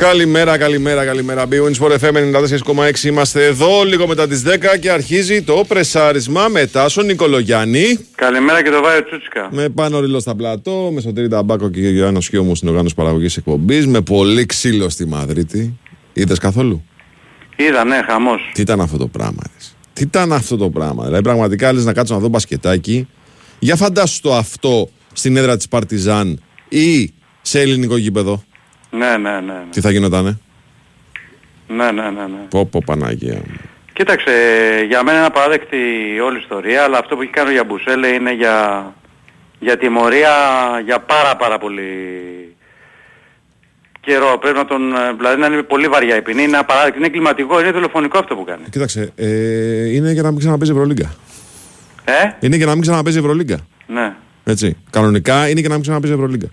Καλημέρα, καλημέρα, καλημέρα. Bwin Sport FM 94,6. Είμαστε εδώ λίγο μετά τις 10 και αρχίζει το πρεσάρισμα μετά στον Νικολογιάννη. Καλημέρα και το Βάιο Τσούτσικα. Με πάνω ρίλο στα πλατό, με Σωτήρη Ταμπάκο και Γιάννος Σιώμου στην οργάνωση παραγωγής εκπομπής, με πολύ ξύλο στη Μαδρίτη. Είδες καθόλου; Είδα, ναι, χαμός. Τι ήταν αυτό το πράγμα, ρε. Τι ήταν αυτό το πράγμα. Δηλαδή, πραγματικά λες να κάτσω να δω μπασκετάκι. Για φαντάσου το αυτό στην έδρα της Παρτιζάν ή σε ελληνικό γήπεδο. Ναι, ναι, ναι. ναι. Τι θα γινότανε; Ναι, ναι, ναι, ναι. Πω πω Παναγία μου. Κοίταξε, για μένα είναι απαράδεκτη όλη η ιστορία, αλλά αυτό που έχει κάνει ο Γιαμπουσέλε είναι για, για τιμωρία για πάρα πάρα πολύ καιρό. Πρέπει να τον, ε, δηλαδή να είναι πολύ βαριά η ποινή, είναι απαράδεκτη, είναι κλιματικό, είναι τηλεφωνικό αυτό που κάνει. Κοίταξε, ε, είναι για να μην ξαναπέζει Ευρωλίγκα. Ε, Είναι για να μην ξαναπέζει Ευρωλίγκα. ναι, Έτσι. Κανονικά είναι για να μην ξαναπέζει Ευρωλίγκα.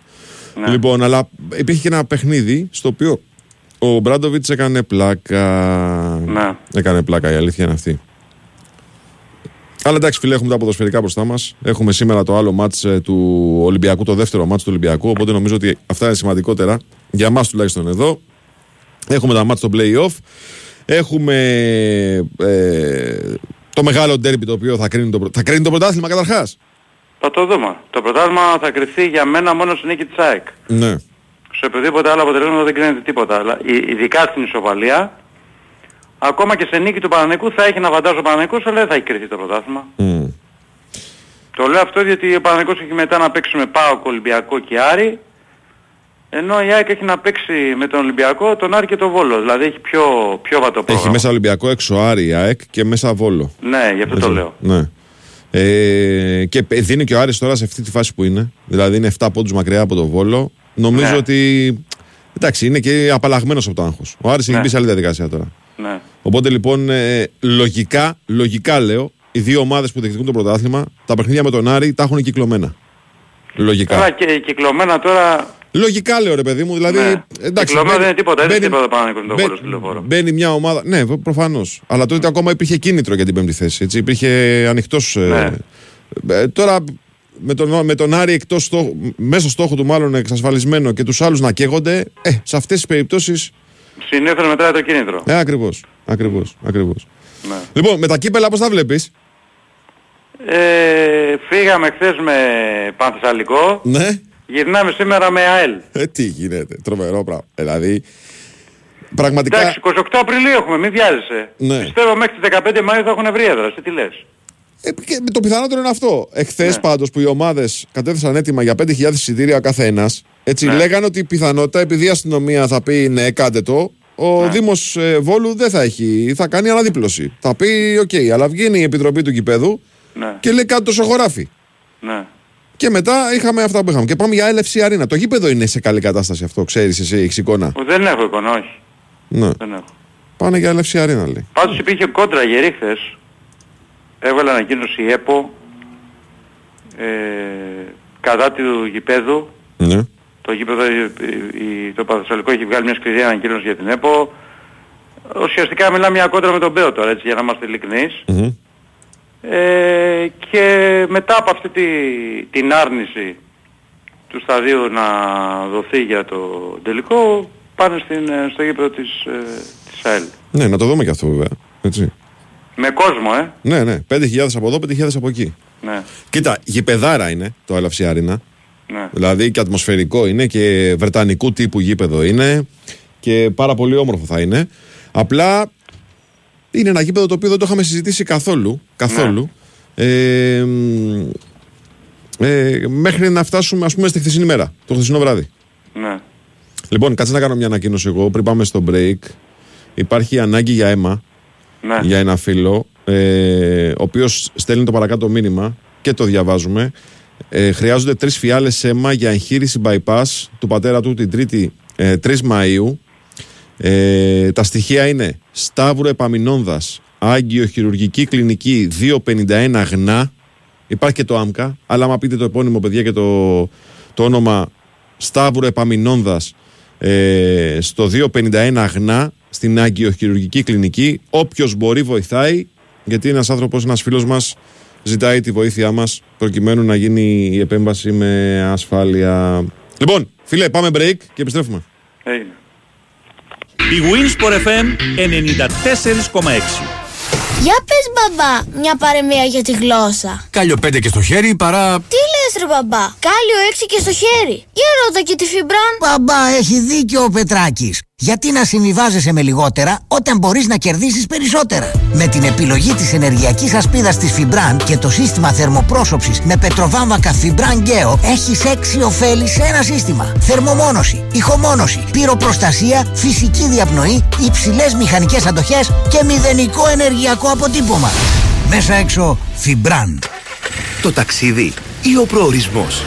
Ναι. Λοιπόν, αλλά υπήρχε και ένα παιχνίδι στο οποίο ο Μπράντοβιτς έκανε πλάκα. Ναι. Έκανε πλάκα, η αλήθεια είναι αυτή. Αλλά εντάξει, φίλε, έχουμε τα ποδοσφαιρικά μπροστά μας. Έχουμε σήμερα το άλλο μάτς ε, του Ολυμπιακού, το δεύτερο μάτς του Ολυμπιακού. Οπότε νομίζω ότι αυτά είναι σημαντικότερα για μας τουλάχιστον εδώ. Έχουμε τα μάτς στο playoff. Έχουμε ε, το μεγάλο ντέρμπι το οποίο θα κρίνει το, πρω- θα κρίνει το πρωτάθλημα καταρχάς. Θα το δούμε. Το πρωτάθλημα θα κρυφθεί για μένα μόνο στη νίκη της ΑΕΚ. Ναι. σε οποιοδήποτε άλλο αποτελέσμα δεν κρίνεται τίποτα. Αλλά ει- ειδικά στην ισοβαλία, ακόμα και σε νίκη του Παναναϊκού θα έχει να βαντάζει ο Παναναϊκός, αλλά δεν θα έχει κρυθεί το πρωτάθλημα. Μμ. Το λέω αυτό γιατί ο Παναναϊκός έχει μετά να παίξει με ΠΑΟΚ, Ολυμπιακό και Άρη, ενώ η ΑΕΚ έχει να παίξει με τον Ολυμπιακό, τον Άρη και τον Βόλο. Δηλαδή έχει πιο, πιο βατό πρόγραμμα. Έχει μέσα Ολυμπιακό, έξω Άρη, η ΑΕΚ και μέσα Βόλο. Ναι, γι' αυτό το Έτσι. λέω. Ναι. Ε, και π- δίνει και ο Άρης τώρα σε αυτή τη φάση που είναι. Δηλαδή είναι 7 πόντους μακριά από το Βόλο. Νομίζω Ναι. ότι. Εντάξει, είναι και απαλλαγμένος από το άγχος. Ο Άρης έχει Ναι. μπει σε άλλη διαδικασία τώρα. Ναι. Οπότε λοιπόν, ε, λογικά, λογικά λέω, οι δύο ομάδες που διεκδικούν το πρωτάθλημα, τα παιχνίδια με τον Άρη τα έχουν κυκλωμένα. Λογικά. Τώρα και κυκλωμένα τώρα Λογικά λέω ρε παιδί μου, δηλαδή. Ναι. Εντάξει, Κυκλωμένο δεν είναι τίποτα, δεν είναι μπαίνει- τίποτα Παναθηναϊκός με τον μπαίνει- Βόλο στο λεωφόρο. Μπαίνει μια ομάδα. Ναι, προφανώς. Αλλά τότε ακόμα υπήρχε κίνητρο για την πέμπτη θέση. Έτσι. Υπήρχε ανοιχτός. Ναι. Ε, τώρα με τον, με τον Άρη εκτός στόχου, μέσα στο στόχο του μάλλον εξασφαλισμένο και τους άλλους να καίγονται, ε, σε αυτές τις περιπτώσεις, συνήθως μετράει το κίνητρο. ε, ακριβώς, ακριβώς, ακριβώς. Ναι. Λοιπόν, με τα κύπελα πώς τα βλέπεις, Ε, φύγαμε χθες με Πανθεσσαλικό, ναι, γυρνάμε σήμερα με ΑΕΛ. ε, τι γίνεται, τρομερό πράγμα, δηλαδή, πραγματικά, Εντάξει, 28 Απριλίου έχουμε, μην βιάζεσαι. Ναι. Πιστεύω μέχρι τις 15 Μαΐου θα έχουν βρει έδρα, τι λες. ε, και το πιθανότερο είναι αυτό. Εχθές Ναι. πάντως που οι ομάδες κατέθεσαν αίτημα για 5.000 εισιτήρια ο καθένας, έτσι, Ναι. λέγανε ότι η πιθανότητα, επειδή η αστυνομία θα πει ναι, κάντε το, ο Ναι. Δήμος ε, Βόλου δεν θα έχει, θα κάνει αναδίπλωση. Θα πει, οκ, αλλά βγαίνει η Επιτροπή του Γηπέδου Ναι, και λέει κάτι το σοχοράφι. ναι. Και μετά είχαμε αυτά που είχαμε. Και πάμε για LFC Arena. Το γήπεδο είναι σε καλή κατάσταση αυτό, ξέρεις εσύ, έχεις εικόνα; Ο, Δεν έχω εικόνα, όχι. Ναι. Δεν έχω. Πάνε για LFC Arena, λέει. Πάντως υπήρχε κόντρα γερή χθες. Έβαλε ανακοίνωση η ΕΠΟ ε, κατά του γηπέδου. Ναι. Το γήπεδο, η- η- το Πανθεσσαλικό έχει βγάλει μια σκληρή ανακοίνωση για την ΕΠΟ. Ουσιαστικά μιλάμε μια κόντρα με τον Μπέο τώρα, έτσι, για να είμαστε ειλικρινείς. Μμμ. Ε, και μετά από αυτή τη, την άρνηση του σταδίου να δοθεί για το τελικό πάνε στην, ε, στο γήπεδο της, ε, της ΑΕΛ. Ναι, να το δούμε και αυτό βέβαια. Έτσι. Με κόσμο, ε. Ναι, ναι. 5.000 από εδώ, 5.000 από εκεί. Ναι, Κοίτα, γηπεδάρα είναι το LFC Arena. ναι. Δηλαδή και ατμοσφαιρικό είναι και βρετανικού τύπου γήπεδο είναι και πάρα πολύ όμορφο θα είναι. Απλά είναι ένα γήπεδο το οποίο δεν το είχαμε συζητήσει καθόλου. καθόλου. Ε, μ, ε, μέχρι να φτάσουμε ας πούμε στη χθεσινή μέρα, το χθεσινό βράδυ. ναι. Λοιπόν, κάτσε να κάνω μια ανακοίνωση εγώ πριν πάμε στο break. Υπάρχει ανάγκη για αίμα ναι. για ένα φίλο, ε, ο οποίος στέλνει το παρακάτω μήνυμα και το διαβάζουμε. Ε, χρειάζονται τρεις φιάλες αίμα για εγχείρηση bypass του πατέρα του την 3η ε, 3 Μαΐου. Ε, τα στοιχεία είναι Σταύρο Επαμινόνδας, Άγγιο Χειρουργική Κλινική 251 Γνά. Υπάρχει και το ΆΜΚΑ, αλλά άμα πείτε το επώνυμο παιδιά και το, το όνομα Σταύρο Επαμινόνδας ε, στο 251 Γνά στην Αγγιοχειρουργική Κλινική. Όποιος μπορεί βοηθάει, γιατί ένας άνθρωπος, ένας φίλος μας ζητάει τη βοήθειά μας προκειμένου να γίνει η επέμβαση με ασφάλεια. Λοιπόν, φίλε, πάμε break και επιστρέφουμε. Έγινε. Η Winsport FM 94,6 για πες μπαμπά, μια παρεμία για τη γλώσσα. Κάλιο πέντε και στο χέρι παρά... Τι λες ρε μπαμπά, κάλιο έξι και στο χέρι. Για ρώτα και τη Φιμπραν. Μπαμπά, έχει δίκιο ο Πετράκης. Γιατί να συμβιβάζεσαι με λιγότερα όταν μπορείς να κερδίσεις περισσότερα; Με την επιλογή της ενεργειακής ασπίδας της Fibran και το σύστημα θερμοπρόσωψης με πετροβάμβακα Fibran Geo έχεις έξι ωφέλη σε ένα σύστημα. Θερμομόνωση, ηχομόνωση, πυροπροστασία, φυσική διαπνοή, υψηλές μηχανικές αντοχές και μηδενικό ενεργειακό αποτύπωμα. Μέσα έξω Fibran. Το ταξίδι ή ο προορισμός;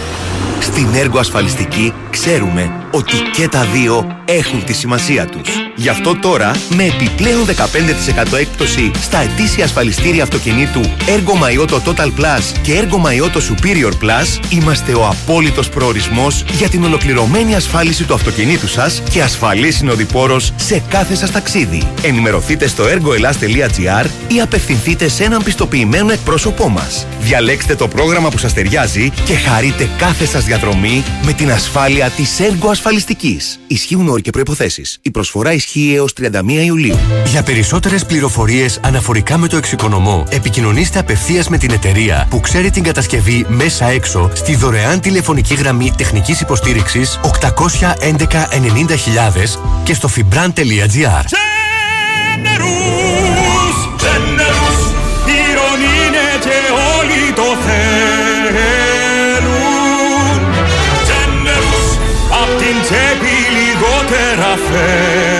Στην έργο ασφαλιστική ξέρουμε ότι και τα δύο έχουν τη σημασία τους. Γι' αυτό τώρα, με επιπλέον 15% έκπτωση στα ετήσια ασφαλιστήρια αυτοκινήτου Ergo Maioto Total Plus και Ergo Maioto Superior Plus, είμαστε ο απόλυτος προορισμός για την ολοκληρωμένη ασφάλιση του αυτοκινήτου σας και ασφαλής συνοδοιπόρος σε κάθε σας ταξίδι. Ενημερωθείτε στο ergoelas.gr ή απευθυνθείτε σε έναν πιστοποιημένο εκπρόσωπό μας. Διαλέξτε το πρόγραμμα που σας ταιριάζει και χαρείτε κάθε σας διαδρομή με την ασφάλεια της Ergo Ασφαλιστικής. Ισχύουν όροι και προϋποθέσεις. Η προσφορά ισχύει έως 31 Ιουλίου. Για περισσότερες πληροφορίες αναφορικά με το εξοικονομώ, επικοινωνήστε απευθείας με την εταιρεία που ξέρει την κατασκευή μέσα έξω στη δωρεάν τηλεφωνική γραμμή τεχνικής υποστήριξης 811 90.000 και στο fibran.gr. λιγότερα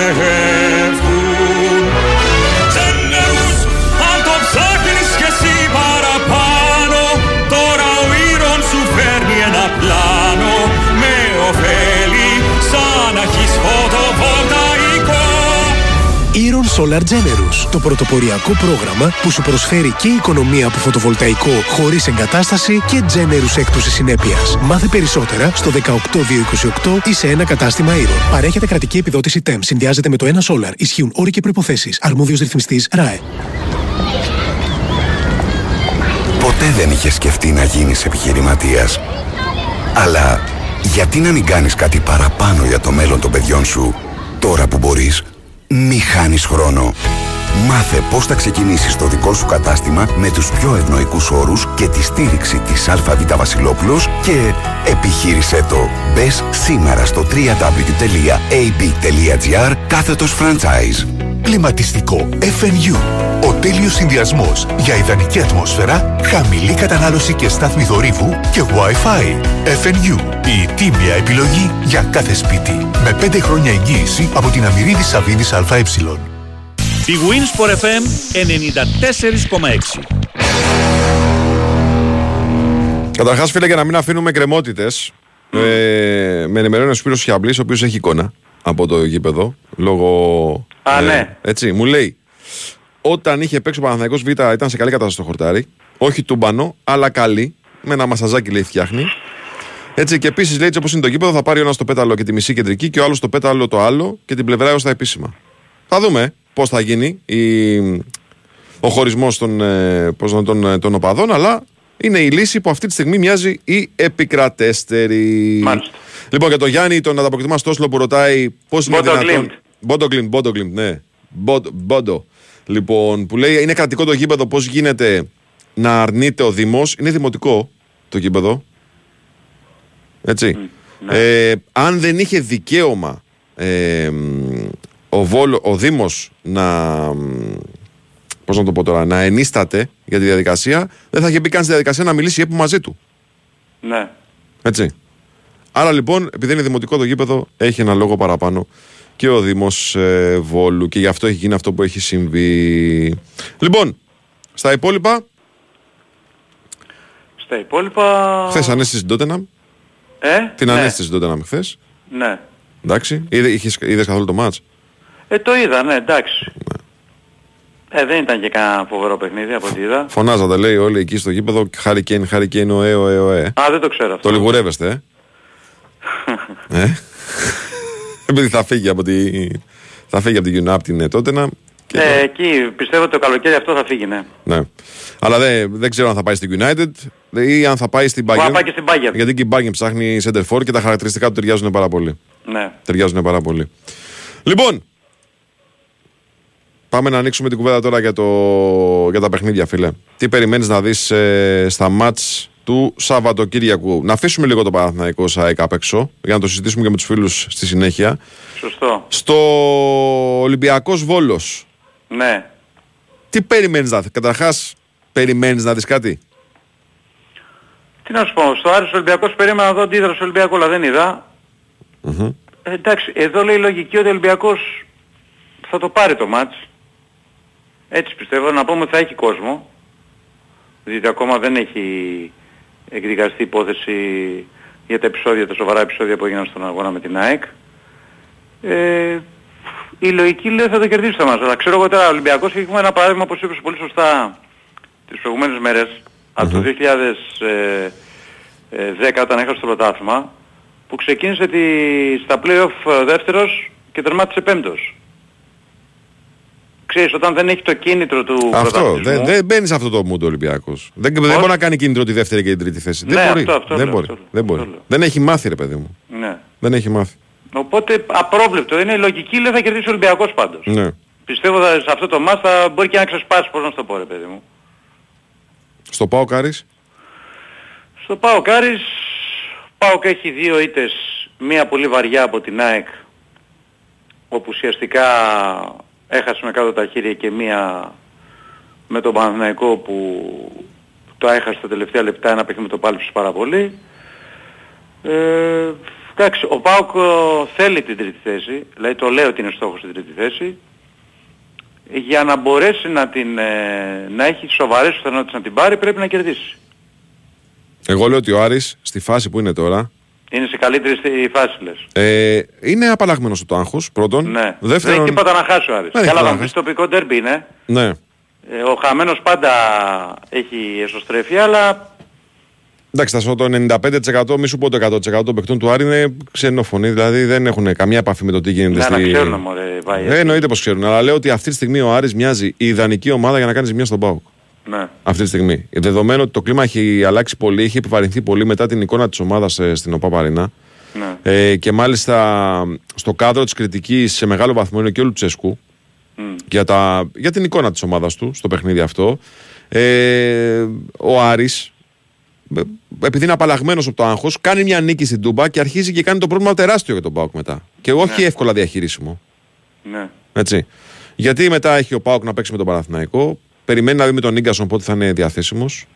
Solar Generous, το πρωτοποριακό πρόγραμμα που σου προσφέρει και οικονομία από φωτοβολταϊκό χωρίς εγκατάσταση και Generous έκπτωση συνέπειας. Μάθε περισσότερα στο 18228 ή σε ένα κατάστημα Iron. Παρέχεται κρατική επιδότηση TEM. Συνδυάζεται με το ένα Solar. Ισχύουν όροι και προϋποθέσεις. Αρμόδιος ρυθμιστής ΡΑΕ. Ποτέ δεν είχες σκεφτεί να γίνεις επιχειρηματίας. Αλλά γιατί να μην κάνεις κάτι παραπάνω για το μέλλον των παιδιών σου τώρα που μπορείς; Μη χάνεις χρόνο. Μάθε πώς θα ξεκινήσεις το δικό σου κατάστημα με τους πιο ευνοϊκούς όρους και τη στήριξη της ΑΒ Βασιλόπουλος και επιχείρησέ το. Μπες σήμερα στο www.ab.gr κάθετος franchise. Κλιματιστικό FNU. Ο τέλειος συνδυασμός για ιδανική ατμόσφαιρα, χαμηλή κατανάλωση και στάθμη θορύβου και Wi-Fi. FNU. Η τίμια επιλογή για κάθε σπίτι. Με 5 χρόνια εγγύηση από την Αμυρίδη Σαββίδης ΑΕ. Η Winsport FM 94,6 Καταρχάς, φίλε, για να μην αφήνουμε κρεμότητε, ε, με ενημερώνει ο Σπύρος Χιαμπλής, ο οποίος έχει εικόνα από το γήπεδο. Λόγω. Α, ναι. Έτσι, μου λέει, όταν είχε παίξει ο Παναθηναϊκός Β, ήταν σε καλή κατάσταση στο χορτάρι. Όχι τούμπανο, αλλά καλή. Με ένα μασαζάκι λέει φτιάχνει. Έτσι και επίσης λέει έτσι όπως είναι το γήπεδο, θα πάρει ο ένας το πέταλο και τη μισή κεντρική και ο άλλος το πέταλο το άλλο και την πλευρά έως τα επίσημα. Θα δούμε πώς θα γίνει η... ο χωρισμός των, ε, πώς να- των, ε, των οπαδών, αλλά είναι η λύση που αυτή τη στιγμή μοιάζει η επικρατέστερη. Μάλιστα. Λοιπόν, για τον Γιάννη, τον ανταποκριτή μας Τόσλο που ρωτάει πώς είναι Μπόντο δυνατόν. Γκλιντ. Μπόντο Γκλιντ, Μπόντο Γκλιντ, ναι. Μπόντο- Μπόντο. Λοιπόν, που λέει είναι κρατικό το γήπεδο, πώς γίνεται να αρνείται ο Δήμος. Είναι δημοτικό το γήπεδο. Έτσι. Ε, αν δεν είχε δικαίωμα ε, μ, ο, Βόλο, ο Δήμος να, μ, πώς να το πω τώρα, να ενίσταται για τη διαδικασία, δεν θα είχε μπει καν στη διαδικασία να μιλήσει η ΕΠΟ μαζί του. Ναι. Έτσι. Άρα λοιπόν, επειδή είναι δημοτικό το γήπεδο, έχει ένα λόγο παραπάνω και ο Δήμος ε, Βόλου και γι' αυτό έχει γίνει αυτό που έχει συμβεί. Λοιπόν, στα υπόλοιπα, Στα υπόλοιπα... χθες ανέστησε την Τότεναμ. Ε, Την ναι, ανέστησε την Τότεναμ χθες. Ναι. Εντάξει. Είδε, είχες, είδες καθόλου το μάτς; Ε, το είδα, ναι, εντάξει. Ε, δεν ήταν και κανένα φοβερό παιχνίδι από ό,τι είδα. Φωνάζατε λέει όλοι εκεί στο γήπεδο Χάρη Κέιν, Χάρη Κέιν, οέ, οέ, οέ. Α, δεν το ξέρω αυτό. Το λιγουρεύεστε, ε. ε. Επειδή θα φύγει από τη... Θα φύγει από την UNAP την ε, Τότενα. Και Ε, το- εκεί πιστεύω ότι το καλοκαίρι αυτό θα φύγει, ναι. Ναι. Αλλά δεν, δεν ξέρω αν θα πάει στην United ή αν θα πάει στην Μπορεί να Bayern. πάει και στην Bayern. Γιατί και η Bayern ψάχνει center for και τα χαρακτηριστικά του ταιριάζουν πάρα πολύ. Ναι. Ταιριάζουν πάρα πολύ. Λοιπόν, Πάμε να ανοίξουμε την κουβέντα τώρα για, το, για τα παιχνίδια, φίλε. Τι περιμένεις να δεις ε, στα μάτς του Σαββατοκύριακου. Να αφήσουμε λίγο το Παναθηναϊκό ΣΑΕΚ απ' έξω για να το συζητήσουμε και με τους φίλους στη συνέχεια. Σωστό. Στο Ολυμπιακός Βόλος. Ναι. Τι περιμένεις να δεις; Καταρχάς, περιμένεις να δεις κάτι; Τι να σου πω, στο Άρης Ολυμπιακός περίμενα να δω αντίδραση του Ολυμπιακού, αλλά δεν είδα. Μμμ. Ε, εντάξει, εδώ λέει η λογική ότι ο Ολυμπιακός θα το πάρει το μάτς. Έτσι πιστεύω, να πούμε ότι θα έχει κόσμο. Διότι ακόμα δεν έχει εκδικαστεί υπόθεση για τα επεισόδια, τα σοβαρά επεισόδια που έγιναν στον αγώνα με την ΑΕΚ. Ε, η λογική λέει θα το κερδίσει το μάτς. Αλλά ξέρω εγώ τώρα ο Ολυμπιακός έχει ένα παράδειγμα όπως είπες πολύ σωστά τις προηγούμενες μέρες από το 2010 όταν έχασε το πρωτάθλημα που ξεκίνησε τη, στα play-off δεύτερος και τερμάτισε πέμπτος. Ξέρεις, όταν δεν έχει το κίνητρο του Αυτό. πρωταθλητισμού, Δεν, δεν μπαίνεις σε αυτό το mood ο Ολυμπιακός. Δεν, δεν μπορεί να κάνει κίνητρο τη δεύτερη και την τρίτη θέση. Ναι, δεν μπορεί. αυτό, αυτό δεν, λέω, μπορεί. αυτό λέω, δεν, αυτό μπορεί. λέω. δεν έχει μάθει, ρε παιδί μου. Ναι. Δεν έχει μάθει. Οπότε απρόβλεπτο είναι η λογική λέει θα κερδίσει ο Ολυμπιακός πάντως. Ναι. Πιστεύω θα, σε αυτό το μάτς θα μπορεί και να ξεσπάσει πώς να σου το πω ρε παιδί μου. Στο Πάο Κάρις; Στο ΠΑΟΚ Άρης, ΠΑΟΚ έχει δύο ήττες, μία πολύ βαριά από την ΑΕΚ, όπου ουσιαστικά έχασε με κάτω τα χέρια και μία με τον Παναθηναϊκό που το έχασε τα τελευταία λεπτά, ένα παιχνίδι το πάλεψε πάρα πολύ. Ε, εντάξει, ο ΠΑΟΚ ε, θέλει την τρίτη θέση, δηλαδή το λέω ότι είναι στόχος στην τρίτη θέση, για να μπορέσει να, την, ε, να έχει σοβαρές πιθανότητες να την πάρει πρέπει να κερδίσει. Εγώ λέω ότι ο Άρης στη φάση που είναι τώρα Είναι σε καλύτερη στη φάση λες. ε, είναι απαλλαγμένος από το άγχο. Πρώτον. Ναι. Δεν Δεύτερον. έχει τίποτα να χάσει ο Άρης. Δεν έχει Καλά τίποτα θα να μου πεις χάσει. τοπικό ντέρμπι είναι. Ναι. Ε, ο χαμένος πάντα έχει εσωστρέφεια, αλλά Εντάξει, θα σου πω το 95% μη σου πω το 100% των παιχτών του Άρη είναι ξενόφωνοι. Δηλαδή δεν έχουν καμία επαφή με το τι γίνεται να, στη. να ξέρουν μωρέ βάει. Ε, εννοείται πως ξέρουν. Αλλά λέω ότι αυτή τη στιγμή ο Άρης μοιάζει η ιδανική ομάδα για να κάνει ζημιά στον Πάουκ. Ναι. Αυτή τη στιγμή. Δεδομένου ότι το κλίμα έχει αλλάξει πολύ, έχει επιβαρυνθεί πολύ μετά την εικόνα της ομάδας στην ΟΠΑ Παρινά. Ναι. Ε, και μάλιστα στο κάδρο της κριτικής σε μεγάλο βαθμό είναι και ο Λουτσέσκου για, τα, για την εικόνα της ομάδας του στο παιχνίδι αυτό. Ε, ο Άρης ε, επειδή είναι απαλλαγμένος από το άγχος, κάνει μια νίκη στην Τούμπα και αρχίζει και κάνει το πρόβλημα τεράστιο για τον Πάουκ μετά. Και όχι εύκολα διαχειρίσιμο. Ναι. Έτσι. Γιατί μετά έχει ο Πάουκ να παίξει με τον Παναθηναϊκό. Περιμένει να δει με τον γκασον πότε θα είναι διαθέσιμος.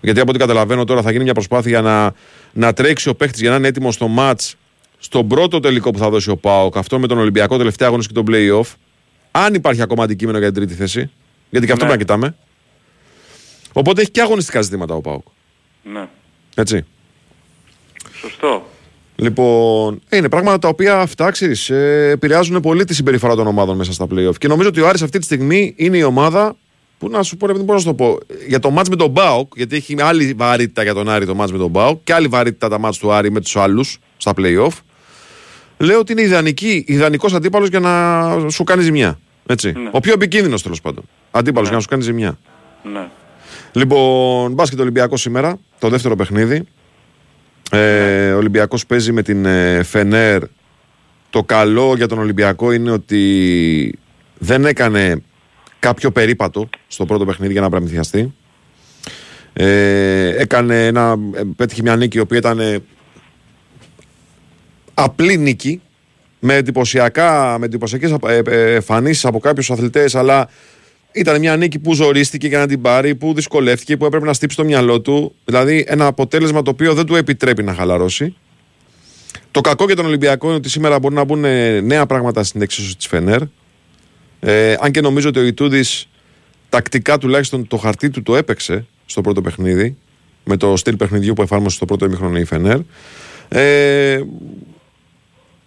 Γιατί από ό,τι καταλαβαίνω τώρα θα γίνει μια προσπάθεια για να, να τρέξει ο παίχτης για να είναι έτοιμος στο ματ στον πρώτο τελικό που θα δώσει ο Πάουκ. Αυτό με τον Ολυμπιακό τελευταία αγώνα και τον playoff. Αν υπάρχει ακόμα αντικείμενο για την τρίτη θέση. Γιατί και αυτό Ναι. να κοιτάμε. Οπότε έχει και αγωνιστικά ζητήματα ο Πάουκ. Ναι. Έτσι. Σωστό. Λοιπόν, ε, είναι πράγματα τα οποία αυτά ξέρεις, ε, επηρεάζουν πολύ τη συμπεριφορά των ομάδων μέσα στα playoff. Και νομίζω ότι ο Άρης αυτή τη στιγμή είναι η ομάδα που να σου πω, ρε παιδί μου, πώς να σου το πω. Για το μάτς με τον Μπάουκ, γιατί έχει άλλη βαρύτητα για τον Άρη το μάτς με τον Μπάουκ και άλλη βαρύτητα τα μάτς του Άρη με τους άλλους στα playoff. Λέω ότι είναι ιδανική, ιδανικός αντίπαλος για να σου κάνει ζημιά. Έτσι. Ο πιο επικίνδυνος τέλος πάντων. Αντίπαλος για να σου κάνει ζημιά. Ναι. Λοιπόν, μπάσκετ Ολυμπιακός σήμερα, το δεύτερο παιχνίδι. Ε, ο Ολυμπιακός παίζει με την ε, Φενέρ. Το καλό για τον Ολυμπιακό είναι ότι δεν έκανε κάποιο περίπατο στο πρώτο παιχνίδι για να πραμηθιαστεί. Ε, έκανε ένα, ε, πέτυχε μια νίκη η οποία ήταν ε, απλή νίκη με, εντυπωσιακά, με εντυπωσιακές ε, ε, εμφανίσεις από κάποιους αθλητές αλλά ήταν μια νίκη που ζορίστηκε για να την πάρει, που δυσκολεύτηκε, που έπρεπε να στύψει το μυαλό του. Δηλαδή ένα αποτέλεσμα το οποίο δεν του επιτρέπει να χαλαρώσει. Το κακό για τον Ολυμπιακό είναι ότι σήμερα μπορεί να μπουν ε, νέα πράγματα στην εξίσωση της Φενέρ. Ε, αν και νομίζω ότι ο Ιτούδης τακτικά τουλάχιστον το χαρτί του το έπαιξε στο πρώτο παιχνίδι, με το στυλ παιχνιδιού που εφάρμοσε στο πρώτο ημίχρονο η Φενέρ. Ε,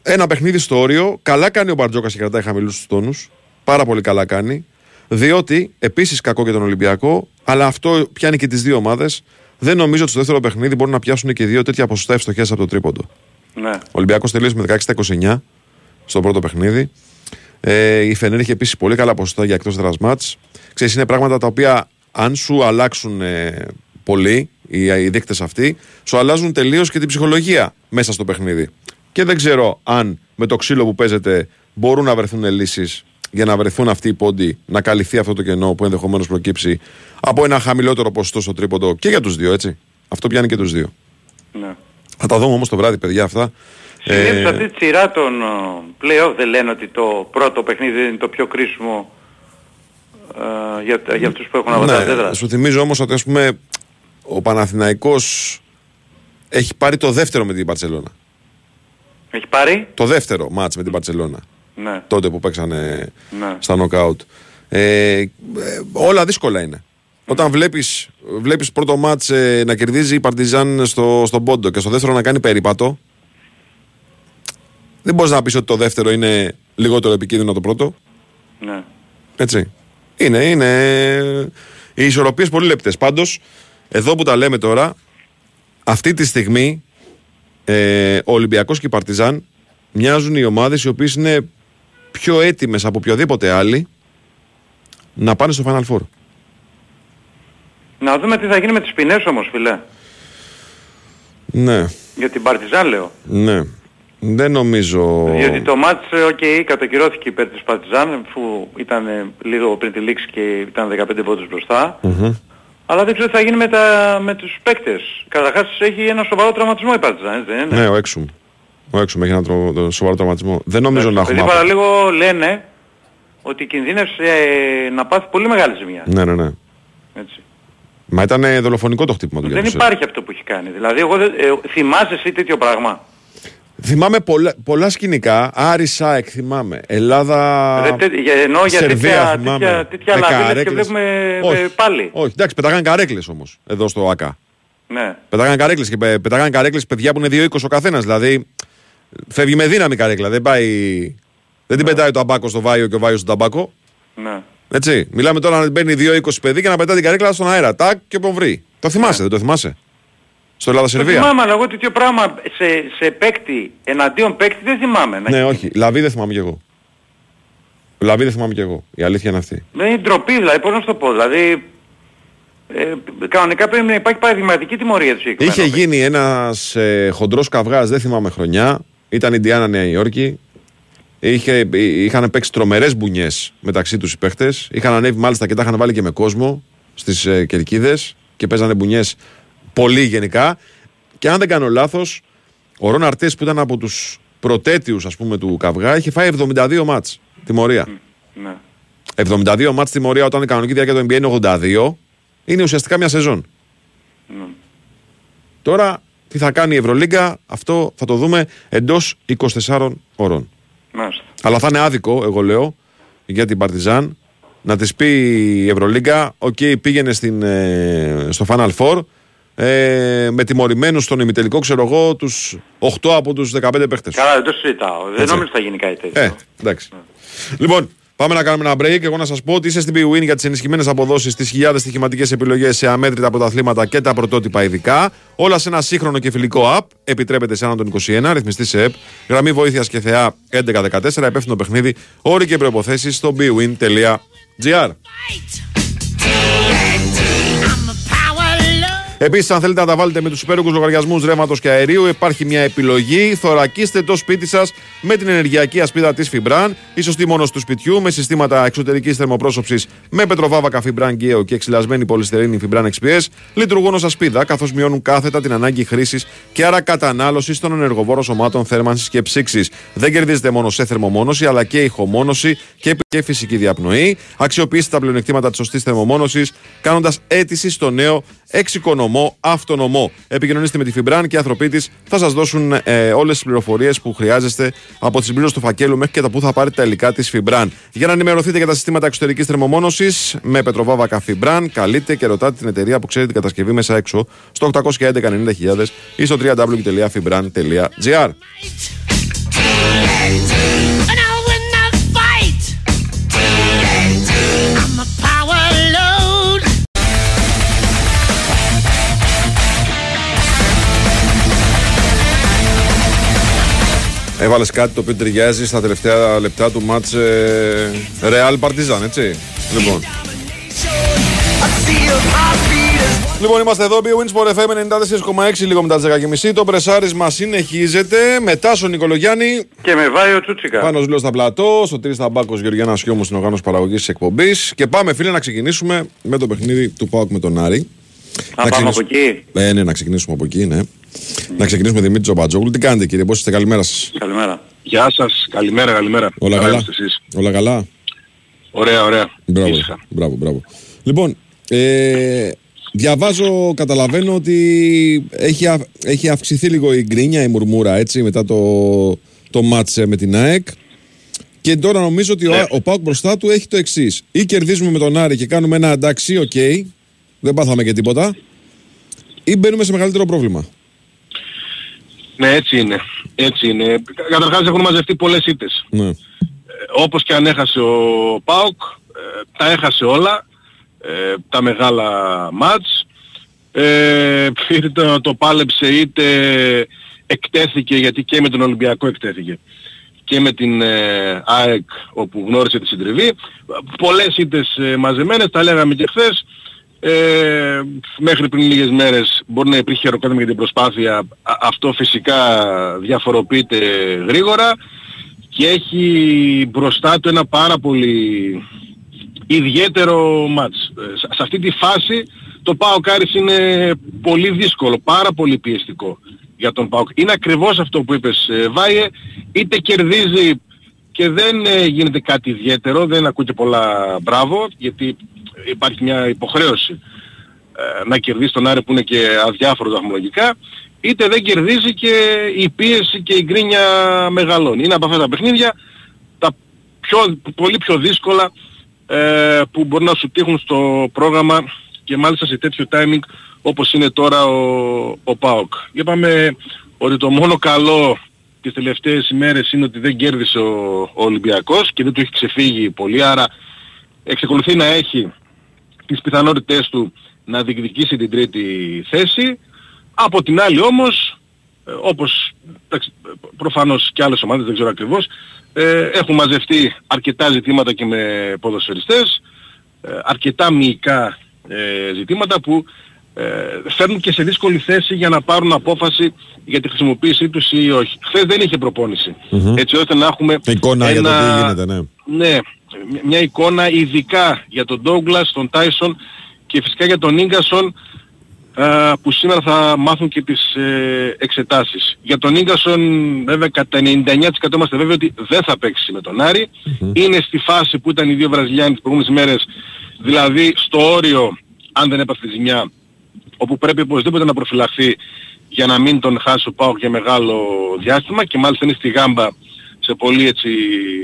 ένα παιχνίδι στο όριο. Καλά κάνει ο Μπαρτζόκας και κρατάει χαμηλούς τους τόνους. Πάρα πολύ καλά κάνει. Διότι επίσης κακό για τον Ολυμπιακό, αλλά αυτό πιάνει και τις δύο ομάδες. Δεν νομίζω ότι στο δεύτερο παιχνίδι μπορούν να πιάσουν και δύο τέτοια ποσοστά ευστοχία από το τρίποντο. Ναι. Ο Ολυμπιακός τελείωσε με 16 29 στο πρώτο παιχνίδι. Ε, η Φενέρ είχε επίση πολύ καλά ποσοστά για εκτός έδρας μάτς. Ξέρεις, είναι πράγματα τα οποία αν σου αλλάξουν ε, πολύ οι, οι δείκτες αυτοί, σου αλλάζουν τελείως και την ψυχολογία μέσα στο παιχνίδι. Και δεν ξέρω αν με το ξύλο που παίζεται μπορούν να βρεθούν λύσεις για να βρεθούν αυτοί οι πόντοι, να καλυφθεί αυτό το κενό που ενδεχομένως προκύψει από ένα χαμηλότερο ποσοστό στο τρίποντο και για τους δύο, έτσι. Αυτό πιάνει και τους δύο. Ναι. Θα τα δούμε όμως το βράδυ, παιδιά, αυτά. Συνήθως Ε, αυτή τη σειρά των ε, play-off δεν λένε ότι το πρώτο παιχνίδι είναι το πιο κρίσιμο ε, για, για αυτούς που έχουν αβαντάζ ναι, έδρας. σου θυμίζω όμως ότι ας πούμε, ο Παναθηναϊκός έχει πάρει το δεύτερο με την Παρσελώνα. Έχει πάρει; Το δεύτερο μάτς με την Παρσελώνα. Ναι. Τότε που παίξανε Ναι. στα νοκάουτ. Ε, ε, όλα δύσκολα είναι. Όταν βλέπεις, βλέπεις πρώτο μάτς ε, να κερδίζει η Παρτιζάν στο, στον Πόντο και στο δεύτερο να κάνει περίπατο, δεν μπορείς να πεις ότι το δεύτερο είναι λιγότερο επικίνδυνο από το πρώτο. Ναι. Έτσι. Είναι, είναι. Οι ισορροπίες πολύ λεπτές. Πάντως, εδώ που τα λέμε τώρα, αυτή τη στιγμή ε, ο Ολυμπιακός και η Παρτιζάν μοιάζουν οι ομάδες οι οποίες είναι πιο έτοιμες από οποιοδήποτε άλλη να πάνε στο Final Four. Να δούμε τι θα γίνει με τις ποινές όμως φίλε. Ναι, Για την Παρτιζάν λέω. ναι. Δεν νομίζω. Γιατί το μάτς, ε, οκ, κατακυρώθηκε υπέρ της Παρτιζάν, αφού ήταν ε, λίγο πριν τη λήξη και ήταν 15 πόντους μπροστά. Μμμ. Αλλά δεν ξέρω τι θα γίνει με, τα, με τους παίκτες. Καταρχάς έχει ένα σοβαρό τραυματισμό η Παρτιζάν, έτσι δεν είναι; Ναι, ο Έξουμ. Ο Έξουμ έχει ένα τρο- το σοβαρό τραυματισμό. Δεν νομίζω να Επειδή έχουμε. παραλίγο λένε ότι κινδύνευσε ε, να πάθει πολύ μεγάλη ζημιά. Ναι, ναι, ναι. Έτσι. Μα ήταν ε, δολοφονικό το χτύπημα του Δεν Γιάννη. υπάρχει αυτό που έχει κάνει. Δηλαδή, εγώ δεν, ε, θυμάσαι εσύ τέτοιο πράγμα; Θυμάμαι πολλά, πολλά σκηνικά. Άρη Σάεκ θυμάμαι. Ελλάδα. Ρε, τέ- για- εννοώ για Σερβία τέτοια, θυμάμαι. τέτοια, τέτοια Με λαβίδες και καρέκλες. βλέπουμε ε, Όχι. πάλι. Όχι, εντάξει, πετάγαν καρέκλες όμως εδώ στο ΑΚΑ. Ναι. Πετάγαν καρέκλες και πε- πετάγαν καρέκλες παιδιά που είναι 2-20 ο καθένας. Δηλαδή φεύγει με δύναμη η καρέκλα. Δεν πάει. Δεν την πετάει το αμπάκο στο βάιο και ο βάιος στον ταμπάκο. Ναι. Έτσι. Μιλάμε τώρα να μπαίνει 2-20 παιδί και να πετάει την καρέκλα στον αέρα. Τάκ και όποιον βρει. Το θυμάσαι, δεν το θυμάσαι; Στο Το Ελλάδα-Σερβία. θυμάμαι, αλλά εγώ τέτοιο πράγμα σε, σε παίκτη, εναντίον παίκτη δεν θυμάμαι. να Ναι, έχει. όχι. Λαβή δεν θυμάμαι κι εγώ. Λαβή δεν θυμάμαι κι εγώ. Η αλήθεια είναι αυτή. Δεν είναι ντροπή, δηλαδή, πώς να σου το πω. Δηλαδή, ε, κανονικά πρέπει να υπάρχει παραδειγματική τιμωρία του συγκεκριμένου Είχε παίκτη. γίνει ένας ε, χοντρός καυγάς, δεν θυμάμαι χρονιά. Ήταν Ιντιάνα Νέα Υόρκη. Είχε, εί- είχαν παίξει τρομερές μπουνιές μεταξύ τους οι παίχτες. Είχαν ανέβει μάλιστα και τα είχαν βάλει και με κόσμο στις ε, κερκίδες και παίζανε μπουνιές πολύ γενικά. Και αν δεν κάνω λάθος, ο Ρον Αρτές που ήταν από τους πρωτέτειους ας πούμε του καυγά είχε φάει 72 μάτς τιμωρία. Ναι. 72 μάτς τιμωρία όταν η κανονική διάρκεια του NBA είναι 82 είναι ουσιαστικά μια σεζόν. Ναι. Τώρα τι θα κάνει η Ευρωλίγκα, αυτό θα το δούμε εντός 24 ώρων. Μάλιστα. Αλλά θα είναι άδικο, εγώ λέω, για την Παρτιζάν να της πει η Ευρωλίγκα, οκ, πήγαινε στην, ε, στο Final Four ε, με τιμωρημένους στον ημιτελικό, ξέρω εγώ, τους 8 από τους 15 παίχτες. Καλά, δεν το συζητάω. Δεν Έτσι. νομίζω ότι θα γίνει κάτι τέτοιο. Ε, εντάξει. Λοιπόν, πάμε να κάνουμε ένα break. Εγώ να σας πω ότι είσαι στην bwin για τις ενισχυμένες αποδόσεις, τις χιλιάδες στοιχηματικές επιλογές σε αμέτρητα πρωταθλήματα και τα πρωτότυπα ειδικά. Όλα σε ένα σύγχρονο και φιλικό app. Επιτρέπεται σε άνω των 21, ρυθμιστής ΕΕΕΠ. Γραμμή βοήθειας και θεά 1114. Υπεύθυνο παιχνίδι. Όροι και προποθέσει στο bwin.gr. Επίσης, αν θέλετε να τα βάλετε με τους υπέροχους λογαριασμούς ρεύματος και αερίου, υπάρχει μια επιλογή. Θωρακίστε το σπίτι σας με την ενεργειακή ασπίδα της Fibran, η σωστή μόνο του σπιτιού, με συστήματα εξωτερικής θερμοπρόσωψης με πετροβάβακα Fibran Geo και εξυλασμένη πολυστερίνη Fibran XPS. Λειτουργούν ως ασπίδα, καθώς μειώνουν κάθετα την ανάγκη χρήσης και άρα κατανάλωσης των ενεργοβόρων σωμάτων θέρμανσης και ψήξης. Δεν κερδίζετε μόνο σε θερμομόνωση, αλλά και ηχομόνωση και, και φυσική διαπνοή. Αξιοποιήστε τα πλεονεκτήματα της σωστής θερμομόνωσης, κάνοντας αίτηση στο νέο εξοικονομό αυτονομό. Επικοινωνήστε με τη Φιμπράν και οι άνθρωποι της θα σας δώσουν ε, όλες τις πληροφορίες που χρειάζεστε από τη συμπλήρωση του φακέλου μέχρι και τα που θα πάρετε τα υλικά της Φιμπράν. Για να ενημερωθείτε για τα συστήματα εξωτερικής θερμομόνωσης με πετροβάβακα Φιμπράν, καλείτε και ρωτάτε την εταιρεία που ξέρει την κατασκευή μέσα έξω στο 811 90.000 ή στο www.fibran.gr. Έβαλες κάτι το οποίο ταιριάζει στα τελευταία λεπτά του μάτς ε, Real Partizan, έτσι. Λοιπόν. Λοιπόν, είμαστε εδώ, Big Wins for FM 94,6 λίγο μετά τις 10.30. Το πρεσάρισμα συνεχίζεται. Μετά στον Νικολογιάννη. Και με Βάιο Τσούτσικα. Πάνω Λίο στα πλατό. Στο Τρεις Ταμπάκο Γεωργιάνα Χιόμου στην οργάνωση παραγωγής της εκπομπής. Και πάμε, φίλε, να ξεκινήσουμε με το παιχνίδι του Πάουκ με τον Άρη. Να πάμε από εκεί. Ε, ναι, να ξεκινήσουμε από εκεί, ναι. Να ξεκινήσουμε Δημήτρη Τζομπατζόγλου. Τι κάνετε, κύριε, πώς είστε, καλημέρα σας. Καλημέρα. Γεια σας, καλημέρα, καλημέρα. Όλα Καλά καλά; είστε εσείς. Όλα καλά; Ωραία, ωραία. Μπράβο, Ήσυχα. μπράβο, μπράβο. Λοιπόν, ε, διαβάζω, καταλαβαίνω ότι έχει, αυ- έχει αυξηθεί λίγο η γκρίνια, η μουρμούρα, έτσι, μετά το, το μάτς ε, με την ΑΕΚ. Και τώρα νομίζω ότι ο, ο ΠΑΟΚ μπροστά του έχει το εξής. Ή κερδίζουμε με τον Άρη και κάνουμε ένα εντάξει, οκ, δεν πάθαμε και τίποτα. Ή μπαίνουμε σε μεγαλύτερο πρόβλημα. Ναι, έτσι είναι. Έτσι είναι. Καταρχάς έχουν μαζευτεί πολλές ήττες. Ναι. Ε, όπως και αν έχασε ο ΠΑΟΚ, ε, τα έχασε όλα, ε, τα μεγάλα μάτς. Ε, είτε το, το πάλεψε είτε εκτέθηκε, γιατί και με τον Ολυμπιακό εκτέθηκε και με την ε, ΑΕΚ όπου γνώρισε τη συντριβή. Πολλές ήττες ε, μαζεμένες, τα λέγαμε και χθες. Ε, μέχρι πριν λίγες μέρες μπορεί να υπήρχε χειροκρότημα για την προσπάθεια. Α- αυτό φυσικά διαφοροποιείται γρήγορα και έχει μπροστά του ένα πάρα πολύ ιδιαίτερο μάτς. Ε, Σε σε αυτή τη φάση το ΠΑΟΚ Άρης είναι πολύ δύσκολο, πάρα πολύ πιεστικό για τον ΠΑΟΚ. Είναι ακριβώς αυτό που είπες ε, Βάιε, είτε κερδίζει και δεν ε, γίνεται κάτι ιδιαίτερο, δεν ακούτε πολλά μπράβο, γιατί υπάρχει μια υποχρέωση ε, να κερδίσει τον Άρη που είναι και αδιάφορος δαχμολογικά, είτε δεν κερδίζει και η πίεση και η γκρίνια μεγαλώνει. Είναι από αυτά τα παιχνίδια τα πιο, πολύ πιο δύσκολα ε, που μπορεί να σου τύχουν στο πρόγραμμα και μάλιστα σε τέτοιο timing όπως είναι τώρα ο, ο ΠΑΟΚ. Είπαμε ότι το μόνο καλό τις τελευταίες ημέρες είναι ότι δεν κέρδισε ο, ο Ολυμπιακός και δεν του έχει ξεφύγει πολύ, άρα εξακολουθεί να έχει τις πιθανότητες του να διεκδικήσει την τρίτη θέση. Από την άλλη όμως, ε, όπως εντάξει, προφανώς και άλλες ομάδες, δεν ξέρω ακριβώς, ε, έχουν μαζευτεί αρκετά ζητήματα και με ποδοσφαιριστές, ε, αρκετά μυϊκά ε, ζητήματα που ε, φέρνουν και σε δύσκολη θέση για να πάρουν απόφαση για τη χρησιμοποίησή τους ή όχι. Χθες δεν είχε προπόνηση. Μμμ. Έτσι ώστε να έχουμε Εικόνα για το ένα- τι γίνεται, ναι. ναι, μια- μια εικόνα ειδικά για τον Ντόγκλας, τον Τάισον και φυσικά για τον Ίγκασον α, που σήμερα θα μάθουν και τις ε, εξετάσεις. Για τον Ίγκασον βέβαια κατά 99% είμαστε βέβαιοι ότι δεν θα παίξει με τον αρη Είναι στη φάση που ήταν οι δύο Βραζιλιάνοι τις προηγούμενες μέρες, δηλαδή στο όριο, αν δεν έπαθε ζημιά, όπου πρέπει οπωσδήποτε να προφυλαχθεί για να μην τον χάσει ο Πάοκ για μεγάλο διάστημα και μάλιστα είναι στη γάμπα σε πολύ έτσι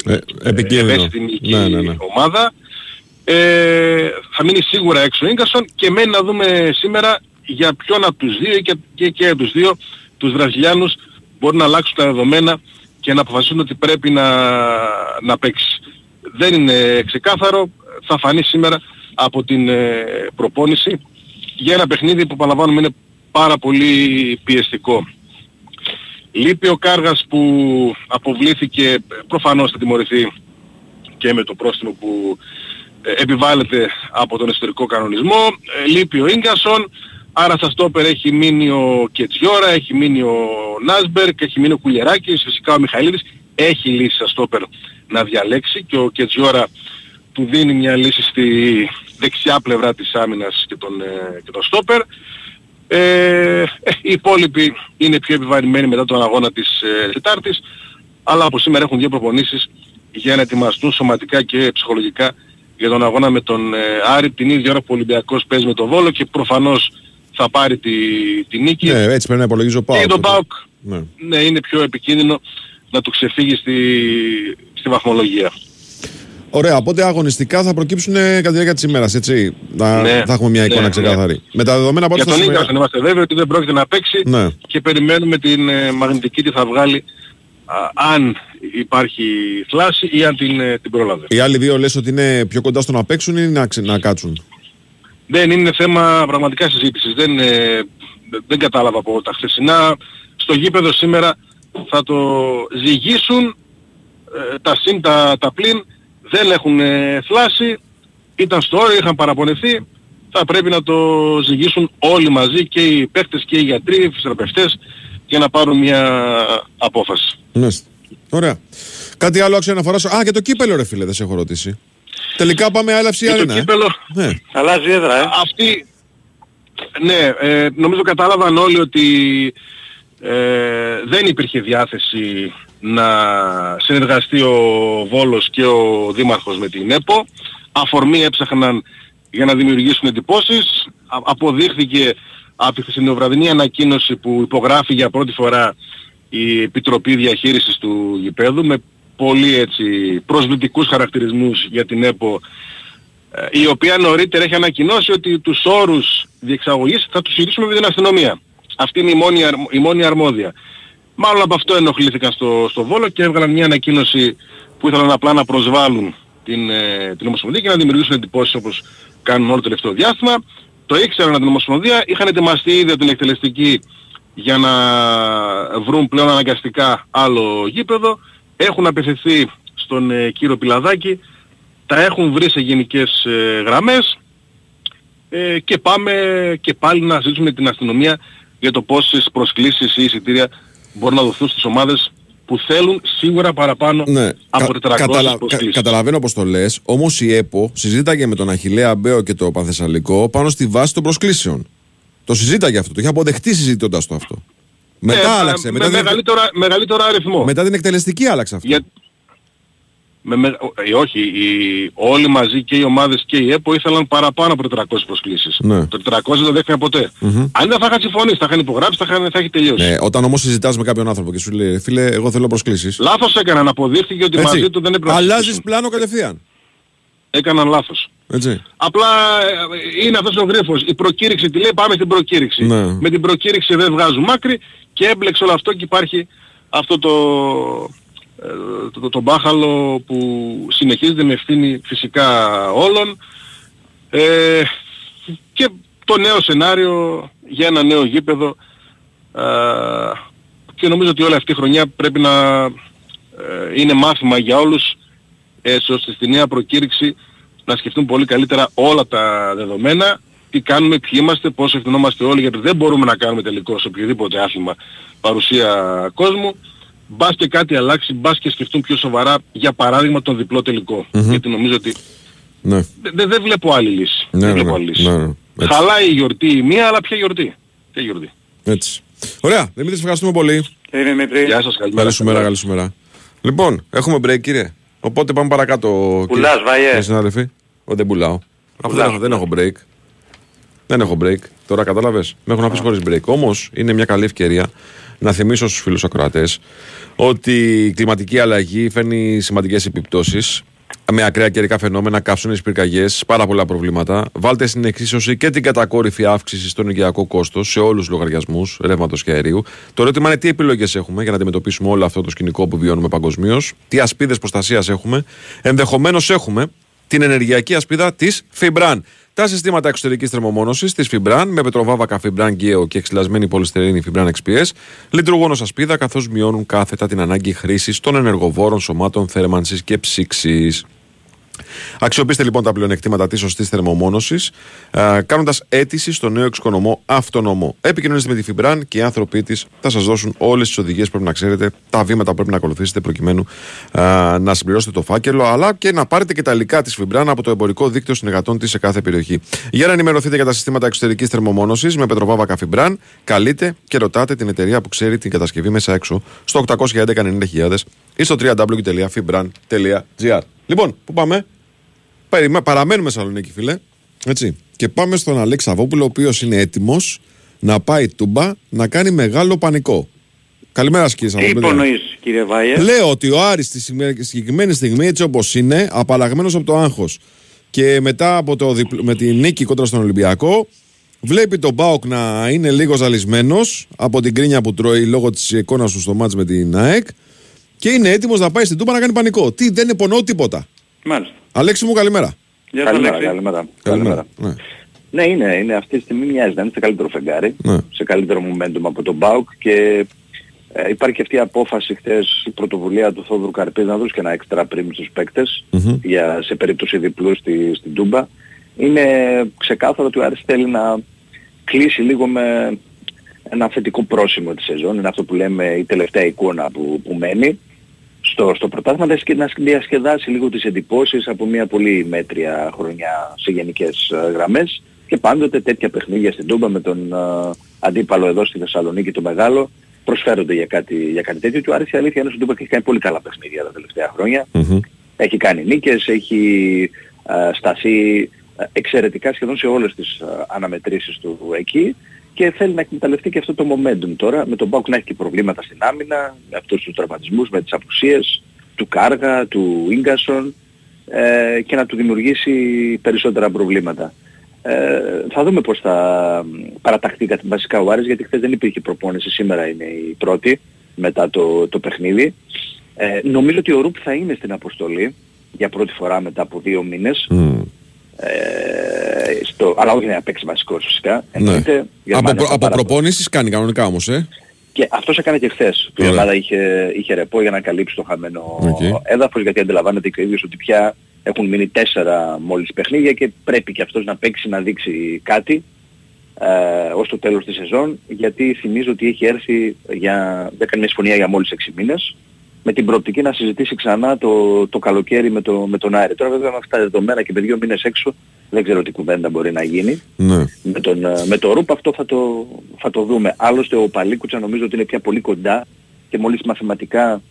Ε, επικίνδυνο. ευαίσθητη νίκη Ναι, ναι, ναι. ομάδα. Ε, θα μείνει σίγουρα έξω ο Ίγκασον και μένει να δούμε σήμερα για ποιον από τους δύο και, και, και από τους δύο τους Βραζιλιάνους μπορεί να αλλάξουν τα δεδομένα και να αποφασίσουν ότι πρέπει να, να παίξει. Δεν είναι ξεκάθαρο, θα φανεί σήμερα από την ε, προπόνηση για ένα παιχνίδι που παραλαμβάνουμε είναι πάρα πολύ πιεστικό. Λείπει ο Κάργας που αποβλήθηκε, προφανώς θα τιμωρηθεί και με το πρόστιμο που ε, επιβάλλεται από τον εσωτερικό κανονισμό. Ε, Λείπει ο Ίγκασον, άρα στα στόπερ έχει μείνει ο Κετζιόρα, έχει μείνει ο Νάσμπερκ, έχει μείνει ο Κουλιεράκης, φυσικά ο Μιχαηλίδης έχει λύσει στα στόπερ να διαλέξει και ο Κετζιόρα του δίνει μια λύση στη δεξιά πλευρά της άμυνας και τον, ε, και τον στόπερ. Ε, ε, οι υπόλοιποι είναι πιο επιβαρημένοι μετά τον αγώνα της ε, Τετάρτης, αλλά από σήμερα έχουν δύο προπονήσεις για να ετοιμαστούν σωματικά και ψυχολογικά για τον αγώνα με τον ε, Άρη την ίδια ώρα που ο Ολυμπιακός παίζει με τον Βόλο και προφανώς θα πάρει τη, τη νίκη. Ναι, έτσι πρέπει να υπολογίζει ο και Πάουκ. για τον ΠΑΟΚ Ναι. ναι, είναι πιο επικίνδυνο να του ξεφύγει στη, στη βαθμολογία. Ωραία, οπότε αγωνιστικά θα προκύψουν ε, κατά τη διάρκεια της ημέρας, έτσι. Να, Ναι. Θα έχουμε μια εικόνα Ναι, ξεκάθαρη. ναι. Με τα δεδομένα Για πάντως τον θα Ίγκασον είμαστε βέβαιοι ότι δεν πρόκειται να παίξει Ναι. και περιμένουμε την ε, μαγνητική τι θα βγάλει α, αν υπάρχει θλάση ή αν την, ε, την πρόλαβε. Οι άλλοι δύο λες ότι είναι πιο κοντά στο να παίξουν ή να, ξε- να κάτσουν; Δεν είναι θέμα πραγματικά συζήτησης. Δεν, ε, δεν κατάλαβα από τα χθεσινά. Στο γήπεδο σήμερα θα το ζυγίσουν ε, τα συν, τα, τα πλην. Δεν έχουν ε, θλάσει. Ήταν στο όριο, είχαν παραπονεθεί. θα πρέπει να το ζυγίσουν όλοι μαζί και οι παίκτες και οι γιατροί, οι φυσιοθεραπευτές για να πάρουν μια απόφαση. Ναι. Ωραία. Κάτι άλλο άξιο να αφορά. Α, και το κύπελο, ρε φίλε, δεν σε έχω ρωτήσει. Τελικά πάμε έλαυση Και το αρένα. ε. κύπελο, Ναι. Αλλάζει έδρα, ε. αυτή, ναι, ε, νομίζω κατάλαβαν όλοι ότι ε, δεν υπήρχε διάθεση να συνεργαστεί ο Βόλος και ο Δήμαρχος με την ΕΠΟ. Αφορμή έψαχναν για να δημιουργήσουν εντυπώσεις. Α- αποδείχθηκε από τη χθεσινοβραδινή ανακοίνωση που υπογράφει για πρώτη φορά η Επιτροπή Διαχείρισης του Γηπέδου με πολύ έτσι προσβλητικούς χαρακτηρισμούς για την ΕΠΟ ε, η οποία νωρίτερα έχει ανακοινώσει ότι τους όρους διεξαγωγής θα τους συζητήσουμε με την αστυνομία. Αυτή είναι η μόνη, αρμ- η μόνη αρμόδια. Μάλλον από αυτό ενοχλήθηκαν στο, στο Βόλο και έβγαλαν μια ανακοίνωση που ήθελαν απλά να προσβάλλουν την, ε, την Ομοσπονδία και να δημιουργήσουν εντυπώσεις όπως κάνουν όλο το τελευταίο διάστημα. Το ήξεραν από την Ομοσπονδία, είχαν ετοιμαστεί ήδη από την εκτελεστική για να βρουν πλέον αναγκαστικά άλλο γήπεδο. Έχουν απευθυνθεί στον ε, κύριο Πιλαδάκη, τα έχουν βρει σε γενικές ε, γραμμές ε, και πάμε και πάλι να συζητήσουμε την αστυνομία για το πόσες προσκλήσεις ή εισιτήρια μπορούν να δοθούν στις ομάδες που θέλουν σίγουρα παραπάνω Ναι. από 400 Κα- καταλα- προσκλήσεις. κα- καταλαβαίνω πώς το λες. Όμως η ΕΠΟ συζήταγε με τον Αχηλέα Μπέο και το Πανθεσσαλικό πάνω στη βάση των προσκλήσεων. Το συζήταγε αυτό. Το είχε αποδεχτεί συζητώντας το αυτό. Μετά Ε, άλλαξε. Με, μετά, την, μεγαλύτερο, μεγαλύτερο αριθμό. μετά την εκτελεστική άλλαξε αυτό. Για... Με, με, ε, όχι, οι, όλοι μαζί και οι ομάδες και η ΕΠΟ ήθελαν παραπάνω από 400 προσκλήσεις. Ναι. Το 400 δεν το δέχτηκαν ποτέ. Μμμ. Αν δεν θα είχαν συμφωνήσει, θα είχαν υπογράψει, θα, είχαν, θα έχει τελειώσει. Ναι, όταν όμως συζητάς με κάποιον άνθρωπο και σου λέει, φίλε, εγώ θέλω προσκλήσεις. Λάθος έκαναν, αποδείχθηκε ότι μαζί του δεν έπρεπε να Αλλάζεις συζητήσουν. πλάνο κατευθείαν. Έκαναν λάθος. Έτσι. Απλά ε, είναι αυτός ο γρίφος. Η προκήρυξη τι λέει, πάμε στην προκήρυξη. Ναι. Με την προκήρυξη δεν βγάζουν άκρη και έμπλεξε όλο αυτό και υπάρχει αυτό το, ε, το, το, το μπάχαλο που συνεχίζεται με ευθύνη φυσικά όλων. Ε, και το νέο σενάριο για ένα νέο γήπεδο ε, και νομίζω ότι όλη αυτή η χρονιά πρέπει να ε, είναι μάθημα για όλους έτσι ώστε στη νέα προκήρυξη να σκεφτούν πολύ καλύτερα όλα τα δεδομένα, τι κάνουμε, ποιοι είμαστε, πώς ευθυνόμαστε όλοι, γιατί δεν μπορούμε να κάνουμε τελικό σε οποιοδήποτε άθλημα παρουσία κόσμου. Μπας και κάτι αλλάξει, μπας και σκεφτούν πιο σοβαρά, για παράδειγμα τον διπλό τελικό. Μμμ. Γιατί νομίζω ότι Ναι. δεν δεν- δεν βλέπω άλλη λύση. Ναι, δεν ναι, βλέπω ναι. άλλη λύση. Ναι, ναι. Έτσι. Χαλάει η γιορτή η μία, αλλά ποια γιορτή; Ποια γιορτή; Έτσι. Ωραία. Δημήτρης, ευχαριστούμε πολύ. Κύριε Δημήτρη. Γεια σας, καλημέρα. Καλή σου μέρα, καλή σου μέρα. Λοιπόν, έχουμε break, κύριε. Οπότε πάμε παρακάτω. Πουλάς, κύριε- Βαγιέ. κύριε συνάδελφοι. Εγώ δεν πουλάω. Αφού δεν, έχω, δεν έχω break. Δεν έχω break. Τώρα κατάλαβες. Με έχουν αφήσει χωρίς break. Όμως είναι μια καλή ευκαιρία να θυμίσω στους φίλου ακροατέ ότι η κλιματική αλλαγή φέρνει σημαντικές επιπτώσεις με ακραία καιρικά φαινόμενα, καύσονε, πυρκαγιές, πάρα πολλά προβλήματα. Βάλτε στην εξίσωση και την κατακόρυφη αύξηση στο ενεργειακό κόστος σε όλους τους λογαριασμούς ρεύματος και αερίου. Το ερώτημα είναι τι επιλογές έχουμε για να αντιμετωπίσουμε όλο αυτό το σκηνικό που βιώνουμε παγκοσμίως, τι ασπίδες προστασίας έχουμε. Ενδεχομένως έχουμε την ενεργειακή ασπίδα της Fibran. Τα συστήματα εξωτερικής θερμομόνωσης της Fibran με πετροβάβακα Fibran Geo και εξυλασμένη πολυστερίνη Fibran XPS λειτουργούν ως ασπίδα καθώς μειώνουν κάθετα την ανάγκη χρήσης των ενεργοβόρων σωμάτων θέρμανσης και ψήξης. Αξιοποιήστε λοιπόν τα πλεονεκτήματα της σωστής θερμομόνωσης, κάνοντας αίτηση στο νέο εξοικονομό αυτονομό. Επικοινωνήστε με τη Fibran και οι άνθρωποι της θα σας δώσουν όλες τις οδηγίες που πρέπει να ξέρετε, τα βήματα που πρέπει να ακολουθήσετε προκειμένου α, να συμπληρώσετε το φάκελο, αλλά και να πάρετε και τα υλικά της Fibran από το εμπορικό δίκτυο συνεργατών της σε κάθε περιοχή. Για να ενημερωθείτε για τα συστήματα εξωτερικής θερμομόνωσης με πετροβάβακα Fibran, καλείτε και ρωτάτε την εταιρεία που ξέρει την κατασκευή μέσα έξω στο 811 ή στο www.fibran.gr. Λοιπόν, πού πάμε; Περιμέ- Παραμένουμε Θεσσαλονίκη, φίλε. Έτσι. Και πάμε στον Αλέξη Σαββόπουλο, ο οποίος είναι έτοιμος να πάει τούμπα να κάνει μεγάλο πανικό. Καλημέρα, σας, κύριε Τι Σαββόπουλο. υπονοείς κύριε Βάιε. Λέω ότι ο Άρης στη σημε- συγκεκριμένη στιγμή, έτσι όπως είναι, απαλλαγμένος από το άγχος και μετά από το διπλ- με τη νίκη κόντρα στον Ολυμπιακό, βλέπει τον Μπάουκ να είναι λίγο ζαλισμένος από την κρίνια που τρώει λόγω της εικόνας του στο μάτς με την ΑΕΚ και είναι έτοιμος να πάει στην Τούμπα να κάνει πανικό. Τι, δεν υπονοώ τίποτα. Μάλιστα. Αλέξη μου, καλημέρα. Γεια σας Καλημέρα, Αλέξη. καλημέρα. Καλημέρα. Ναι. Ναι, είναι, είναι αυτή τη στιγμή μοιάζει να είναι σε καλύτερο φεγγάρι, Ναι. σε καλύτερο momentum από τον ΠΑΟΚ και ε, υπάρχει και αυτή η απόφαση χθες, η πρωτοβουλία του Θόδωρου Καρπίδη να δώσει και ένα έξτρα πριμ στους παικτες Μμμ. για, σε περίπτωση διπλού στη, στην Τούμπα. είναι ξεκάθαρο ότι ο Άρης θέλει να κλείσει λίγο με ένα θετικό πρόσημο της σεζόν. Είναι αυτό που λέμε η τελευταία εικόνα που, που μένει στο, στο πρωτάθλημα να διασκεδάσει λίγο τις εντυπώσεις από μια πολύ μέτρια χρονιά σε γενικές ε, γραμμές και πάντοτε τέτοια παιχνίδια στην Τούμπα με τον ε, αντίπαλο εδώ στη Θεσσαλονίκη το Μεγάλο προσφέρονται για κάτι, για κάτι τέτοιο. Του άρεσε η αλήθεια είναι ότι ο Τούμπα έχει κάνει πολύ καλά παιχνίδια τα τελευταία χρόνια. Έχει κάνει νίκες, έχει ε, σταθεί ε, εξαιρετικά σχεδόν σε όλες τις ε, αναμετρήσεις του εκεί και θέλει να εκμεταλλευτεί και αυτό το momentum τώρα με τον Μπάουκ να έχει και προβλήματα στην άμυνα, με αυτούς τους τραυματισμούς, με τις απουσίες του Κάργα, του Ίγκασον ε, και να του δημιουργήσει περισσότερα προβλήματα. Ε, θα δούμε πώς θα παραταχθεί βασικά ο Άρης γιατί χθες δεν υπήρχε προπόνηση, σήμερα είναι η πρώτη μετά το, το παιχνίδι. Ε, νομίζω ότι ο Ρουπ θα είναι στην αποστολή για πρώτη φορά μετά από δύο μήνες. Ε, στο, αλλά όχι να παίξει βασικός φυσικά. Ναι. Από, προ, από προπόνησης κάνει κανονικά όμως, ε; Και αυτός έκανε και χθες. Η Ελλάδα είχε, είχε ρεπό για να καλύψει το χαμένο okay. έδαφος γιατί αντιλαμβάνεται και ο ίδιος ότι πια έχουν μείνει τέσσερα μόλις παιχνίδια και πρέπει και αυτός να παίξει να δείξει κάτι ε, ως το τέλος της σεζόν γιατί θυμίζω ότι έχει έρθει για, δεν κάνει μια συμφωνία για μόλις 6 μήνες με την προοπτική να συζητήσει ξανά το, το καλοκαίρι με, το, με τον Άρη. Τώρα βέβαια με αυτά τα δεδομένα και με δύο μήνες έξω δεν ξέρω τι κουβέντα μπορεί να γίνει. Ναι. Με, τον, ε, με το Ρούπ αυτό θα το, θα το δούμε. Άλλωστε ο Παλίκουτσα νομίζω ότι είναι πια πολύ κοντά και μόλις μαθηματικά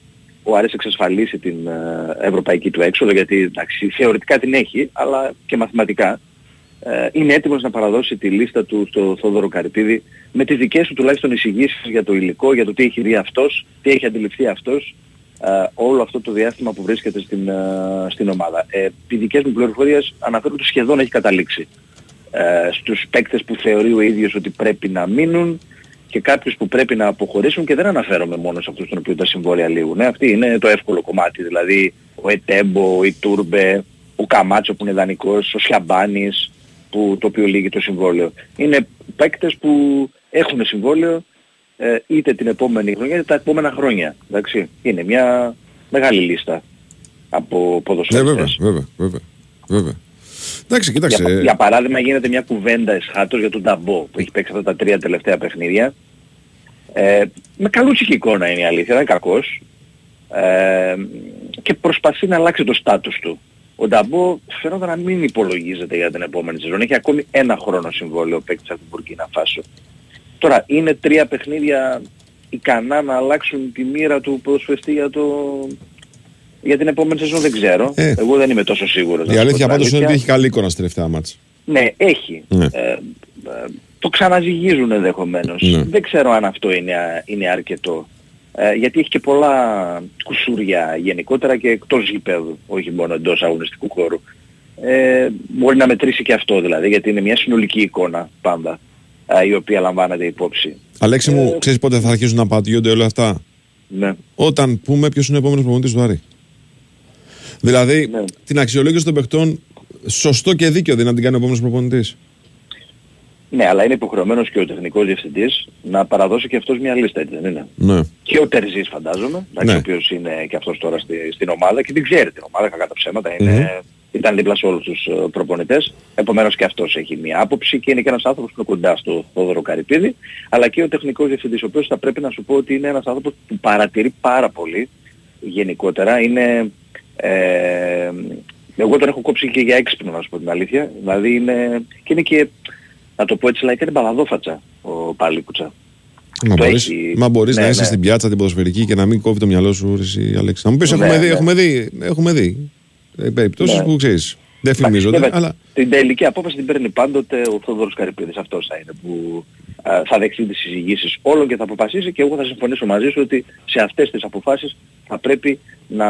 ο Άρης εξασφαλίσει την ε, ευρωπαϊκή του έξοδο γιατί εντάξει, θεωρητικά την έχει αλλά και μαθηματικά ε, είναι έτοιμος να παραδώσει τη λίστα του στο Θόδωρο Καρυπίδη με τις δικές του τουλάχιστον εισηγήσεις για το υλικό, για το τι έχει δει αυτός, τι έχει αντιληφθεί αυτός ε, όλο αυτό το διάστημα που βρίσκεται στην, ε, στην ομάδα. Ε, οι δικές μου πληροφορίες αναφέρουν ότι σχεδόν έχει καταλήξει ε, στους παίκτες που θεωρεί ο ίδιος ότι πρέπει να μείνουν και κάποιους που πρέπει να αποχωρήσουν και δεν αναφέρομαι μόνο σε αυτούς των οποίων τα συμβόλαια λήγουν. Ε, αυτή είναι το εύκολο κομμάτι, δηλαδή ο Ετέμπο, η Τούρμπε, ο Καμάτσο που είναι δανεικός, ο Σιαμπάνης που, το οποίο λύγει το συμβόλαιο. Είναι παίκτες που έχουν συμβόλαιο ε, είτε την επόμενη χρονιά είτε τα επόμενα χρόνια. Εντάξει. Είναι μια μεγάλη λίστα από ποδοσφαιριστές. Ναι, βέβαια, βέβαια, βέβαια. βέβαια. Εντάξει, κοίταξε. Για, για, παράδειγμα γίνεται μια κουβέντα εσχάτως για τον Ταμπό που έχει παίξει αυτά τα τρία τελευταία παιχνίδια. Ε, με καλούτσικη εικόνα είναι η αλήθεια, δεν είναι κακός. Ε, και προσπαθεί να αλλάξει το στάτους του. Ο Νταμπό φαίνονταν να μην υπολογίζεται για την επόμενη σεζόν. Έχει ακόμη ένα χρόνο συμβόλαιο παίκτης από την Μπουρκίνα Φάσο. Τώρα είναι τρία παιχνίδια ικανά να αλλάξουν τη μοίρα του ποδοσφαιριστή για, το... για την επόμενη σεζόν δεν ξέρω. Ε, Εγώ δεν είμαι τόσο σίγουρος. Η αλήθεια πάντως είναι ότι έχει καλή εικόνα στη τελευταία μάτς. Ναι, έχει. Ναι. Ε, ε, το ξαναζυγίζουν ενδεχομένως. Ναι. Δεν ξέρω αν αυτό είναι, είναι αρκετό. Ε, γιατί έχει και πολλά κουσούρια γενικότερα και εκτός γηπέδου, όχι μόνο εντός αγωνιστικού χώρου. Ε, μπορεί να μετρήσει και αυτό δηλαδή, γιατί είναι μια συνολική εικόνα πάντα η οποία λαμβάνεται υπόψη. Αλέξη μου, ε, ξέρεις πότε θα αρχίσουν να πατιούνται όλα αυτά; Ναι. Όταν πούμε ποιος είναι ο επόμενος προπονητής του Άρη. Δηλαδή, ναι. την αξιολόγηση των παιχτών, σωστό και δίκαιο δεν να την κάνει ο επόμενος προπονητής. Ναι, αλλά είναι υποχρεωμένος και ο τεχνικός διευθυντής να παραδώσει και αυτός μια λίστα, έτσι δεν είναι; Ναι. Και ο Τερζής φαντάζομαι, ναι. ο οποίος είναι και αυτός τώρα στη, στην ομάδα και δεν ξέρει την ομάδα, κακά τα ψέματα, είναι, ήταν δίπλα σε όλους τους ε, προπονητές. Επομένως και αυτός έχει μια άποψη και είναι και ένας άνθρωπος που είναι κοντά στο Θόδωρο Καρυπίδη, αλλά και ο τεχνικός διευθυντής, ο οποίος θα πρέπει να σου πω ότι είναι ένας άνθρωπος που παρατηρεί πάρα πολύ γενικότερα. Είναι, ε, εγώ τον έχω κόψει και για έξυπνο να σου πω την αλήθεια. Δηλαδή είναι, και είναι και, να το πω έτσι λαϊκά, είναι μπαλαδόφατσα ο Παλίκουτσα. Μα μπορείς, έχει... μα μπορείς ναι, να είσαι ναι. στην πιάτσα την ποδοσφαιρική και να μην κόβει το μυαλό σου, εσύ, Αλέξη. Να μου πεις, ναι, έχουμε, δει, ναι. έχουμε δει, έχουμε δει. Ε, περιπτώσεις ναι. που ξέρεις. Δεν φημίζονται, αλλά... Την τελική απόφαση την παίρνει πάντοτε ο Θόδωρος Καρυπίδης. Αυτός θα είναι που α, θα δεχτεί τις συζυγήσεις όλων και θα αποφασίσει και εγώ θα συμφωνήσω μαζί σου ότι σε αυτές τις αποφάσεις θα πρέπει να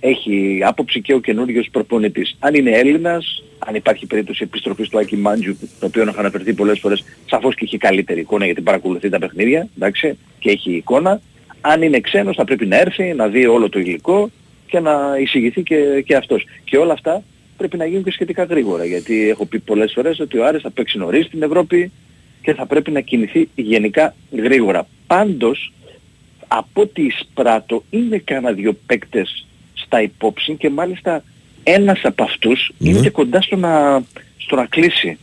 έχει άποψη και ο καινούριος προπονητής. Αν είναι Έλληνας, αν υπάρχει περίπτωση επιστροφής του Άκη Μάντζου, το οποίο έχω αναφερθεί πολλές φορές, σαφώς και έχει καλύτερη εικόνα γιατί παρακολουθεί τα παιχνίδια, εντάξει, και έχει εικόνα. Αν είναι ξένος θα πρέπει να έρθει, να δει όλο το υλικό και να εισηγηθεί και, και αυτός. Και όλα αυτά πρέπει να γίνουν και σχετικά γρήγορα, γιατί έχω πει πολλές φορές ότι ο Άρης θα παίξει νωρίς στην Ευρώπη και θα πρέπει να κινηθεί γενικά γρήγορα. Πάντως, από ό,τι εισπράττω, είναι κανένα δύο παίκτες στα υπόψη και μάλιστα ένας από αυτούς ναι. είναι και κοντά στο να, στο να κλείσει.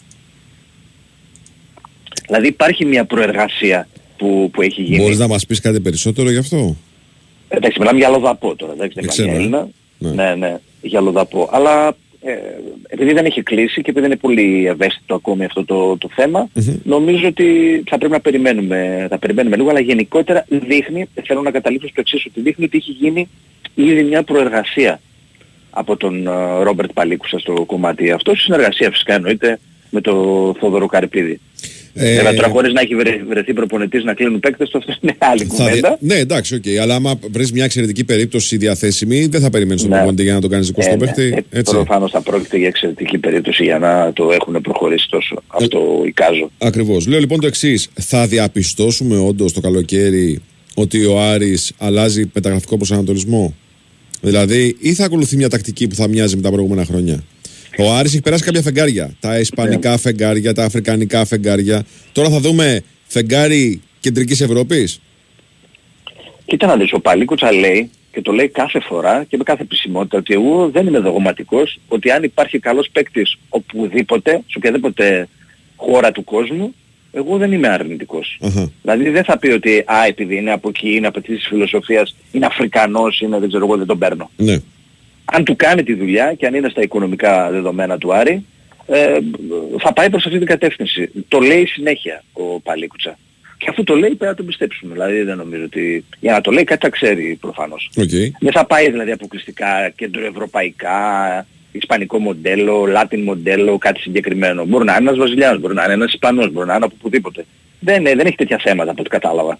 Δηλαδή υπάρχει μια προεργασία που, που έχει γίνει. Μπορείς να μας πεις κάτι περισσότερο γι' αυτό; Εντάξει, μιλάμε για λοδαπό τώρα, εντάξει, δεν ξέρω, μιλάμε για ε. Έλληνα. Ναι, ναι, για λοδαπό. Αλλά ε, επειδή δεν έχει κλείσει και επειδή είναι πολύ ευαίσθητο ακόμη αυτό το, το θεμα νομίζω ότι θα πρέπει να περιμένουμε, θα περιμένουμε λίγο, αλλά γενικότερα δείχνει, θέλω να καταλήξω στο εξής, ότι δείχνει ότι έχει γίνει ήδη μια προεργασία από τον ε, Ρόμπερτ Παλίκουσα στο κομμάτι αυτό, στη συνεργασία φυσικά εννοείται με τον Θόδωρο Καρυπίδη. Ε, Βέβαια τώρα χωρίς να έχει βρε- βρεθεί προπονητής να κλείνουν παίκτες, το αυτό είναι άλλη θα κουβέντα. δι- Ναι, εντάξει, οκ. Αλλά άμα βρεις μια εξαιρετική περίπτωση διαθέσιμη, δεν θα περιμένεις τον Ναι. προπονητή για να το κάνεις δικό σου Ε, το ναι. παίχτη. Ε, Έτσι. Προφανώς θα πρόκειται για εξαιρετική περίπτωση για να το έχουν προχωρήσει τόσο. Ε, Αυτό εικάζω. Ακριβώς. Λέω λοιπόν το εξής. Θα διαπιστώσουμε όντως το καλοκαίρι ότι ο Άρης αλλάζει μεταγραφικό προσανατολισμό; Δηλαδή, ή θα ακολουθεί μια τακτική που θα μοιάζει με τα προηγούμενα χρόνια; Ο Άρης έχει περάσει κάποια φεγγάρια. Τα ισπανικά Ναι. φεγγάρια, τα αφρικανικά φεγγάρια. Τώρα θα δούμε φεγγάρι κεντρικής Ευρώπης. Κοίτα να δεις, ο Παλίκουτσα λέει και το λέει κάθε φορά και με κάθε επισημότητα ότι εγώ δεν είμαι δογματικός ότι αν υπάρχει καλός παίκτης οπουδήποτε, σε οποιαδήποτε χώρα του κόσμου, εγώ δεν είμαι αρνητικός. Αχα. Δηλαδή δεν θα πει ότι α, επειδή είναι από εκεί, είναι από της φιλοσοφίας, είναι Αφρικανός, είναι δεν ξέρω εγώ δεν τον παίρνω. Ναι. Αν του κάνει τη δουλειά και αν είναι στα οικονομικά δεδομένα του Άρη, ε, θα πάει προς αυτή την κατεύθυνση. Το λέει συνέχεια ο Παλίκουτσα. Και αφού το λέει πρέπει να τον πιστέψουμε. Δηλαδή δεν νομίζω ότι... Για να το λέει κάτι θα ξέρει προφανώς. Οκ. Δεν θα πάει δηλαδή αποκλειστικά κεντροευρωπαϊκά, ισπανικό μοντέλο, λάτιν μοντέλο, κάτι συγκεκριμένο. Μπορεί να είναι ένας Βραζιλιάνος, μπορεί να είναι ένας Ισπανός, μπορεί να είναι από οπουδήποτε. Δεν, ε, δεν έχει τέτοια θέματα από ό,τι κατάλαβα.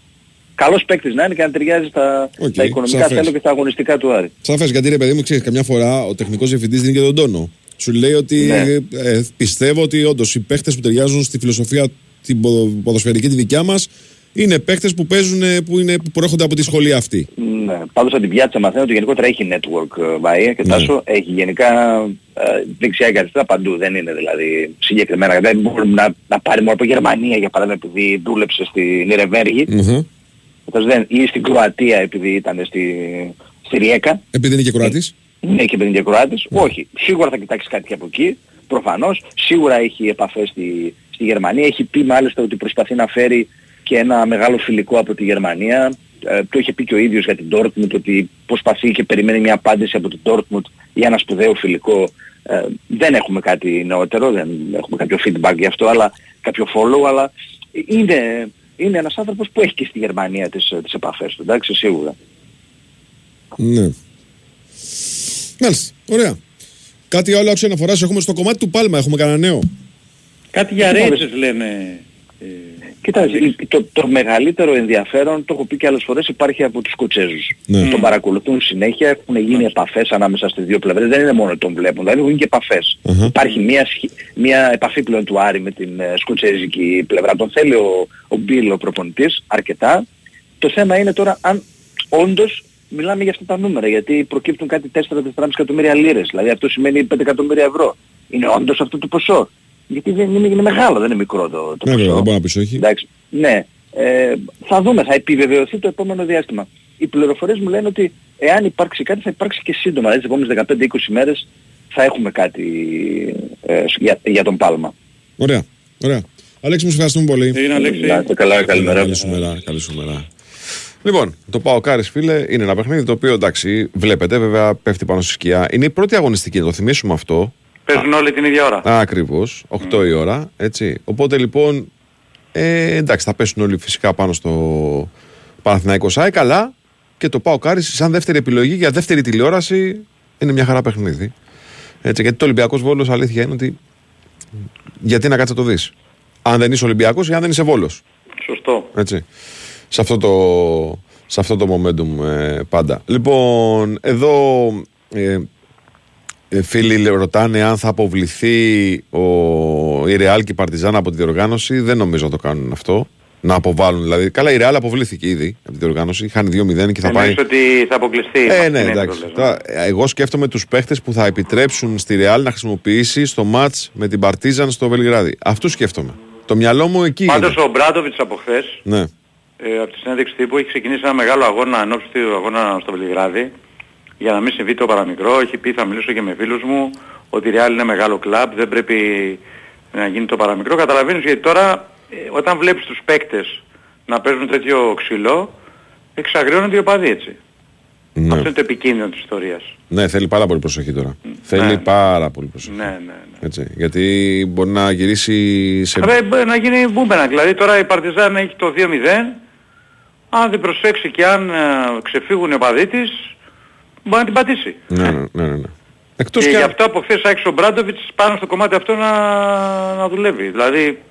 Καλός παίκτης να είναι και να ταιριάζει στα, Οκ, στα οικονομικά σαφές. θέλω και στα αγωνιστικά του Άρη. Σαφές, γιατί ρε παιδί μου, ξέρεις, καμιά φορά ο τεχνικός διευθυντής δίνει και τον τόνο. Σου λέει ότι Ναι. ε, πιστεύω ότι όντως οι παίχτες που ταιριάζουν στη φιλοσοφία την ποδο- ποδοσφαιρική τη δικιά μας είναι παίχτες που παίζουν, ε, που, είναι, που προέρχονται από τη σχολή αυτή. Ναι. Πάντως από την πιάτσα μαθαίνω ότι γενικότερα έχει network ε, Βαΐα και Ναι. Τάσο έχει γενικά ε, δεξιά και αριστερά παντού. Δεν είναι δηλαδή συγκεκριμένα. Δεν μπορούμε να, να πάρει μόνο από Γερμανία για παράδειγμα επειδή δούλεψε στην Νυρεμβέργη Μμμ. Δεν, ή στην Κροατία επειδή ήταν στη, στη Ριέκα. Επειδή είναι και Κροάτης. Ναι, και επειδή είναι και Κροάτης. Όχι. Σίγουρα θα κοιτάξεις κάτι και από εκεί. Προφανώς. Σίγουρα έχει επαφές στη, στη Γερμανία. Έχει πει μάλιστα ότι προσπαθεί να φέρει και ένα μεγάλο φιλικό από τη Γερμανία. Ε, το είχε πει και ο ίδιος για την Dortmund ότι προσπαθεί και περιμένει μια απάντηση από την Dortmund για ένα σπουδαίο φιλικό. Ε, δεν έχουμε κάτι νεότερο, δεν έχουμε κάποιο feedback γι' αυτό, αλλά κάποιο follow, αλλά είναι, είναι ένας άνθρωπος που έχει και στη Γερμανία τις, τις επαφές του, εντάξει, σίγουρα. Ναι. Μάλιστα. Ωραία. Κάτι άλλο άξιο αναφοράς έχουμε στο κομμάτι του Πάλμα. Έχουμε κανένα νέο; Κάτι για Κοίτα, ρέτσες λένε. ε, Κοιτάξτε, το, το μεγαλύτερο ενδιαφέρον, το έχω πει και άλλες φορές, υπάρχει από τους Σκοτσέζους. Ναι. Τον παρακολουθούν συνέχεια, έχουν γίνει επαφές ανάμεσα στις δύο πλευρές. Δεν είναι μόνο ότι τον βλέπουν, δηλαδή έχουν γίνει και επαφές. Αχα. Υπάρχει μια, σχ- μια επαφή πλέον του Άρη με την ε, σκοτσέζικη πλευρά. Τον θέλει ο, ο Μπίλ, ο προπονητής, αρκετά. Το θέμα είναι τώρα αν όντως μιλάμε για αυτά τα νούμερα, γιατί προκύπτουν κάτι 4-4,5 εκατομμύρια λίρες, δηλαδή αυτό σημαίνει 5 εκατομμύρια ευρώ. Είναι όντως αυτό το ποσό. Γιατί δεν είναι, είναι μεγάλο, δεν είναι μικρό το, το Ναι, ποσό. βέβαια, δεν μπορώ να πεις όχι. Εντάξει. Ναι. Ε, θα δούμε, θα επιβεβαιωθεί το επόμενο διάστημα. Οι πληροφορίες μου λένε ότι εάν υπάρξει κάτι θα υπάρξει και σύντομα. Δηλαδή τις επόμενες 15-20 μέρες θα έχουμε κάτι ε, για, για τον Πάλμα. Ωραία. Ωραία. Αλέξη, μου σε ευχαριστούμε πολύ. Είναι Αλέξη. Να είστε καλά, καλημέρα. Καλή σου μέρα. Καλή σου μέρα. Λοιπόν, το Πάο Κάρις, φίλε, είναι ένα παιχνίδι το οποίο εντάξει, βλέπετε, βέβαια πέφτει πάνω στη σκιά. Είναι η πρώτη αγωνιστική, να το θυμίσουμε αυτό. Παίζουν όλοι την ίδια ώρα. Ακριβώς, 8 η ώρα. Έτσι. Οπότε λοιπόν, ε, εντάξει, θα πέσουν όλοι φυσικά πάνω στο Παναθηναϊκός ΣΑΕ, καλά και το Πάο Κάρις, σαν δεύτερη επιλογή για δεύτερη τηλεόραση, είναι μια χαρά παιχνίδι. Έτσι, γιατί το Ολυμπιακός Βόλος αλήθεια είναι ότι. Γιατί να κάτσει να το δεις. Αν δεν είσαι Ολυμπιακός ή αν δεν είσαι Βόλος. Σωστό. Έτσι. Σε αυτό το, σε αυτό το momentum ε, πάντα. Λοιπόν, εδώ ε, ε, φίλοι ρωτάνε αν θα αποβληθεί ο, η Real και η Παρτιζάν από τη διοργάνωση. Δεν νομίζω να το κάνουν αυτό. Να αποβάλουν δηλαδή. Καλά, η Real αποβλήθηκε ήδη από τη διοργάνωση. Χάνει 2-0 και θα πάει. Εννοείς ότι θα αποκλειστεί. Ε, Αυτή ναι, είναι η εντάξει. πρόλογο. Τώρα, ε, εγώ σκέφτομαι τους παίχτες που θα επιτρέψουν στη Real να χρησιμοποιήσει στο match με την Παρτίζαν στο Βελιγράδι. Αυτού σκέφτομαι. Το μυαλό μου εκεί. Πάντως είναι. ο Μπράντοβιτς από χθες, Ναι. ε, από τη συνέντευξη τύπου, έχει ξεκινήσει ένα μεγάλο αγώνα ενώπιση του αγώνα στο Βελιγράδι για να μην συμβεί το παραμικρό. Έχει πει θα μιλήσω και με φίλους μου ότι η Real είναι μεγάλο κλαμπ, δεν πρέπει να γίνει το παραμικρό. Καταλαβαίνεις γιατί τώρα ε, όταν βλέπεις τους παίκτες να παίζουν τέτοιο ξυλό, εξαγριώνονται οι οπαδοί έτσι. Ναι. Αυτό είναι το επικίνδυνο της ιστορίας. ναι, θέλει πάρα πολύ προσοχή τώρα. Θέλει ναι. πάρα πολύ προσοχή. Ναι, ναι, ναι. Έτσι, γιατί μπορεί να γυρίσει σε... Ρε, μπορεί να γίνει μπούμπενα. Δηλαδή τώρα η Παρτιζάν έχει το 2-0. Αν δεν προσέξει και αν ε, ξεφύγουν οι οπαδοί της, μπορεί να την πατήσει. Ναι, ναι, ναι, ναι. Εκτός και και... γι' αυτό από χθες άρχισε ο Μπράντοβιτς πάνω στο κομμάτι αυτό να, να δουλεύει. Δηλαδή,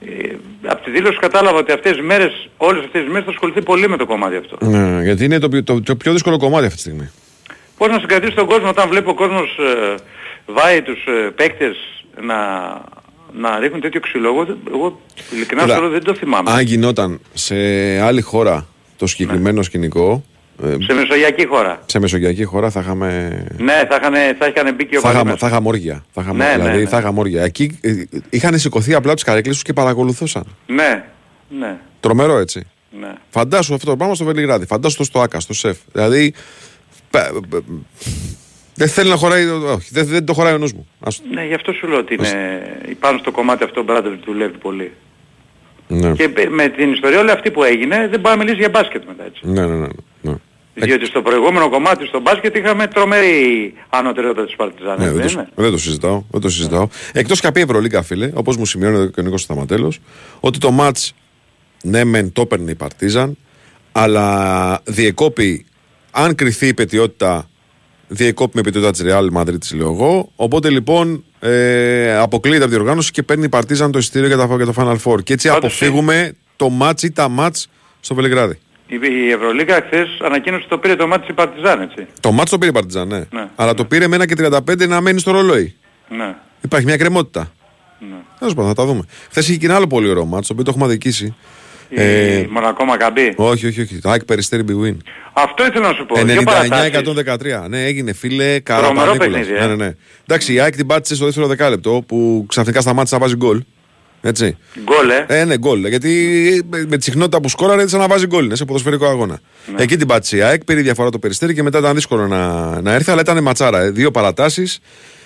ε, από τη δήλωση κατάλαβα ότι αυτές τις μέρες, όλες αυτές τις μέρες θα ασχοληθεί πολύ με το κομμάτι αυτό. Ναι, γιατί είναι το, πιο- το, το πιο δύσκολο κομμάτι αυτή τη στιγμή. Πώς να συγκρατήσει τον κόσμο όταν βλέπει ο κόσμος ε, βάει τους ε, παίκτες να, να ρίχνουν τέτοιο ξυλό. Εγώ, δεν- εγώ ειλικρινά Κοίτα, σου λέω, δεν το θυμάμαι. Αν γινόταν σε άλλη χώρα το συγκεκριμένο σκηνικό, ε, Σε μεσογειακή χώρα. σε μεσογειακή χώρα θα είχαμε... Ναι, θα είχαν, θα είχαν μπει και ο Θα είχαμε, Παδήμας. θα είχαμε όργια. Θα είχαμε, Ναι, ναι, δηλαδή ναι. θα είχαμε όργια. Εκεί ε, είχαν σηκωθεί απλά τις καρέκλες τους και παρακολουθούσαν. Ναι, ναι, Τρομερό έτσι. ναι. Φαντάσου αυτό το πράγμα στο Βελιγράδι. Φαντάσου το στο Άκα, στο ΣΕΦ. Δηλαδή. πε- πε- Δεν θέλει να χωράει. Όχι, δεν, δεν το χωράει ο νους μου. Ας- Ναι, γι' αυτό σου λέω ότι είναι, πάνω στο κομμάτι αυτό ο Μπράντοβιτς δουλεύει πολύ. Ναι. Και πε- με την ιστορία όλη αυτή που έγινε δεν πάει να μιλήσει για μπάσκετ μετά έτσι. Ναι, ναι, ναι. Ναι. Διότι στο προηγούμενο κομμάτι στο μπάσκετ είχαμε τρομερή ανωτερότητα της Παρτιζάν. Ναι, έτσι, δεν, δεν το, είναι; δεν το συζητάω. Δεν το συζητάω. Εκτός και από η Ευρωλίγκα, φίλε, όπως μου σημειώνει και ο Νίκο Σταματέλος, ότι το ματ ναι, μεν το έπαιρνε η Παρτίζαν, αλλά διεκόπη, αν κρυθεί η πετιότητα, διεκόπη με πετιότητα της Real Madrid, λέω εγώ. Οπότε λοιπόν ε, αποκλείεται από τη διοργάνωση και παίρνει η Παρτίζαν το εισιτήριο για, τα, για το Final Four. Και έτσι Πάντως, αποφύγουμε το μάτς ή τα μάτς στο Βελιγράδι. Η, η Ευρωλίγα χθες ανακοίνωσε ότι το πήρε το μάτι της Παρτιζάν έτσι. Το μάτς το πήρε η Παρτίζαν, ναι. Ναι, Αλλά το πήρε με ένα και 35 να μένει στο ρολόι. Ναι. Υπάρχει μια κρεμότητα. ναι. Τέλος πάντων, θα τα δούμε. Χθες είχε και ένα άλλο πολύ ωραίο μάτσο, το οποίο το έχουμε αδικήσει. Η Μονακό Μακαμπή. όχι, όχι, όχι. Το Άκη Περιστέρη Big Win. Αυτό ήθελα να σου πω. Δύο παρατάσεις. 99-113. Ναι, έγινε φίλε καρά Τρομερό πανίκουλας. παιχνίδι, ε. Ναι, ναι, ναι. Εντάξει, η Άκη την πάτησε στο δεύτερο δεκάλεπτο που ξαφνικά σταμάτησε να βάζει γκολ. Έτσι. Γκολ, ε. Ε, ναι, γκολ. Γιατί με με τη συχνότητα που σκόραρε έτσι να βάζει γκολ. Είναι σε ποδοσφαιρικό αγώνα. Ναι. Εκεί την πάτησε η ΑΕΚ, πήρε διαφορά το Περιστέρι και μετά ήταν δύσκολο να, να έρθει, αλλά ήταν ματσάρα. ε. Δύο παρατάσεις.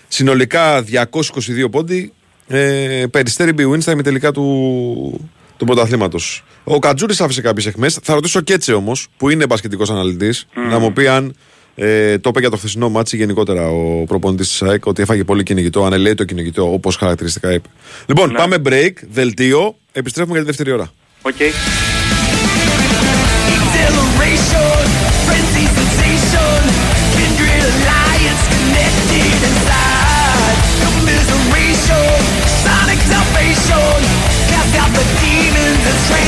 Συνολικά 222 πόντοι. Ε, Περιστέρι bwin στα ημιτελικά του, του πρωταθλήματος. Ο Καντζούρης άφησε κάποιες αιχμές. Θα ρωτήσω και έτσι όμως, που είναι μπασκετικός αναλυτής, να μου πει αν ε, το είπε για το χθεσινό ματς ή γενικότερα ο προπονητής της ΑΕΚ, ότι έφαγε πολύ κυνηγητό, αν ελέει το κυνηγητό όπως χαρακτηριστικά είπε. Λοιπόν, πάμε break, δελτίο, επιστρέφουμε για τη δεύτερη ώρα. OK.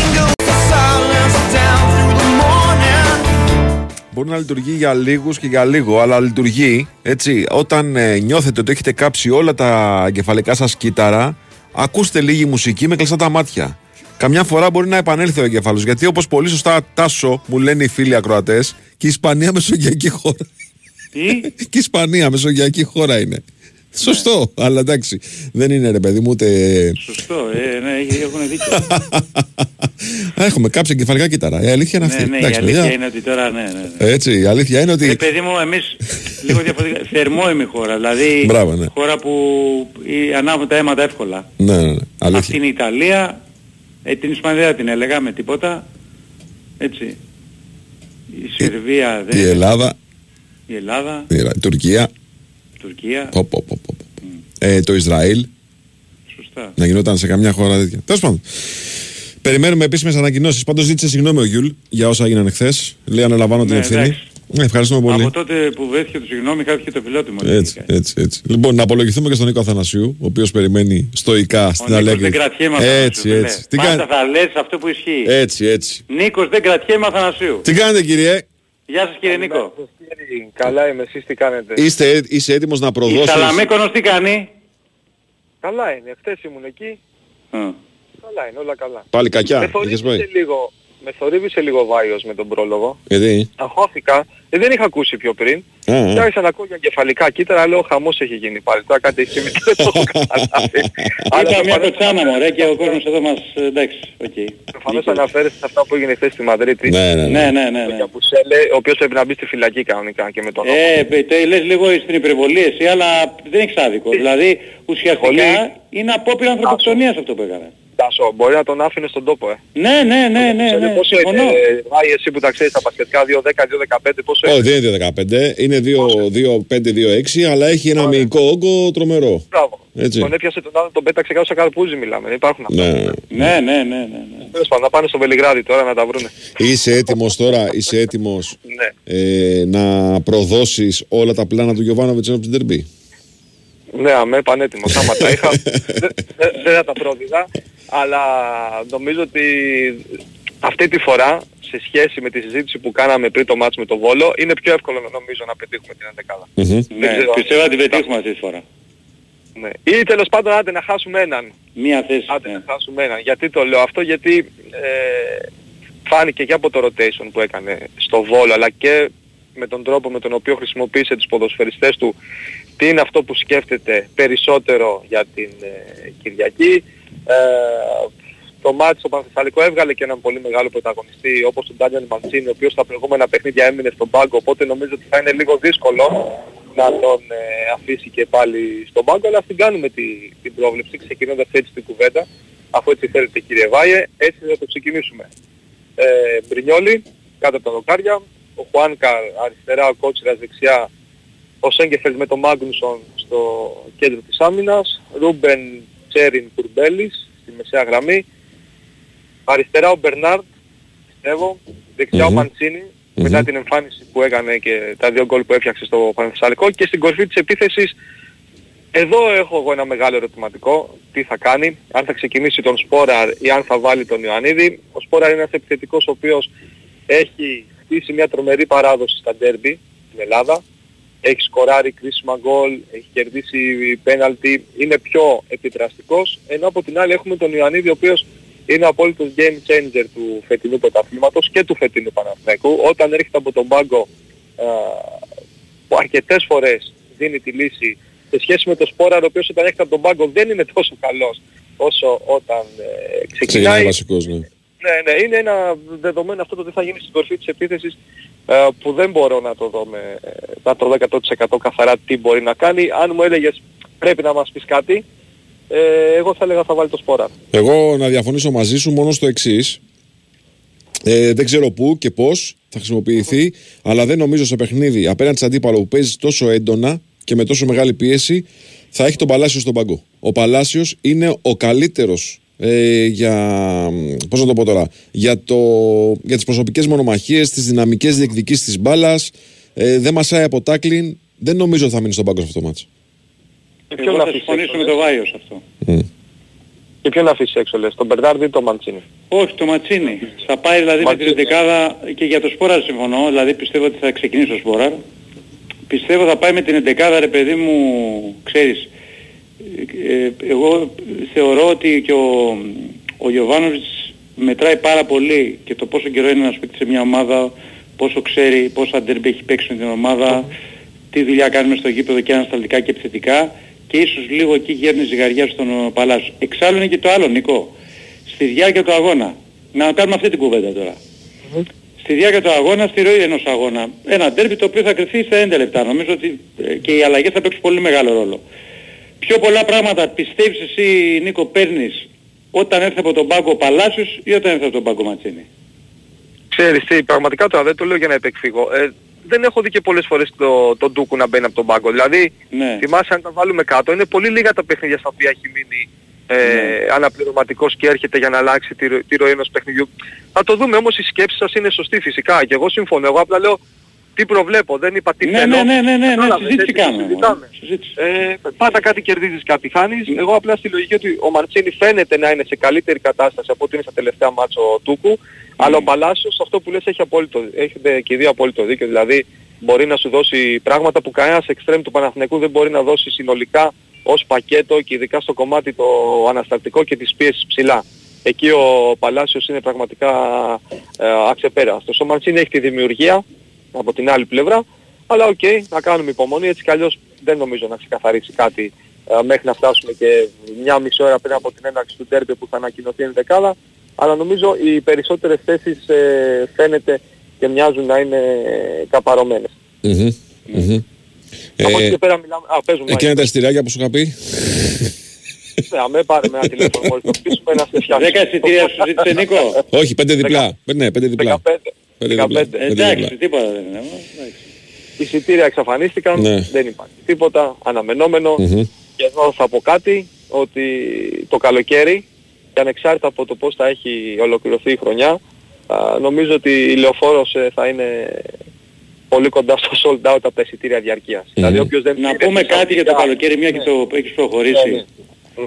Exhilaration, Μπορεί να λειτουργεί για λίγους και για λίγο, αλλά λειτουργεί έτσι. Όταν ε, νιώθετε ότι έχετε κάψει όλα τα εγκεφαλικά σας κύτταρα, ακούστε λίγη μουσική με κλειστά τα μάτια. Καμιά φορά μπορεί να επανέλθει ο εγκέφαλο. Γιατί όπως πολύ σωστά τάσο μου λένε οι φίλοι ακροατές, και η Ισπανία μεσογειακή χώρα. Τι; και η Ισπανία μεσογειακή χώρα είναι. Σωστό, αλλά εντάξει. Δεν είναι ρε παιδί μου ούτε. Σωστό, ε, ναι, έχουν δίκιο. Έχουμε κάψει εγκεφαλικά κύτταρα. Η αλήθεια είναι αυτή. ναι, ναι, η Εντάξει, αλήθεια παιδιά. είναι ότι τώρα, ναι, ναι. ναι. Έτσι, η αλήθεια είναι ότι. Ε, παιδί μου, εμείς λίγο διαφορετικά, θερμόιμη χώρα, δηλαδή Μπράβο, ναι. χώρα που οι- ανάβουν τα αίματα εύκολα. Ναι, ναι, ναι. Αλήθεια. Αυτή είναι η Ιταλία, ε, την Ισπανία δεν την έλεγα με τίποτα, έτσι. Η Σερβία δεν Η Ελλάδα, η Ελλάδα, η Ιρα- η Τουρκία, η Τουρκία, πω, πω, πω, πω, πω. Ε, το Ισραήλ, σωστά. να γινόταν σε καμιά χώρα τέτοια. Τέλος πάντων. Περιμένουμε επίσημες ανακοινώσεις. Πάντως ζήτησε συγγνώμη ο Γιούλ για όσα έγιναν εχθές. Λέει αναλαμβάνω την Ναι, ευθύνη. εντάξει. Ναι, ευχαριστούμε πολύ. Από τότε που βρέθηκε το συγγνώμη χάθηκε το φιλότιμο. Έτσι, έτσι, έτσι. Λοιπόν, να απολογηθούμε και στον Νίκο Αθανασίου, ο οποίος περιμένει stoικά στην Ο Νίκος Αλέγκρη. δεν κρατιέμαι Αθανασίου, Έτσι, φίλε. έτσι. Τι, Πάντα κάνετε, θα λες αυτό που ισχύει. έτσι, έτσι. Νίκος δεν κρατιέμαι Αθανασίου. Τι κάνετε, κύριε, Γεια σας κύριε Νίκο. Καλά είμαι, εσείς τι κάνετε; Είστε, είσαι έτοιμος να Η προδώσεις; Σαλαμίκονος τι κάνει; Καλά είναι, χθες ήμουν εκεί. Α. Καλά είναι, όλα καλά. Πάλι κακιά, Με είχες φωνήσετε πάει; λίγο, με θορύβησε λίγο ο Βάιος με τον πρόλογο. Γιατί; Αγχώθηκα, ε, δεν είχα ακούσει πιο πριν. Α, α. Και άρχισα να ακούω για εγκεφαλικά κύτταρα, λέω χαμός έχει γίνει πάλι. Τώρα κάτι έχει συμβεί, δεν το έχω καταλάβει. Αλλά Ήταν μια προφανώς- κοτσάνα μωρέ και ο κόσμος εδώ μας... ε, εντάξει, οκ. Προφανώς αναφέρεσαι σε αυτά που έγινε χθες στη Μαδρίτη. Ναι, ναι, Ναι, ναι, ναι. Το ναι. Γιαμπουσέλε, ο οποίος πρέπει να μπει στη φυλακή κανονικά και με τον Ε, παι- τε- λες λίγο στην υπερβολή εσύ, αλλά δεν έχεις άδικο. Δηλαδή, ουσιαστικά Πολύ. είναι απόπειρα ανθρωποκτονίας αυτό που έκανες. Τάσο, μπορεί να τον άφηνες στον τόπο, ε. Ναι, ναι, ναι, ναι, Ξέρετε ναι, πόσο συμφωνώ. είναι, ε, Βάη, εσύ που τα ξέρεις τα πασχετικά 2-10-2-15, πόσο Όχι, είναι; δεν είναι 15, είναι 2-5-2-6, αλλά έχει ένα μυϊκό όγκο τρομερό. Μπράβο. Έτσι. Τον έπιασε τον άλλο, τον πέταξε κάτω σαν καρπούζι μιλάμε. Δεν υπάρχουν αυτά. Ναι. Ναι, ναι, ναι, ναι. ναι. Τέλος πάντων, να πάνε στο Βελιγράδι τώρα να τα βρούνε. Είσαι έτοιμος τώρα, είσαι έτοιμος Ναι. ε, να προδώσεις όλα τα πλάνα του Γιωβάνοβιτς ενώπιση την Τερμπή. Ναι, αμέ, πανέτοιμος. Άμα τα είχα, δεν- δεν δεν θα τα πρόδιδα. Αλλά νομίζω ότι αυτή τη φορά, σε σχέση με τη συζήτηση που κάναμε πριν το μάτς με το Βόλο, είναι πιο εύκολο νομίζω να πετύχουμε την 11. Ναι, ξέρω. πιστεύω να την πετύχουμε αυτή τη φορά. Ναι. Ή τέλος πάντων άντε να χάσουμε έναν. Μία θέση. Άντε ναι. να χάσουμε έναν. Γιατί το λέω αυτό, γιατί ε, φάνηκε και από το rotation που έκανε στο Βόλο, αλλά και με τον τρόπο με τον οποίο χρησιμοποίησε τους ποδοσφαιριστές του, τι είναι αυτό που σκέφτεται περισσότερο για την ε, Κυριακή. Ε, το μάτι στο Πανθεσσαλικό έβγαλε και έναν πολύ μεγάλο πρωταγωνιστή όπως τον Ντάνιελ Μαντσίνη, ο οποίος στα προηγούμενα παιχνίδια έμεινε στον πάγκο, οπότε νομίζω ότι θα είναι λίγο δύσκολο να τον ε, αφήσει και πάλι στον πάγκο, αλλά ας την κάνουμε τη, την πρόβλεψη, ξεκινώντας έτσι την κουβέντα, αφού έτσι θέλετε κύριε Βάιε, έτσι θα το ξεκινήσουμε. Ε, Μπρινιόλι, κάτω από τα δοκάρια, ο Χουάνκα αριστερά, ο Κότσιρας δεξιά, ο Σέγκεφελς με τον Μάγνουσον στο κέντρο της άμυνας, Ρούμπεν Τσέριν Κουρμπέλης στη μεσαία γραμμή, αριστερά ο Μπερνάρτ, πιστεύω, δεξιά ο Μαντσίνη, μετά την εμφάνιση που έκανε και τα δύο γκολ που έφτιαξε στο Πανθεσσαλικό και στην κορφή της επίθεσης εδώ έχω εγώ ένα μεγάλο ερωτηματικό. Τι θα κάνει, αν θα ξεκινήσει τον Σπόραρ ή αν θα βάλει τον Ιωαννίδη. Ο Σπόραρ είναι ένας επιθετικός ο οποίος έχει χτίσει μια τρομερή παράδοση στα ντέρμπι στην Ελλάδα. Έχει σκοράρει κρίσιμα γκολ, έχει κερδίσει πέναλτι, είναι πιο επιδραστικός. Ενώ από την άλλη έχουμε τον Ιωαννίδη ο οποίος είναι ο απόλυτος game changer του φετινού πρωταθλήματος και του φετινού Παναθηναϊκού. Όταν έρχεται από τον πάγκο α, που αρκετές φορές δίνει τη λύση σε σχέση με το Σπόραρ ο οποίος όταν έρχεται από τον πάγκο δεν είναι τόσο καλός όσο όταν ε, Ξεκινάει ξεκινάει. βασικός, ναι. Ναι, ναι, είναι ένα δεδομένο αυτό το τι θα γίνει στην κορφή της επίθεσης ε, που δεν μπορώ να το δω με, ε, να το δω 100% καθαρά τι μπορεί να κάνει. Αν μου έλεγες πρέπει να μας πεις κάτι, ε, εγώ θα έλεγα θα βάλει το Σπόραρ. Εγώ να διαφωνήσω μαζί σου μόνο στο εξής. Ε, δεν ξέρω πού και πώς θα χρησιμοποιηθεί, αλλά δεν νομίζω σε παιχνίδι απέναντι σε αντίπαλο που παίζεις τόσο έντονα και με τόσο μεγάλη πίεση θα έχει τον Παλάσιος στον παγκό. Ο Παλάσιος είναι ο καλύτερος ε, για. Πώς να το πω τώρα. Για, το, για τις προσωπικές μονομαχίες, τις δυναμικές διεκδικήσεις της μπάλας. Ε, δεν μασάει από τάκλιν. Δεν νομίζω ότι θα μείνει στον πάγκο σε αυτό το μάτσο. Εγώ θα συμφωνήσω με το Βάιος σε αυτό. Και ποιον αφήσει έξω λες, τον Μπερνάρντ ή τον Μαντσίνη; Όχι, το Ματσίνη. Θα πάει δηλαδή με την εντεκάδα και για το Σπόραρ συμφωνώ, δηλαδή πιστεύω ότι θα ξεκινήσει ο Σπόραρ. Πιστεύω θα πάει με την εντεκάδα ρε παιδί μου, ξέρεις, ε, εγώ θεωρώ ότι και ο, ο Γιωβάνοβιτς μετράει πάρα πολύ και το πόσο καιρό είναι ένας παίκτης σε μια ομάδα, πόσο ξέρει, πόσα ντέρμπι έχει παίξει με την ομάδα, τι δουλειά κάνουμε στο γήπεδο και ανασταλτικά και επιθετικά και ίσως λίγο εκεί γέρνει ζυγαριά στον ε, Παλάσιο. Εξάλλου είναι και το άλλο Νικό. Στη διάρκεια του αγώνα, να κάνουμε αυτή την κουβέντα τώρα. Στη διάρκεια του αγώνα, στη ροή ενός αγώνα. Ένα ντέρμπι το οποίο θα κρυφθεί στα 11 λεπτά. Νομίζω ότι ε, και οι αλλαγές θα παίξουν πολύ μεγάλο ρόλο. Πιο πολλά πράγματα πιστεύεις εσύ Νίκο παίρνεις όταν έρθει από τον πάγκο ο Παλάσιος ή όταν έρθει από τον πάγκο Ματσίνη; Ξέρεις τι, πραγματικά τώρα δεν το λέω για να επεκφύγω. Ε, δεν έχω δει και πολλές φορές το, τον Ντούκου να μπαίνει από τον πάγκο. Δηλαδή, Ναι. θυμάσαι αν τα βάλουμε κάτω, είναι πολύ λίγα τα παιχνίδια στα οποία έχει μείνει ε, αναπληρωματικός και έρχεται για να αλλάξει τη, ρο- τη ροή ενός παιχνιδιού. Θα το δούμε όμως η σκέψη σας είναι σωστή φυσικά και εγώ συμφωνώ. Εγώ απλά λέω τι προβλέπω, δεν είπα τι Ναι, θέλω. ναι, ναι, ναι, ναι, ναι, Κατάλαβες, συζήτηση έτσι το κάνουμε, συζητάμε. Ε, πάντα κάτι κερδίζεις, κάτι χάνεις. Εγώ απλά στη λογική ότι ο Μαντσίνη φαίνεται να είναι σε καλύτερη κατάσταση από ό,τι είναι στα τελευταία μάτσο Τούκου. Αλλά ο Παλάσιος αυτό που λες έχει απόλυτο, έχετε και οι δύο απόλυτο δίκιο. Δηλαδή μπορεί να σου δώσει πράγματα που κανένας εξτρέμ του Παναθηναϊκού δεν μπορεί να δώσει συνολικά ως πακέτο και ειδικά στο κομμάτι το ανασταλτικό και της πίεσης ψηλά. εκεί ο Παλάσιος είναι πραγματικά ε, αξεπέραστος. Ο Μαντσίνη έχει τη δημιουργία από την άλλη πλευρά, αλλά οκ, να κάνουμε υπομονή, έτσι κι αλλιώς δεν νομίζω να ξεκαθαρίσει κάτι ε, μέχρι να φτάσουμε και μια μισή ώρα πριν από την έναρξη του ντέρμπι που θα ανακοινωθεί η ενδεκάδα, αλλά νομίζω οι περισσότερες θέσεις ε, φαίνεται και μοιάζουν να είναι καπαρωμένες. Μμμ, μμμ. Από εκεί Ε, και πέρα μιλάμε... Α, παίζουμε. Εκείνα τα εισιτηράκια που σου είχα πει. Ναι, αμέ πάρε με ένα τηλέφωνο μόλις το πείσουμε να σε φτιάξει. Δέκα εισιτήρια σου ζήτησε Νίκο. Όχι, πέντε διπλά. Ναι, πέντε διπλά. 15. Πέντε διπλά. 15. Πέντε Εντάξει, διπλά. τίποτα δεν είναι. εντάξει. εισιτήρια εξαφανίστηκαν, Ναι. δεν υπάρχει τίποτα, αναμενόμενο. Μμμ. Και εδώ θα πω κάτι, ότι το καλοκαίρι, και ανεξάρτητα από το πώς θα έχει ολοκληρωθεί η χρονιά, α, νομίζω ότι η Λεωφόρος ε, θα είναι πολύ κοντά στο sold out από τα εισιτήρια διαρκείας. Δηλαδή όποιος δεν Να πήρε πούμε τη κάτι για το Σαουδική- καλοκαίρι, μια και το έχεις Ναι, προχωρήσει. ναι.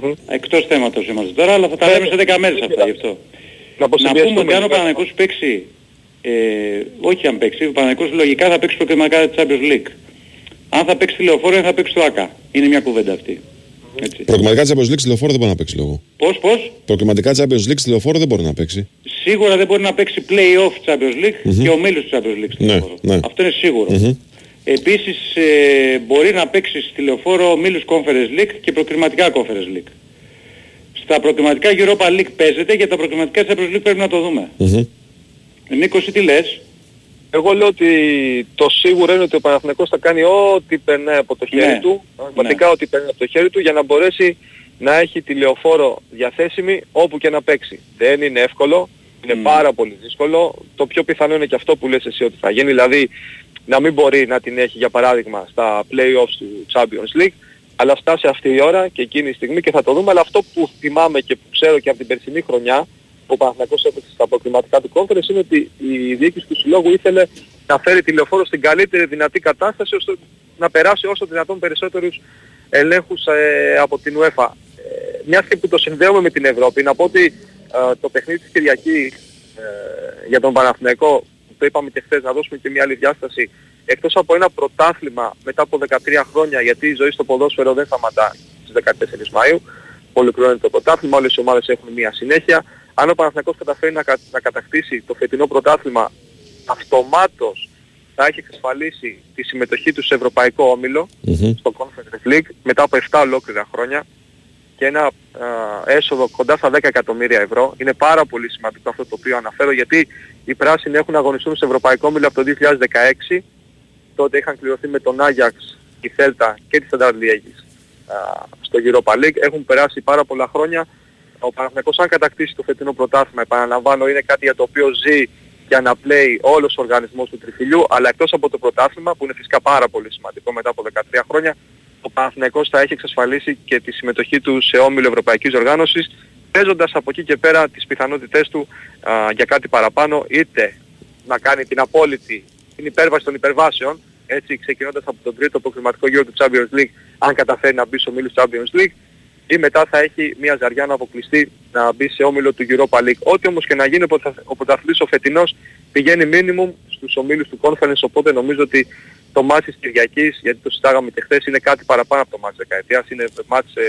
Μμμ. Εκτός θέματος είμαστε τώρα, αλλά θα τα Ναι, λέμε ναι. σε 10 μέρες αυτά γι' αυτό. Να Να αποσυμβιαστούμε πούμε ότι αν ο λίγο. Παναγικός παίξει, ε, όχι αν παίξει, ο Παναγικός λογικά θα παίξει προκριματικά της Champions League. Αν θα παίξει τηλεοφόρο ή αν θα παίξει το ΆΚΑ. Είναι μια κουβέντα αυτή. Έτσι. Προκριματικά Champions League στη λεωφόρο δεν μπορεί να παίξει λόγο. Πώς, πώς; Προκριματικά Champions League στη λεωφόρο δεν μπορεί να παίξει. Σίγουρα δεν μπορεί να παίξει play-off Champions League Μμμ. και ομίλους της Champions League. στη Ναι, Λεωφόρο. ναι. Αυτό είναι σίγουρο. Μμμ. Επίσης ε, μπορεί να παίξει στη λεωφόρο ομίλους Conference League και προκριματικά Conference League. Στα προκριματικά Europa League παίζεται και τα προκριματικά Champions League πρέπει να το δούμε. Μμμ. Νίκος, εσύ τι λες; Εγώ λέω ότι το σίγουρο είναι ότι ο Παναθηναϊκός θα κάνει ό,τι περνάει από το χέρι Ναι. του, πραγματικά ό,τι περνάει από το χέρι του για να μπορέσει να έχει τη λεωφόρο διαθέσιμη όπου και να παίξει. Δεν είναι εύκολο, είναι πάρα πολύ δύσκολο. Το πιο πιθανό είναι και αυτό που λες εσύ ότι θα γίνει, δηλαδή να μην μπορεί να την έχει για παράδειγμα στα play-offs του Champions League, αλλά φτάσει αυτή η ώρα και εκείνη η στιγμή και θα το δούμε. Αλλά αυτό που θυμάμαι και που ξέρω και από την περσινή χρονιά, που ο Παναθηναϊκός έπαιξε στα προκριματικά του conference, είναι ότι η διοίκηση του συλλόγου ήθελε να φέρει τη λεωφόρο στην καλύτερη δυνατή κατάσταση ώστε να περάσει όσο δυνατόν περισσότερους ελέγχους ε, από την UEFA. Ε, μιας και που το συνδέουμε με την Ευρώπη, να πω ότι ε, το παιχνίδι της Κυριακής ε, για τον Παναθηναϊκό, το είπαμε και χθες, να δώσουμε και μια άλλη διάσταση, εκτός από ένα πρωτάθλημα μετά από 13 χρόνια, γιατί η ζωή στο ποδόσφαιρο δεν σταματά στις 14 Μαΐου, ολοκληρώνεται το πρωτάθλημα, όλες οι ομάδες έχουν μια συνέχεια. Αν ο Παναθηναϊκός καταφέρει να, κα- να κατακτήσει το φετινό πρωτάθλημα, αυτομάτως θα έχει εξασφαλίσει τη συμμετοχή του σε ευρωπαϊκό όμιλο, Μμμ. στο Conference League, μετά από 7 ολόκληρα χρόνια και ένα α, έσοδο κοντά στα 10 εκατομμύρια ευρώ. Είναι πάρα πολύ σημαντικό αυτό το οποίο αναφέρω γιατί οι πράσινοι έχουν αγωνιστούν σε ευρωπαϊκό όμιλο από το 2016. Τότε είχαν κληρωθεί με τον Άγιαξ, τη Θέλτα και τη Σταντάρ Liège στο Europa League. Έχουν περάσει πάρα πολλά χρόνια. Ο Παναθηναϊκός αν κατακτήσει το φετινό πρωτάθλημα, επαναλαμβάνω, είναι κάτι για το οποίο ζει και αναπλέει όλος ο οργανισμός του τριφυλιού, αλλά εκτός από το πρωτάθλημα, που είναι φυσικά πάρα πολύ σημαντικό μετά από 13 χρόνια, ο Παναθηναϊκός θα έχει εξασφαλίσει και τη συμμετοχή του σε όμιλο Ευρωπαϊκής Οργάνωσης, παίζοντας από εκεί και πέρα τις πιθανότητές του α, για κάτι παραπάνω, είτε να κάνει την απόλυτη, την υπέρβαση των υπερβάσεων, έτσι ξεκινώντας από τον τρίτο προκριματικό γύρο του Champions League, αν καταφέρει να μπει στο όμιλο Champions League, ή μετά θα έχει μια ζαριά να αποκλειστεί να μπει σε όμιλο του Europa League. Ό,τι όμως και να γίνει ο πρωτα- ο πρωταθλητής ο φετινός πηγαίνει minimum στους ομίλους του Conference, οπότε νομίζω ότι το μάτς της Κυριακής, γιατί το συζητάγαμε και χθες, είναι κάτι παραπάνω από το μάτς δεκαετίας, είναι μάτς ε,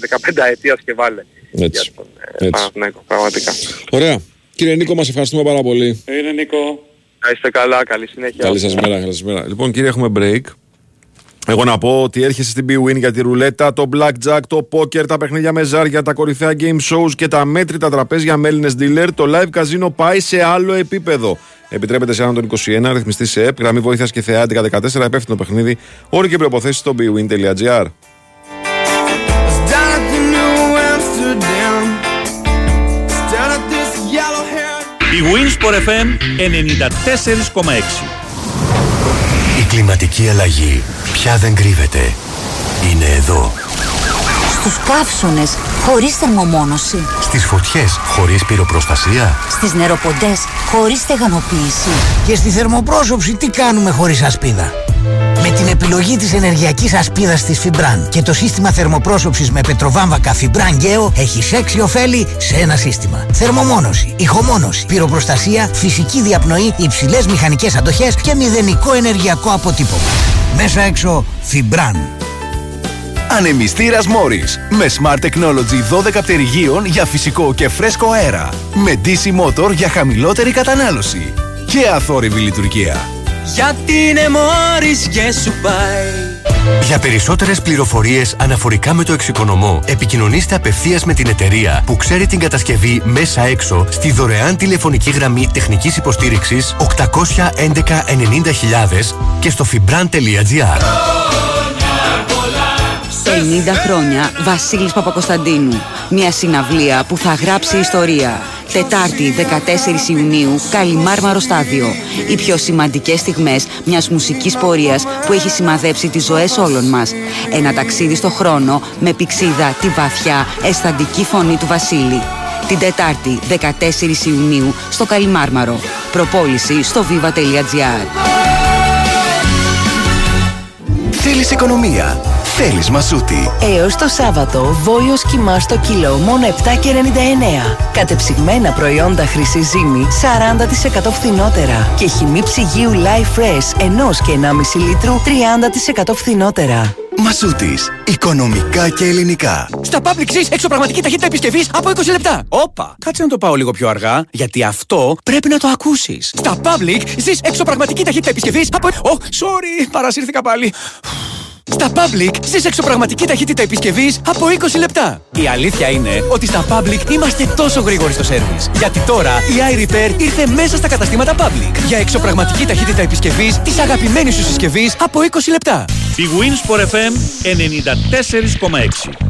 15 ετίας και βάλε. Έτσι. Για τον ε, Έτσι. Παναθηναϊκό, πραγματικά. Ωραία. Κύριε Νίκο, μας ευχαριστούμε πάρα πολύ. Είναι Νίκο. Να είστε καλά, καλή συνέχεια. Καλή σας μέρα, καλή σας μέρα. Λοιπόν, κύριε, έχουμε break. Εγώ να πω ότι έρχεσαι στην B-Win για τη ρουλέτα, το blackjack, το poker, τα παιχνίδια με ζάρια, τα κορυφαία game shows και τα μέτρητα τραπέζια με Έλληνες dealer. Το live casino πάει σε άλλο επίπεδο. Επιτρέπεται σε άνω των 21, ρυθμιστή σε ΕΠ, γραμμή βοήθειας και θεά 1114, υπεύθυνο παιχνίδι, όροι και προποθέσει στο bwin.gr. Down at the New Amsterdam, down at this yellow hair. Η Winsport FM 94,6. Η κλιματική αλλαγή πια δεν κρύβεται. Είναι εδώ. Στους καύσονες χωρίς θερμομόνωση. Στις φωτιές χωρίς πυροπροστασία. Στις νεροποντές χωρίς στεγανοποίηση. Και στη θερμοπρόσωψη τι κάνουμε χωρίς ασπίδα; Με την επιλογή της ενεργειακής ασπίδας της Φιμπραν και το σύστημα θερμοπρόσωψης με πετροβάμβακα Φιμπραν Γκέο έχει έξι ωφέλη σε ένα σύστημα. Θερμομόνωση, ηχομόνωση, πυροπροστασία, φυσική διαπνοή, υψηλές μηχανικές αντοχές και μηδενικό ενεργειακό αποτύπωμα. Μέσα έξω Φιμπραν. Ανεμιστήρας Μόρις. Με Smart Technology 12 πτερυγίων για φυσικό και φρέσκο αέρα. Με DC Motor για χαμηλότερη κατανάλωση. Και αθόρυβη λειτουργία. Γιατί είναι μόρις και σου πάει. Για περισσότερες πληροφορίες αναφορικά με το εξοικονομώ, επικοινωνήστε απευθείας με την εταιρεία που ξέρει την κατασκευή μέσα έξω στη δωρεάν τηλεφωνική γραμμή τεχνικής υποστήριξης 811 90.000 και στο fibran.gr. 50 χρόνια Βασίλης Παπακοσταντίνου. Μια συναυλία που θα γράψει ιστορία. Τετάρτη 14 Ιουνίου, Καλιμάρμαρο Στάδιο. Οι πιο σημαντικές στιγμές μιας μουσικής πορείας που έχει σημαδέψει τις ζωές όλων μας. Ένα ταξίδι στο χρόνο με πηξίδα τη βαθιά, αισθαντική φωνή του Βασίλη. Την Τετάρτη 14 Ιουνίου στο Καλιμάρμαρο. Προπόληση στο viva.gr. Θέλεις οικονομία; Θέλεις μασούτη. Έως το Σάββατο, βόλιος κοιμά στο κιλό μόνο 7,99. Κατεψυγμένα προϊόντα χρυσή ζύμη 40% φθηνότερα. Και χυμή ψυγείου Life Fresh ενός και 1,5 λίτρου 30% φθηνότερα. Μασούτης. Οικονομικά και ελληνικά. Στα Public Sis εξωπραγματική ταχύτητα επισκευής από 20 λεπτά. Όπα, κάτσε να το πάω λίγο πιο αργά, γιατί αυτό πρέπει να το ακούσεις. Στα Public Sis εξωπραγματική ταχύτητα επισκευής από. Oh, sorry, παρασύρθηκα πάλι. Στα Public ζεις εξωπραγματική ταχύτητα επισκευής από 20 λεπτά. Η αλήθεια είναι ότι στα Public είμαστε τόσο γρήγοροι στο σερβις. Γιατί τώρα η iRepair ήρθε μέσα στα καταστήματα Public. Για εξωπραγματική ταχύτητα επισκευής της αγαπημένης σου συσκευής από 20 λεπτά. Η Winsport FM 94,6.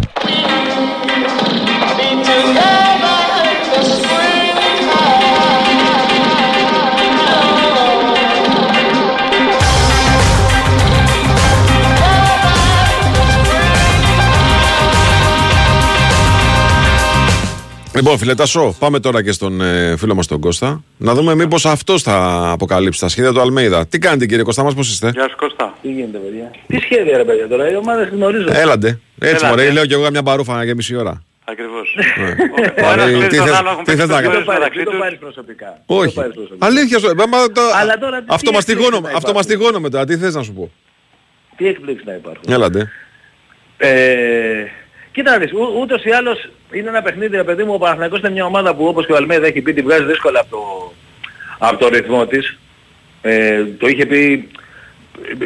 Λοιπόν, φιλετάσο, πάμε τώρα και στον ε, φίλο μας τον Κώστα. Να δούμε μήπως αυτός θα αποκαλύψει τα σχέδια του Αλμέιδα. Τι κάνετε, κύριε Κώστα μας, πώς είστε; Γεια σου Κώστα. Τι γίνεται παιδιά; Τι σχέδια ρε παιδιά τώρα, οι ομάδες γνωρίζω. Έλαντε. Έτσι, Έλατε. μωρέ, λέω κι εγώ μια παρούφα για μισή ώρα. Ακριβώς. Δηλαδή, τι θες- τι θες να Μην το κάνεις; πάρεις- μην το πάρεις προσωπικά. Μην το Όχι. πάρεις προσωπικά. Αλήθεια σου. ε, μα το- Αλλά τώρα τι αυτομαστιγώνω- εκπλήξεις να Αυτομαστιγώνομαι τώρα. Τι θες να σου πω; Τι εκπλήξεις να υπάρχουν; Έλαντε. Ε, κοίτα να δεις, ού- ούτως ή άλλως είναι ένα παιχνίδι, ρε παιδί μου, ο Παναθηναϊκός είναι μια ομάδα που όπως και ο Αλμέδα έχει πει, τη βγάζει δύσκολα από το, από το ρυθμό της. Ε, το είχε πει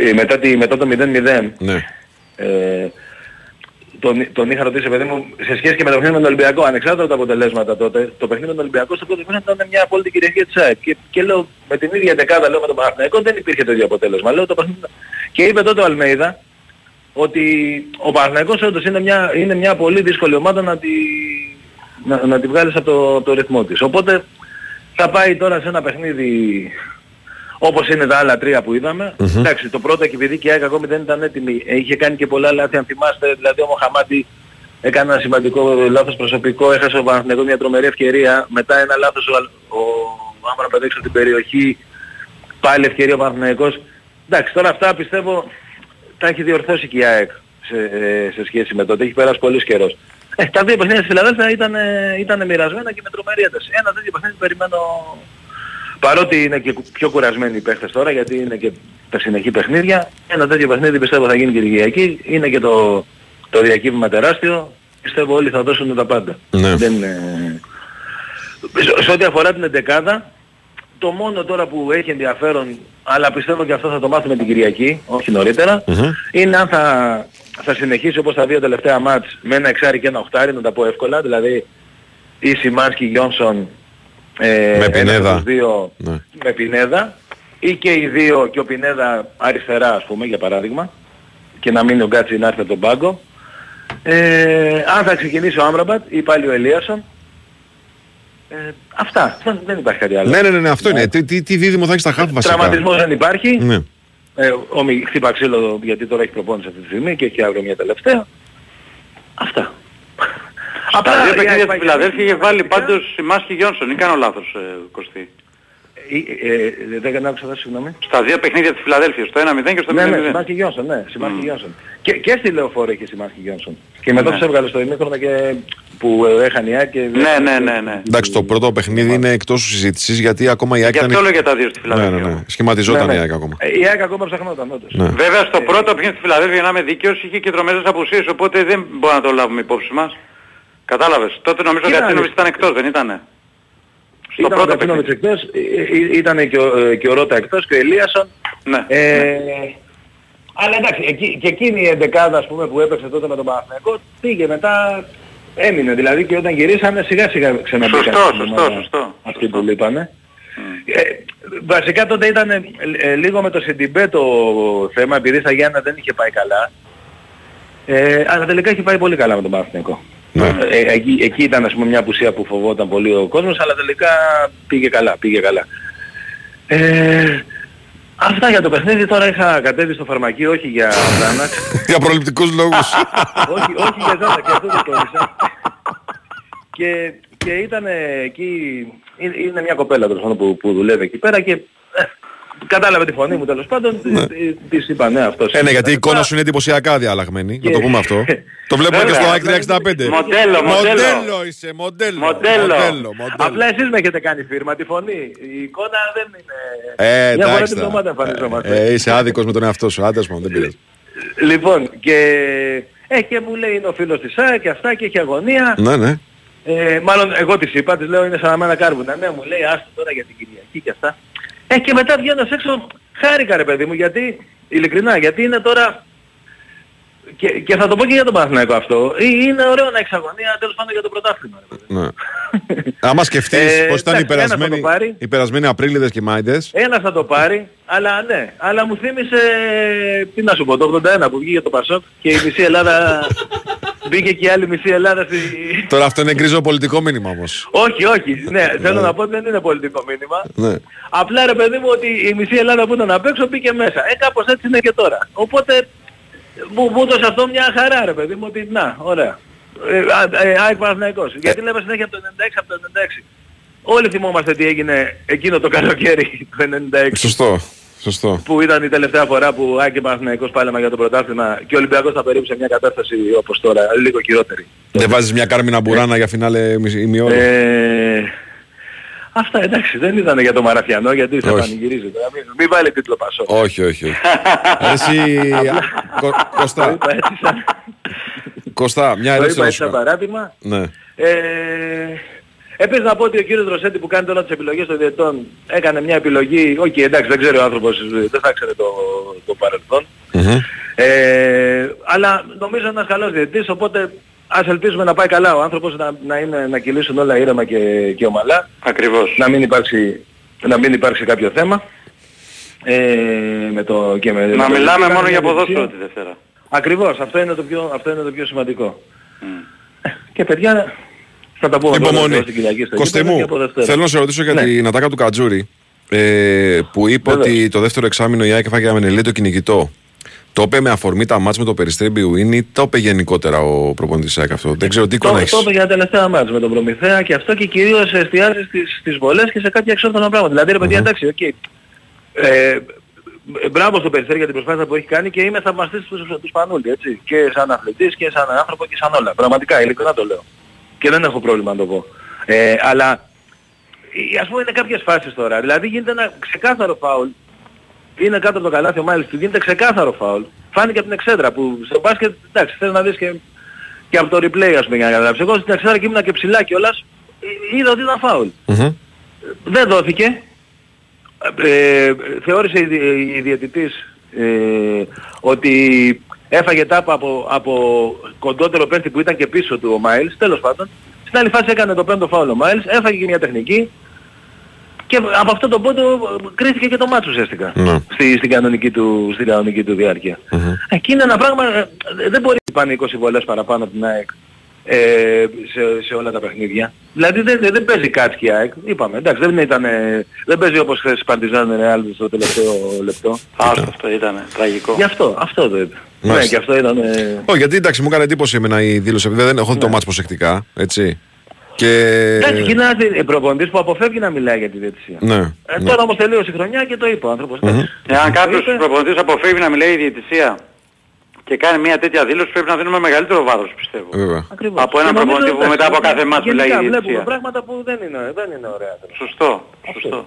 ε, μετά, τη, μετά το 0-0. Ναι. Ε, τον, τον είχα ρωτήσει, παιδί μου, σε σχέση και με το παιχνίδι με τον Ολυμπιακό, ανεξάρτητα από τα αποτελέσματα τότε, το παιχνίδι με τον Ολυμπιακό στο πρώτο παιχνίδι ήταν μια απόλυτη κυριαρχία της ΑΕΚ. Και, και λέω, με την ίδια δεκάδα, λέω με τον Παναθηναϊκό, δεν υπήρχε το ίδιο αποτέλεσμα. Λέω, το παιχνίδι... Και είπε τότε ο Αλμέιδα, ότι ο Παναθηναϊκός όντως είναι μια, είναι μια πολύ δύσκολη ομάδα να τη, να, να τη βγάλεις από το, από το ρυθμό της. Οπότε θα πάει τώρα σε ένα παιχνίδι όπως είναι τα άλλα τρία που είδαμε. Μμμ. Εντάξει, το πρώτο και επειδή και η ΑΕΚ ακόμη δεν ήταν έτοιμη, ε, είχε κάνει και πολλά λάθη αν θυμάστε, δηλαδή ο Μοχαμάτι έκανε ένα σημαντικό λάθος προσωπικό, έχασε ο Παναθηναϊκός μια τρομερή ευκαιρία, μετά ένα λάθος ο, ο, ο Άμραμπατ έξω από την περιοχή, πάλι ευκαιρία ο Παναθηναϊκός. Εντάξει, τώρα αυτά πιστεύω τα έχει διορθώσει και η ΑΕΚ σε, ε, σε σχέση με τότε. Έχει περάσει πολύς καιρός. Ε, τα δύο παιχνίδια στη Φιλαδέλφια ήταν, ε, ήταν μοιρασμένα και με τρομερή ένταση. Ένα τέτοιο παιχνίδι περιμένω παρότι είναι και πιο κουρασμένοι οι παίχτες τώρα γιατί είναι και τα συνεχή παιχνίδια. Ένα τέτοιο παιχνίδι πιστεύω θα γίνει και Κυριακή. Είναι και το, το διακύβημα τεράστιο. Πιστεύω όλοι θα δώσουν τα πάντα. Ναι. Δεν, είναι... σε, σε ό,τι αφορά την εντεκάδα, το μόνο τώρα που έχει ενδιαφέρον, αλλά πιστεύω και αυτό θα το μάθουμε την Κυριακή, όχι νωρίτερα, είναι αν θα, θα συνεχίσει όπως τα δύο τελευταία μάτς με ένα εξάρι και ένα οχτάρι, να τα πω εύκολα, δηλαδή ή Σιμάνσκι Γιόνσον ε, Με ένας Πινέδα. από τους δύο Ναι. με Πινέδα ή και οι δύο και ο Πινέδα αριστερά ας πούμε για παράδειγμα και να μείνει ο Γκάτσι να έρθει από τον πάγκο. Ε, αν θα ξεκινήσει ο Άμραμπατ ή πάλι ο Ελίασον. Ε, αυτά. Δεν, δεν υπάρχει κάτι άλλο. Ναι, ναι, ναι, ναι, αυτό είναι. Τι, τι, τι δίδυμο θα έχεις στα χάφη βασικά. Τραυματισμός δεν υπάρχει. Ναι. Ε, ο Μι χτύπα ξύλο γιατί τώρα έχει προπόνηση αυτή τη στιγμή και έχει αύριο μια τελευταία. Αυτά. Στα δύο παιχνίδια στη υπάρχει- Φιλαδέλφια είχε βάλει πάντως η Μάσκι Γιόνσον, ή κάνω λάθος ε, Κωστή. Ε, ε, δεν άκουσα εδώ, συγγνώμη. Στα δύο παιχνίδια της Φιλαδέλφιας, στο 1-0 και στο 0-0. Ναι, ναι, Σιμάνσκι Γιόνσον, ναι, Σιμάνσκι Γιόνσον. Και, και στη λεωφόρο είχε Σιμάνσκι Γιόνσον. Και μετά Ναι. τους έβγαλε στο ημίχρονο και που έχανε η ΑΕΚ και... Ναι, ναι, ναι, ναι. Εντάξει, το πρώτο παιχνίδι είναι εκτός συζήτησης γιατί ακόμα η ΑΕΚ Γι' ήταν. αυτό λέω για τα δύο στη Ναι, Φιλαδέλφια. ναι, ναι. Σχηματιζόταν Ναι, ναι. η ΑΕΚ ακόμα. Ε, Η ΑΕΚ ακόμα ψαχνόταν όντως. Ναι. Βέβαια στο πρώτο παιχνίδι στη Φιλαδέλφια για να είμαι δίκαιος είχε και τρομερές απουσίες οπότε δεν μπορούμε να το λάβουμε υπόψη μας. Κατάλαβες. Τότε νομίζω ότι Κοίτα, Ατίνοβιτς ήταν εκτός, δεν ήτανε; Στο Ήταν ο πρώτο Κατσίνοβιτς παιχνίδι. εκτός, ε, ε, ήταν και ο, ε, και ο Ρότα εκτός και ο Ελίασον. Ναι. Ε, αλλά εντάξει, εκεί, και εκείνη η εντεκάδα ας πούμε, που έπαιξε τότε με τον Παναθηναϊκό πήγε μετά, έμεινε δηλαδή και όταν γυρίσανε σιγά σιγά ξαναμπήκαν. Σωστό, στην σωστό, ομάδα σωστό. Αυτοί που λείπανε. Ε, βασικά τότε ήταν ε, ε, λίγο με το Σιντιμπέ το θέμα, επειδή στα Γιάννα δεν είχε πάει καλά. Ε, αλλά τελικά είχε πάει πολύ καλά με τον Παναθηναϊκό. Ε, εκεί, εκεί ήταν ας πούμε μια απουσία που φοβόταν πολύ ο κόσμος, αλλά τελικά πήγε καλά, πήγε καλά. Ε, αυτά για το παιχνίδι, τώρα είχα κατέβει στο φαρμακείο, όχι για Ζάναξ. Για προληπτικούς λόγους. όχι, όχι για Ζάναξ, και αυτό το τόνισα. και, και ήταν εκεί, είναι είναι μια κοπέλα τέλος πάντων που, που δουλεύει εκεί πέρα και ε, κατάλαβε τη φωνή μου τέλος πάντων, της- της είπα ναι αυτός. Ε, ναι, γιατί η εικόνα σου είναι εντυπωσιακά διαλλαγμένη. Να το πούμε αυτό. Το βλέπουμε και στο Βέβαια. ΑΕΚ 365. Μοντέλο, μοντέλο. Μοντέλο είσαι, μοντέλο. Μοντέλο. μοντέλο, μοντέλο. Απλά εσείς με έχετε κάνει φίρμα, τη φωνή. Η εικόνα δεν είναι... Ε, Μια φορά εντάξει. την εβδομάδα τώρα. εμφανιζόμαστε. Ε, είσαι άδικος με τον εαυτό σου. Άντε, μου, δεν πειράζει. Λοιπόν, και, ε, και μου λέει είναι ο φίλος της ΣΑΕ και αυτά και έχει αγωνία. Ναι, ναι. Ε, μάλλον εγώ της είπα, της λέω είναι σαν να μένα κάρβουνα. Ναι, μου λέει άστο τώρα για την Κυριακή και αυτά. Ε, και μετά βγαίνοντας έξω χάρηκα ρε παιδί μου γιατί, ειλικρινά, γιατί είναι τώρα... Και, και θα το πω και για τον Παναθηναϊκό αυτό. Ε, Είναι ωραίο να έχεις αγωνία τέλος πάντων για το πρωτάθλημα. ρε παιδί. ναι. Άμα σκεφτείς Ε, πώς ήταν οι εντάξει, ένας θα το περασμένοι, πάρει. οι περασμένοι Απρίλιδε και Μάιντες. Ένας θα το πάρει, αλλά ναι. Αλλά μου θύμισε, τι να σου πω, το 81 που βγήκε το Πασόκ και η μισή Ελλάδα, μπήκε και η άλλη μισή Ελλάδα στη... Τώρα αυτό είναι γκρίζο πολιτικό μήνυμα όμως. Όχι, όχι. Ναι, θέλω να πω ότι δεν είναι πολιτικό μήνυμα. Ναι. Απλά ρε παιδί μου ότι η μισή Ελλάδα που ήταν απ' έξω μπήκε μέσα. Ε, κάπως έτσι είναι και τώρα. Οπότε μου, μου έδωσε αυτό μια χαρά ρε παιδί μου ότι να, ωραία. Ε, α- ε, ΑΕΚ Παναθηναϊκός. Γιατί λέμε συνέχεια από το 96, από το 96. Όλοι θυμόμαστε τι έγινε εκείνο το καλοκαίρι του 96. Σωστό. Σωστό. Που ήταν η τελευταία φορά που ΑΕΚ και Παναθηναϊκός πάλεμα για το πρωτάθλημα και ο Ολυμπιακός θα περίπου σε μια κατάσταση όπως τώρα, λίγο χειρότερη. Δεν βάζεις μια κάρμινα μπουράνα για φινάλε ημιόλου. Ε, αυτά εντάξει, δεν ήταν για το Μαραθιανό γιατί θα Όχι. πανηγυρίζετε. Μην, μην βάλει τίτλο Πασό. Όχι, όχι, όχι. Εσύ, Κω- Κωστά, έτσι σαν, Κωστά, μια το ερώτηση είπα να έτσι σου σαν κάνω. παράδειγμα. Ναι. Ε, Επίσης να πω ότι ο κύριος Ρωσέτη που κάνει τώρα τις επιλογές των διετών έκανε μια επιλογή, όχι εντάξει δεν ξέρει ο άνθρωπος, δεν θα ξέρει το, το παρελθόν. Ε, αλλά νομίζω ένας καλός διετής, οπότε ας ελπίζουμε να πάει καλά ο άνθρωπος, να, να, είναι, να κυλήσουν όλα ήρεμα και, και ομαλά. Ακριβώς. Να μην υπάρξει, να μην υπάρξει κάποιο θέμα. Ε, με το, και με, με Να το- μιλάμε κάνει μόνο για μια ποδόσφαιρο διαιτησία. τη Δευτέρα. Ακριβώς, αυτό είναι το πιο, αυτό είναι το πιο σημαντικό. Ε, Και παιδιά, θα τα πούμε Υπομονή. τώρα στην Κυριακή στο Κωστέ γήπεδο μου, και από Δευτέρα. θέλω να σε ρωτήσω για Ναι. την ατάκα του Κατζούρη ε, που είπε Βεβαίως. ότι το δεύτερο εξάμεινο η ΑΕΚ έφαγε αμενελή το κυνηγητό. Το είπε με αφορμή τα μάτς με το Περιστρή Μπιουίν ή το είπε γενικότερα ο προπονητής ΑΕΚ αυτό; Δεν ξέρω τι εικόνα Το, έχεις; το είπε για τα τελευταία μάτς με τον Προμηθέα και αυτό και κυρίως εστιάζει στις, στις βολές και σε κάποια εξόφθαλμα πράγματα. Δηλαδή ρε παιδιά εντάξει, οκ. Ε, μπράβο στο Περιστέρι για την προσπάθεια που έχει κάνει και είμαι θαυμαστής τους, του Σπανούλη, έτσι. Και σαν αθλητής και σαν άνθρωπο και σαν όλα. Πραγματικά, ειλικρινά το λέω. Και δεν έχω πρόβλημα να το πω. Ε, αλλά, ε, ας πούμε είναι κάποιες φάσεις τώρα. Δηλαδή γίνεται ένα ξεκάθαρο φάουλ. Είναι κάτω από το καλάθι ο Μάλις του, γίνεται ξεκάθαρο φάουλ. Φάνηκε από την εξέδρα που στο μπάσκετ, εντάξει, θες να δεις και, και από το replay ας πούμε για να καταλάβεις. Εγώ στην εξέδρα και ήμουν και ψηλά κιόλας, ε, είδα ότι ήταν φάουλ. Δεν δόθηκε. Ε, θεώρησε η, δι- η διαιτητής ε, ότι έφαγε τάπα από, από κοντότερο πέντη που ήταν και πίσω του ο Μάιλς, τέλος πάντων. Στην άλλη φάση έκανε το πέμπτο φάουλ ο Μάιλς, έφαγε και μια τεχνική και από αυτό το πόντο ε, κρίθηκε και το μάτσο ουσιαστικά Ναι. στη, στην, κανονική του, στην κανονική του διάρκεια. Εκεί είναι ένα πράγμα, ε, δεν μπορεί να πάνε 20 βολές παραπάνω από την ΑΕΚ ε, σε, σε όλα τα παιχνίδια. Δηλαδή δεν, δεν, δεν παίζει κάτι η ΑΕΚ. Είπαμε, εντάξει, δεν, ήταν, ε, δεν παίζει όπως χθες Παρτιζάν Ρεάλ στο τελευταίο λεπτό. Άστο αυτό ήταν τραγικό. Γι' αυτό, αυτό το είπε. Ναι, Μάλιστα. και αυτό ήταν... Ε, Όχι, γιατί εντάξει, μου έκανε εντύπωση εμένα η δήλωση. Βέβαια δεν έχω δει το μάτς προσεκτικά. Έτσι. Και... εντάξει, και είναι ένας δι- προπονητής που αποφεύγει να μιλάει για τη διαιτησία. Ναι. Ε, ναι. Τώρα όμως τελείωσε η χρονιά και το είπε ο άνθρωπος. εντάξει. Εάν Το κάποιος είπε. προπονητής αποφεύγει να μιλάει η διαιτησία και και κάνει μια τέτοια δήλωση πρέπει να δίνουμε μεγαλύτερο βάρος πιστεύω. Βέβαια. Ακριβώς. Από έναν Και νομίζω, προπονητή που εντάξει, μετά από κάθε μάτς γενικά μιλάει η βλέπουμε διαιτησία. πράγματα που δεν είναι, δεν είναι ωραία. Σωστό, σωστό.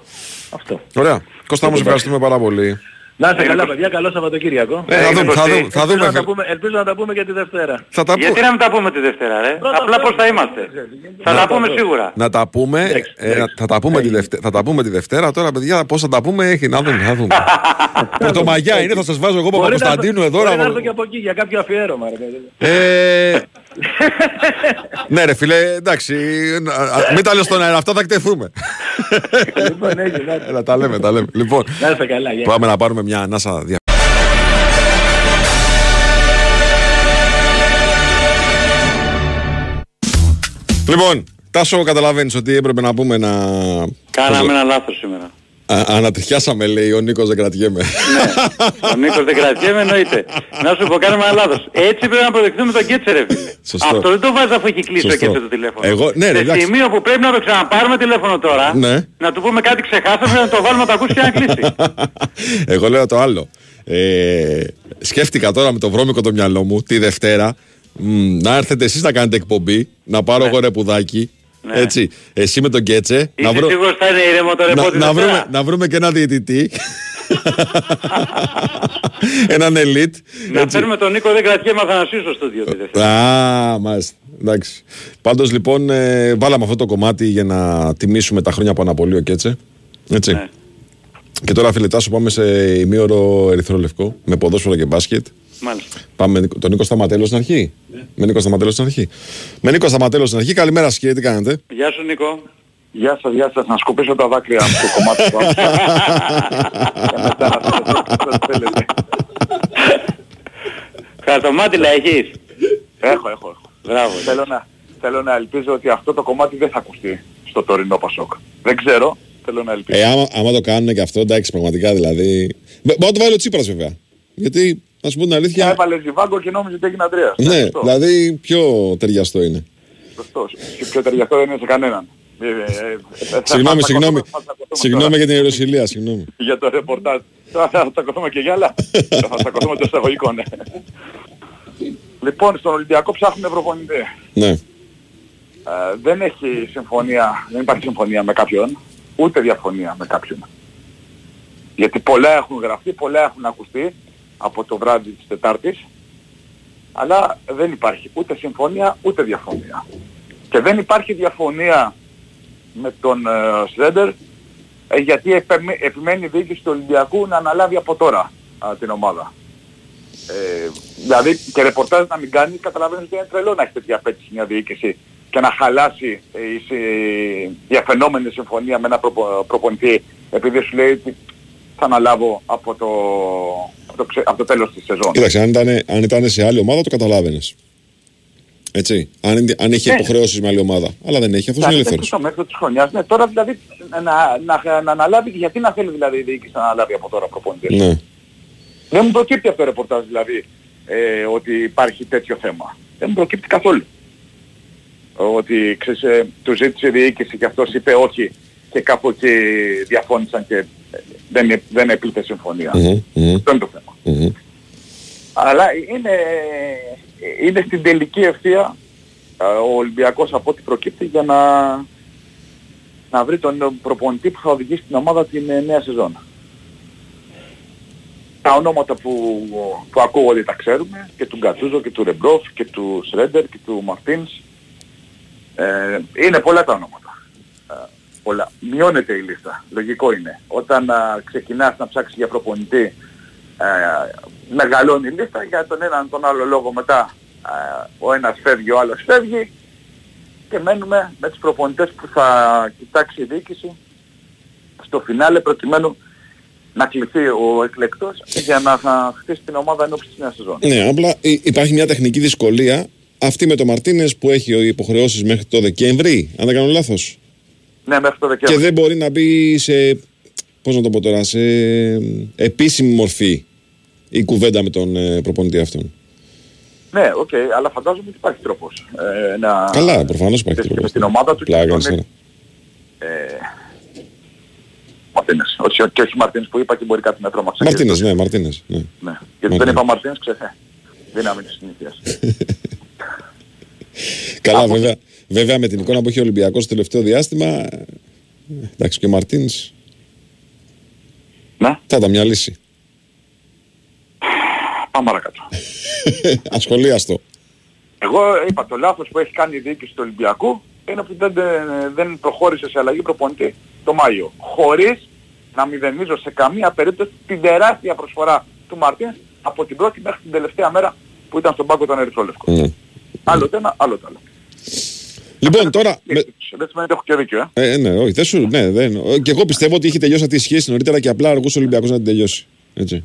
Αυτό. Ωραία. Κώστα μου, σε ευχαριστούμε πάρα πολύ. Να είστε Είναι καλά προς- παιδιά, καλό Σαββατοκύριακο. Ε, θα δούμε, θα δούμε, θα Ελπίζω δούμε. να τα πούμε- Ελπίζω να τα πούμε και τη Δευτέρα. Θα τα Γιατί πούμε. να μην τα πούμε τη Δευτέρα ρε; Πρώτα Απλά πώς θα πρώτα, είμαστε. δεν Θα Να τα τα πούμε πούμε. σίγουρα. Να τα πούμε, ε, να- θα, τα πούμε τη Δευτέρα, θα τα πούμε τη Δευτέρα. Τώρα, παιδιά, πώς θα τα πούμε έχει να δούμε. Θα δούμε. Πρωτομαγιά είναι, θα σας βάζω εγώ Μπορεί να Παπα-Κωνσταντίνου έρθω- εδώ. μπορεί να να- έρθω και από εκεί για κάποιο αφιέρωμα. Ρε παιδί. Ε, ναι, ρε φίλε, εντάξει. α, α, Μην τα λες στον αέρα, αυτά θα εκτεθούμε. Λοιπόν, έγινε, να- Έλα, τα λέμε, τα λέμε. Λοιπόν, Να είστε καλά. γεια. πάμε να πάρουμε μια ανάσα δια... Λοιπόν, Τάσο, καταλαβαίνεις ότι έπρεπε να πούμε να... Κάναμε ένα λάθος σήμερα. Α, ανατριχιάσαμε, λέει ο Νίκος, δεν κρατιέμαι. Ο Νίκος δεν κρατιέμαι εννοείται. Να σου πω κάναμε ένα λάθος. Έτσι πρέπει να αποδεχτούμε τον Κέτσε ρε φίλε. Σωστό. Αυτό δεν το βάζεις αφού έχει κλείσει ο Σωστό. Κέτσε το τηλέφωνο. Εγώ- ναι, ρε, Σε εντάξει. σημείο που πρέπει να το ξαναπάρουμε τηλέφωνο τώρα, Ναι. να του πούμε κάτι ξεχάσαμε, να το βάλουμε να το ακούσει και να κλείσει. Εγώ λέω το άλλο. Ε, σκέφτηκα τώρα με το βρώμικο το μυαλό μου τη Δευτέρα μ, να έρθετε εσείς να κάνετε εκπομπή, να πάρω εγώ ρεπουδάκι. Ναι. Έτσι, εσύ με τον Κέτσε. Είσαι βρω- σίγουρος θα είναι ήρεμο το να, ρεπό τη να, Δευτέρα; βρούμε, να βρούμε και ένα διαιτητή. Έναν elite. Να έτσι. φέρουμε τον Νίκο δεν κρατιέμαι Αθανασίου στο στούντιο τη Δευτέρα. Α, μάλιστα. Εντάξει. Πάντως λοιπόν ε, βάλαμε αυτό το κομμάτι για να τιμήσουμε τα χρόνια που αναπολύει ο Κέτσε. Έτσι. Ναι. Και τώρα φίλε Τάσο πάμε σε ημίωρο ερυθρό-λευκό με ποδόσφαιρο και μπάσκετ. Μάλιστα. Πάμε με τον Νίκο Σταματέλο στην αρχή; Με Νίκο Σταματέλο στην αρχή. Με Νίκο Σταματέλο στην αρχή. Καλημέρα σας κύριε, τι κάνετε; Γεια σου Νίκο. Γεια σας, γεια σας. Να σκουπίσω τα δάκρυα μου στο κομμάτι του άκουσα. Και μετά να το ό,τι θέλετε. Χαρτομάτιλα έχεις; Έχω, έχω. έχω. Μπράβο. Θέλω να, θέλω να ελπίζω ότι αυτό το κομμάτι δεν θα ακουστεί στο τωρινό Πασόκ. Δεν ξέρω. Θέλω να ελπίζω. Ε, άμα, άμα το κάνουν και αυτό, εντάξει, πραγματικά δηλαδή. Μπο- Μπορεί να το βάλει ο Τσίπρας βέβαια. Γιατί, να σου πω την αλήθεια. Έβαλε Ζιβάγκο και νόμιζε ότι έγινε Αντρέας. Ναι, Σωστό. δηλαδή πιο ταιριαστό είναι. Σωστός. Και πιο ταιριαστό δεν είναι σε κανέναν. Ε, ε, ε, θα- Συγγνώμη, θα συγγνώμη. τσακωθούμε- θα τσακωθούμε Συγγνώμη τώρα για την ιεροσιλία, συγγνώμη. για το ρεπορτάζ. Τώρα θα τσακωθούμε και για άλλα. θα τσακωθούμε το εισαγωγικό, ναι. Λοιπόν, στον Ολυμπιακό ψάχνουμε προπονητή. Ναι. Ε, δεν έχει συμφωνία, δεν υπάρχει συμφωνία με κάποιον, ούτε διαφωνία με κάποιον. Γιατί πολλά έχουν γραφτεί, πολλά έχουν ακουστεί από το βράδυ της Τετάρτης, αλλά δεν υπάρχει ούτε συμφωνία ούτε διαφωνία. Και δεν υπάρχει διαφωνία με τον ε, Σρέντερ, ε, γιατί επεμέ- επιμένει η διοίκηση του Ολυμπιακού να αναλάβει από τώρα α, την ομάδα. Ε, δηλαδή και ρεπορτάζ να μην κάνει, καταλαβαίνεις ότι είναι τρελό να έχει τέτοια απέτηση μια διοίκηση και να χαλάσει ε, η συ- διαφαινόμενη συμφωνία με ένα προπο- προπονητή επειδή σου λέει ότι θα αναλάβω από το, από το, ξε- από το τέλος της σεζόν. Κοίταξε, αν ήταν, αν ήταν σε άλλη ομάδα το καταλάβαινες. Έτσι. Αν, είναι- αν είχε Ναι. υποχρεώσεις με άλλη ομάδα. Αλλά δεν έχει, αυτός είναι Δηλαδή, ελεύθερος. στο μέχρι της χρονιάς. Ναι, τώρα δηλαδή να, να, να αναλάβει, γιατί να θέλει δηλαδή η διοίκηση να αναλάβει από τώρα προπονητή. Ναι. Δεν μου προκύπτει αυτό το ρεπορτάζ δηλαδή ε, ότι υπάρχει τέτοιο θέμα. Δεν μου προκύπτει καθόλου. Ότι ξέρεις, ε, του ζήτησε η διοίκηση και αυτός είπε όχι και κάπου εκεί διαφώνησαν και ε, δεν, δεν επήλθε συμφωνία. Μμμ, μμμ, Αυτό είναι το θέμα. μμμ. Αλλά είναι, είναι στην τελική ευθεία ε, ο Ολυμπιακός από ό,τι προκύπτει για να, να βρει τον προπονητή που θα οδηγήσει την ομάδα την ε, νέα σεζόν. Τα ονόματα που, που ακούγονται τα ξέρουμε και του Γκατούζο και του Ρεμπρόφ και του Σρέντερ και του Μαρτίνς. Ε, είναι πολλά τα ονόματα. Ε, πολλά. Μειώνεται η λίστα. Λογικό είναι. Όταν α, ξεκινάς να ψάξεις για προπονητή ε, μεγαλώνει η λίστα για τον έναν τον άλλο λόγο μετά ε, ο ένας φεύγει, ο άλλος φεύγει και μένουμε με τους προπονητές που θα κοιτάξει η διοίκηση στο φινάλε προκειμένου να κληθεί ο εκλεκτός για να θα χτίσει την ομάδα ενώπιση της νέας σεζόν. Ναι, απλά υ- υπάρχει μια τεχνική δυσκολία. Αυτή με το Μαρτίνες που έχει υποχρεώσεις μέχρι το Δεκέμβρη, αν δεν κάνω λάθος. Ναι, μέχρι το Και Δεκέμβριο. δεν μπορεί να μπει σε. Πώς να το πω τώρα, σε επίσημη μορφή η κουβέντα με τον ε, προπονητή αυτόν. Ναι, οκ, αλλά φαντάζομαι ότι υπάρχει τρόπος. Ε, να... Καλά, προφανώς υπάρχει και τρόπος. με την ομάδα του και Πλάκα, τον ναι. Ε, Μαρτίνες. Όχι, και όχι Μαρτίνες που είπα και μπορεί κάτι να τρόμαξε. Μαρτίνες, ναι, Μαρτίνες. Ναι. Ναι. Γιατί δεν είπα Μαρτίνες, ξεχέ. Δύναμη της συνήθειας. Καλά, βέβαια, βέβαια με την εικόνα που έχει ο Ολυμπιακός το τελευταίο διάστημα. ε, Εντάξει, και ο Μαρτίνς. Ναι. Θα ήταν μια λύση. Πάμε παρακάτω. Ασχολίαστο. Εγώ είπα το λάθος που έχει κάνει η διοίκηση του Ολυμπιακού είναι ότι δεν, δεν προχώρησε σε αλλαγή προπονητή το Μάιο. Χωρίς να μηδενίζω σε καμία περίπτωση την τεράστια προσφορά του Μαρτίνς από την πρώτη μέχρι την τελευταία μέρα που ήταν στον πάγκο των Ερυθρόλευκων. Ναι. Άλλο το ένα, άλλο το άλλο. Λοιπόν, τώρα. με- Δεν σημαίνει ότι έχω και δίκιο, ε. Ε, ναι, όχι, δεν σου, ναι, δεν. ο- Και εγώ πιστεύω ότι είχε τελειώσει αυτή η σχέση νωρίτερα και απλά αργούσε ο Ολυμπιακός να την τελειώσει. Έτσι.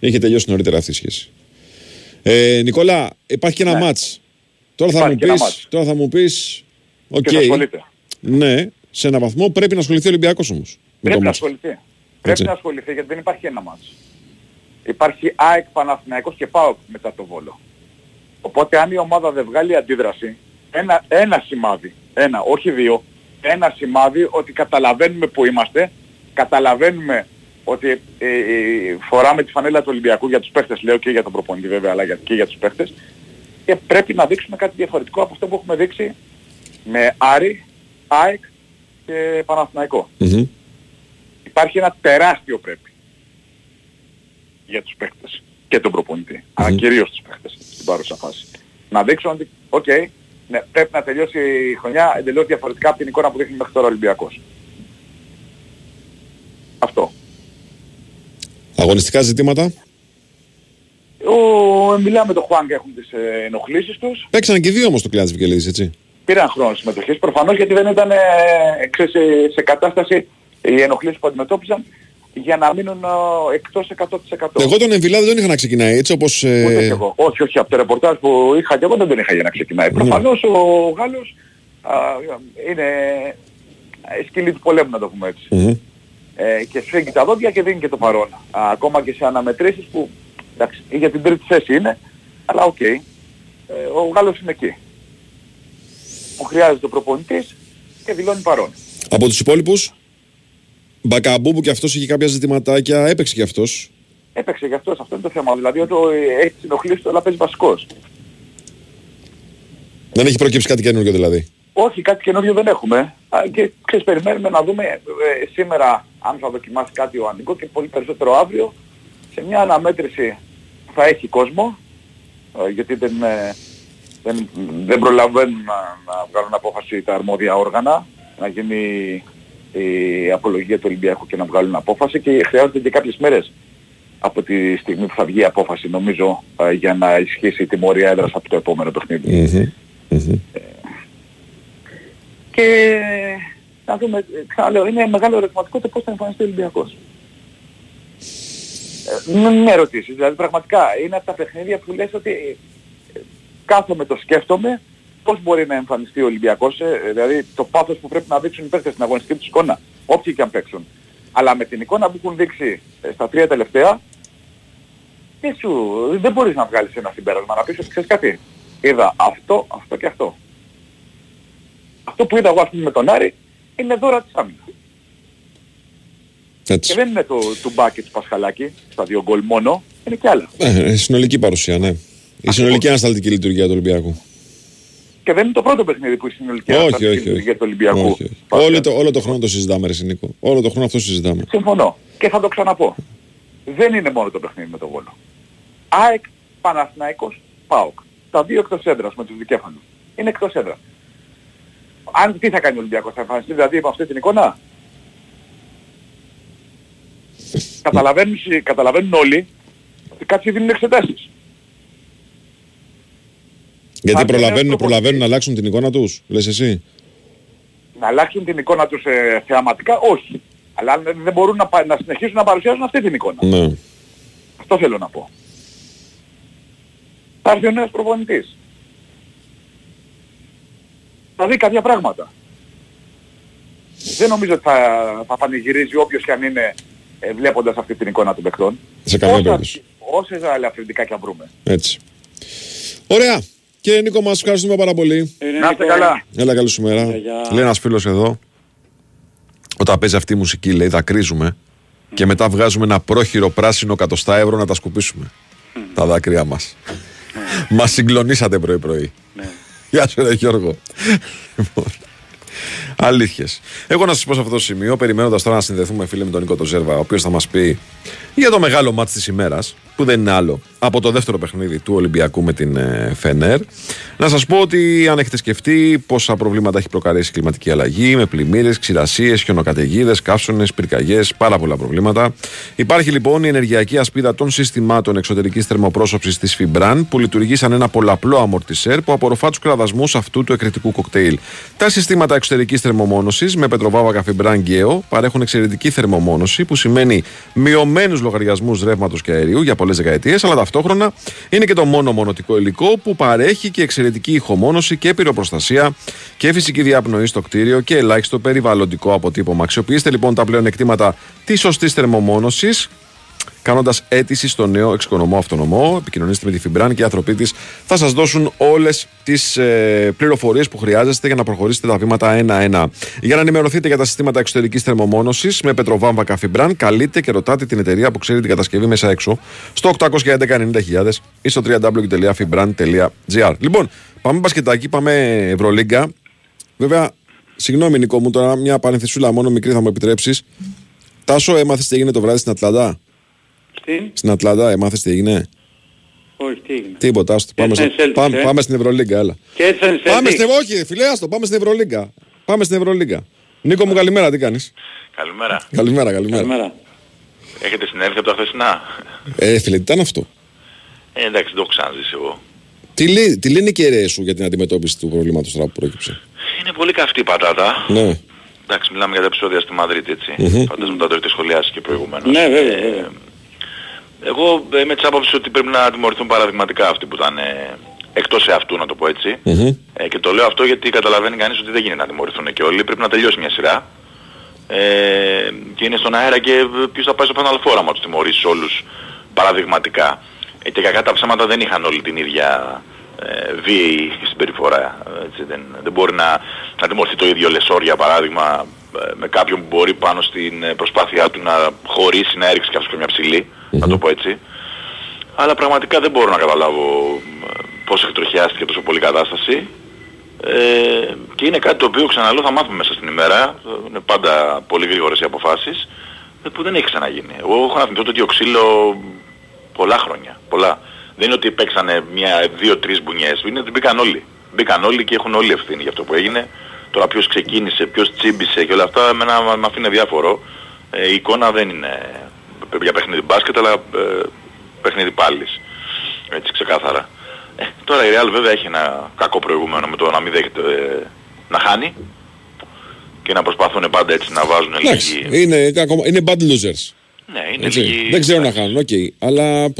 Είχε τελειώσει νωρίτερα αυτή η σχέση. Ε, Νικόλα, υπάρχει και ένα μάτς. Τώρα θα, Ναι. Υπάρχει μου και ένα πεις, μάτς. τώρα θα μου πεις, οκ, Και θα ασχολείται. ναι, σε ένα βαθμό πρέπει να ασχοληθεί ο Ολυμπιακός όμως. με το Πρέπει να ματς. ασχοληθεί. Πρέπει να ασχοληθεί γιατί δεν υπάρχει ένα ματς. Υπάρχει ΑΕΚ Παναθηναϊκός και ΠΑΟΚ μετά το Βόλο. Οπότε αν η ομάδα δεν βγάλει αντίδραση, ένα, ένα σημάδι, ένα, όχι δύο, ένα σημάδι ότι καταλαβαίνουμε που είμαστε, καταλαβαίνουμε ότι ε, ε, φοράμε τη φανέλα του Ολυμπιακού για τους παίχτες, λέω και για τον προπονητή βέβαια, αλλά για- και για τους παίχτες και πρέπει να δείξουμε κάτι διαφορετικό από αυτό που έχουμε δείξει με Άρη, ΑΕΚ και Παναθηναϊκό. Μμμ. Υπάρχει ένα τεράστιο πρέπει για τους παίχτες και τον προπονητή, αλλά κυρίως τους παίχτες στην παρούσα φάση. Να δείξουν ότι, οκ, ναι, πρέπει να τελειώσει η χρονιά εντελώς διαφορετικά από την εικόνα που δείχνει μέχρι τώρα ο Ολυμπιακός. Αυτό. Αγωνιστικά ζητήματα. Ο, μιλάμε με τον Χουάνγκ έχουν τις ε, ενοχλήσεις τους. Παίξαν και οι δύο όμως το κλειάδι της Βικελίδης, έτσι. Πήραν χρόνο συμμετοχής προφανώς γιατί δεν ήταν ε, ξέρεις, σε, σε κατάσταση οι ενοχλήσεις που αντιμετώπιζαν για να μείνουν ε, εκτός 100%. Εγώ τον Εμβιλά δεν τον είχα να ξεκινάει έτσι όπως... ε, Ούτε κι εγώ. Όχι, όχι, από το ρεπορτάζ που είχα και εγώ δεν τον είχα για να ξεκινάει. Ναι. Προφανώς ο Γάλλος α, είναι ε, σκυλί του πολέμου να το πούμε έτσι. μμμ. Ε, και σφίγγει τα δόντια και δίνει και το παρόν. Α, ακόμα και σε αναμετρήσεις που εντάξει, για την τρίτη θέση είναι, αλλά οκ. Ε, ο Γάλλος είναι εκεί. Που χρειάζεται ο προπονητής και δηλώνει παρόν. Από τους υπόλοιπους, Μπακαμπού που και αυτός είχε κάποια ζητηματάκια, έπαιξε και αυτός. Έπαιξε κι αυτός, αυτό είναι το θέμα. Δηλαδή ότι ε, έχει τις ενοχλήσεις του αλλά παίζει βασικός. Δεν έχει προκύψει κάτι καινούργιο δηλαδή. Όχι, κάτι καινούριο δεν έχουμε. Α, Και ξέρεις, περιμένουμε να δούμε ε, σήμερα αν θα δοκιμάσει κάτι ο Ανικό και πολύ περισσότερο αύριο σε μια αναμέτρηση που θα έχει κόσμο ε, γιατί δεν, ε, δεν, δεν προλαβαίνουν να, να βγάλουν απόφαση τα αρμόδια όργανα να γίνει η απολογία του Ολυμπιακού και να βγάλουν απόφαση και χρειάζονται και κάποιες μέρες από τη στιγμή που θα βγει η απόφαση νομίζω ε, για να ισχύσει η τιμωρία έδρας από το επόμενο παιχνίδι. Μμμ. Μμμ. και να δούμε, ε, ξαναλέω, είναι μεγάλο ερωτηματικό το πώς θα εμφανιστεί ο Ολυμπιακός. Ε, με, με ερωτήσεις, δηλαδή πραγματικά είναι από τα παιχνίδια που λες ότι ε, κάθομαι το σκέφτομαι πώς μπορεί να εμφανιστεί ο Ολυμπιακός, ε, δηλαδή το πάθος που πρέπει να δείξουν οι παίκτες στην αγωνιστική τους εικόνα, όποιοι και αν παίξουν. Αλλά με την εικόνα που έχουν δείξει ε, στα τρία τελευταία, δεν, σου, δεν μπορείς να βγάλεις ένα συμπέρασμα, να πεις ότι ξέρεις κάτι. Είδα αυτό, αυτό και αυτό. Αυτό που είδα εγώ ας πούμε με τον Άρη είναι δώρα της άμυνας. Έτσι. Και δεν είναι το του Μπάκη του Πασχαλάκη στα δύο γκολ μόνο, είναι και άλλα. Ε, συνολική παρουσία, ναι. Η συνολική ανασταλτική λειτουργία του Ολυμπιακού. Και δεν είναι το πρώτο παιχνίδι που η συνολική Όχι, αναστατική όχι, όχι. λειτουργία του Ολυμπιακού. Όχι, όχι. Όλο, το, όλο το χρόνο το συζητάμε, ρε Νίκο. Όλο το χρόνο αυτό συζητάμε. Συμφωνώ. Και θα το ξαναπώ. Δεν είναι μόνο το παιχνίδι με τον Βόλο. ΑΕΚ, Παναθηναϊκός, ΠΑΟΚ. Τα δύο εκτός έδρας με τους δικέφαλους. Είναι εκτός έδρας. Αν τι θα κάνει ο Ολυμπιακός, θα εμφανιστεί δηλαδή από αυτή την εικόνα; καταλαβαίνουν, καταλαβαίνουν όλοι ότι κάποιοι δίνουν εξετάσεις. Γιατί Αν δεν προλαβαίνουν, έχω προλαβαίνουν να αλλάξουν την εικόνα τους, λες εσύ. Να αλλάξουν την εικόνα τους ε, θεαματικά, όχι. Αλλά αν δεν μπορούν να, πα- να συνεχίσουν να παρουσιάζουν αυτή την εικόνα. Ναι. Αυτό θέλω να πω. Θα έρθει ο νέος προπονητής. Θα δει κάποια πράγματα. Δεν νομίζω ότι θα, θα πανηγυρίζει όποιος και αν είναι ε, βλέποντας αυτή την εικόνα των παιχτών. Σε καμία Όσα- περίπτωση. Όσες ελαφρυντικά και αν βρούμε. Έτσι. Ωραία. Κύριε Νίκο, μας ευχαριστούμε πάρα πολύ. Να είστε καλά. Έλα, καλή σου μέρα. Λέει ένας φίλος εδώ, όταν παίζει αυτή η μουσική, λέει, δακρύζουμε και μετά βγάζουμε ένα πρόχειρο πράσινο κατοστά ευρώ να τα σκουπίσουμε. Τα δάκρυά μας. Μας συγκλονίσατε πρωί-πρωί. Γεια σου, ρε Γιώργο. Λοιπόν, Αλήθειες. Εγώ να σας πω σε αυτό το σημείο, περιμένοντας τώρα να συνδεθούμε φίλε με τον Νίκο Τοζέρβα, ο οποίος θα μας πει για το μεγάλο μάτς της ημέρας, που δεν είναι άλλο από το δεύτερο παιχνίδι του Ολυμπιακού με την ε, Φενέρ. Να σας πω ότι αν έχετε σκεφτεί πόσα προβλήματα έχει προκαλέσει η κλιματική αλλαγή, με πλημμύρες, ξηρασίες, χιονοκαταιγίδες, καύσονες, πυρκαγιές, πάρα πολλά προβλήματα. Υπάρχει λοιπόν η ενεργειακή ασπίδα των συστημάτων εξωτερικής θερμοπρόσωψης της Φιμπραν, που λειτουργεί σαν ένα πολλαπλό αμορτισέρ που απορροφά τους κραδασμούς αυτού του εκρητικού κοκτέιλ. Τα συστήματα εξωτερικής θερμομόνωσης με πετροβάβακα Φιμπραν Γκέο παρέχουν εξαιρετική θερμομόνωση, που σημαίνει μειωμένους λογαριασμούς ρεύματος και αερίου για πολλές δεκαετίες, αλλά ταυτόχρονα είναι και το μόνο μονοτικό υλικό που παρέχει και εξαιρετική ηχομόνωση και πυροπροστασία και φυσική διαπνοή στο κτίριο και ελάχιστο περιβαλλοντικό αποτύπωμα. Αξιοποιήστε λοιπόν τα πλέον εκτήματα της σωστής θερμομόνωσης κάνοντας αίτηση στο νέο εξοικονομό αυτονομό. Επικοινωνήστε με τη Φιμπράν και οι άνθρωποι της θα σας δώσουν όλες τις ε, πληροφορίες που χρειάζεστε για να προχωρήσετε τα βήματα ένα-ένα. Για να ενημερωθείτε για τα συστήματα εξωτερικής θερμομόνωσης με πετροβάμβακα Φιμπράν, καλείτε και ρωτάτε την εταιρεία που ξέρει την κατασκευή μέσα έξω στο 811-90.000 ή στο www.fibran.gr. Λοιπόν, πάμε μπασκετάκι, πάμε Ευρωλίγκα. Βέβαια, συγγνώμη Νικό μου, τώρα μια παρενθεσούλα μόνο μικρή θα μου επιτρέψεις. Τάσο, έμαθες τι έγινε το βράδυ στην Ατλαντά. Τι; Στην Ατλαντά, έμαθες τι έγινε; Όχι, τι έγινε. Τίποτα, άστο. Πάμε, έτσι στο- είναι Celtics, πάμε, ε. πάμε στην Ευρωλίγκα, έλα. Και έτσι είναι Πάμε Celtics. στην Όχι, φιλέ, άστο, πάμε στην Ευρωλίγκα. Πάμε στην Ευρωλίγκα. Νίκο μου, καλημέρα, τι κάνεις; Καλημέρα. Καλημέρα, καλημέρα. Έχετε συνέλθει από τα χθεσινά; Ε, φίλε, τι ήταν αυτό; Ε, εντάξει, δεν το έχω ξαναζήσει εγώ. Τι, λέει, τι λένε οι κεραίες σου για την αντιμετώπιση του προβλήματος τώρα που πρόκειψε. Είναι πολύ καυτή η πατάτα. Ναι. Εντάξει, μιλάμε για τα επεισόδια στη Μαδρίτη, έτσι. Μμμ. Φαντάζομαι τα το έχετε σχολιάσει και προηγουμένως. Ναι, βέβαια, Ε, βέβαια. Εγώ ε, είμαι της άποψης ότι πρέπει να τιμωρηθούν παραδειγματικά αυτοί που ήταν ε, εκτός εαυτού, να το πω έτσι. Ε, και το λέω αυτό γιατί καταλαβαίνει κανείς ότι δεν γίνεται να τιμωρηθούν και όλοι. Πρέπει να τελειώσει μια σειρά. Ε, και είναι στον αέρα και ε, ποιος θα πάει στο Final Four άμα τους τιμωρήσεις όλους παραδειγματικά. Ε, και κακά τα ψέματα δεν είχαν όλοι την ίδια ε, βίαιη συμπεριφορά. Έτσι, δεν, δεν μπορεί να, να τιμωρηθεί το ίδιο Λεσόρ για παράδειγμα ε, με κάποιον που μπορεί πάνω στην ε, προσπάθειά του να χωρίσει, να έριξει κάποιος μια ψηλή, να το πω έτσι. Αλλά πραγματικά δεν μπορώ να καταλάβω ε, πώς εκτροχιάστηκε τόσο πολύ η κατάσταση. Ε, και είναι κάτι το οποίο ξαναλέω θα μάθουμε μέσα στην ημέρα. Ε, Είναι πάντα πολύ γρήγορες οι αποφάσεις ε, που δεν έχει ξαναγίνει. Εγώ έχω να θυμηθώ το ίδιο ξύλο πολλά χρόνια. Πολλά. Δεν είναι ότι παίξανε μια, δύο, τρεις μπουνιές. Είναι ότι μπήκαν όλοι. Μπήκαν όλοι και έχουν όλοι ευθύνη για αυτό που έγινε. Τώρα ποιος ξεκίνησε, ποιος τσίμπησε και όλα αυτά εμένα με αφήνει διάφορο. Ε, η εικόνα δεν είναι για παιχνίδι μπάσκετ αλλά ε, παιχνίδι πάλης. Έτσι ξεκάθαρα. Ε, τώρα η Real βέβαια έχει ένα κακό προηγούμενο με το να μην δέχεται ε, να χάνει και να προσπαθούν πάντα έτσι να βάζουν Εντάξει, λίγη... είναι, ακόμα- είναι bad losers. Ναι, είναι Έτσι. λίγη... Δεν ξέρω να χάνω, οκ. Αλλά α,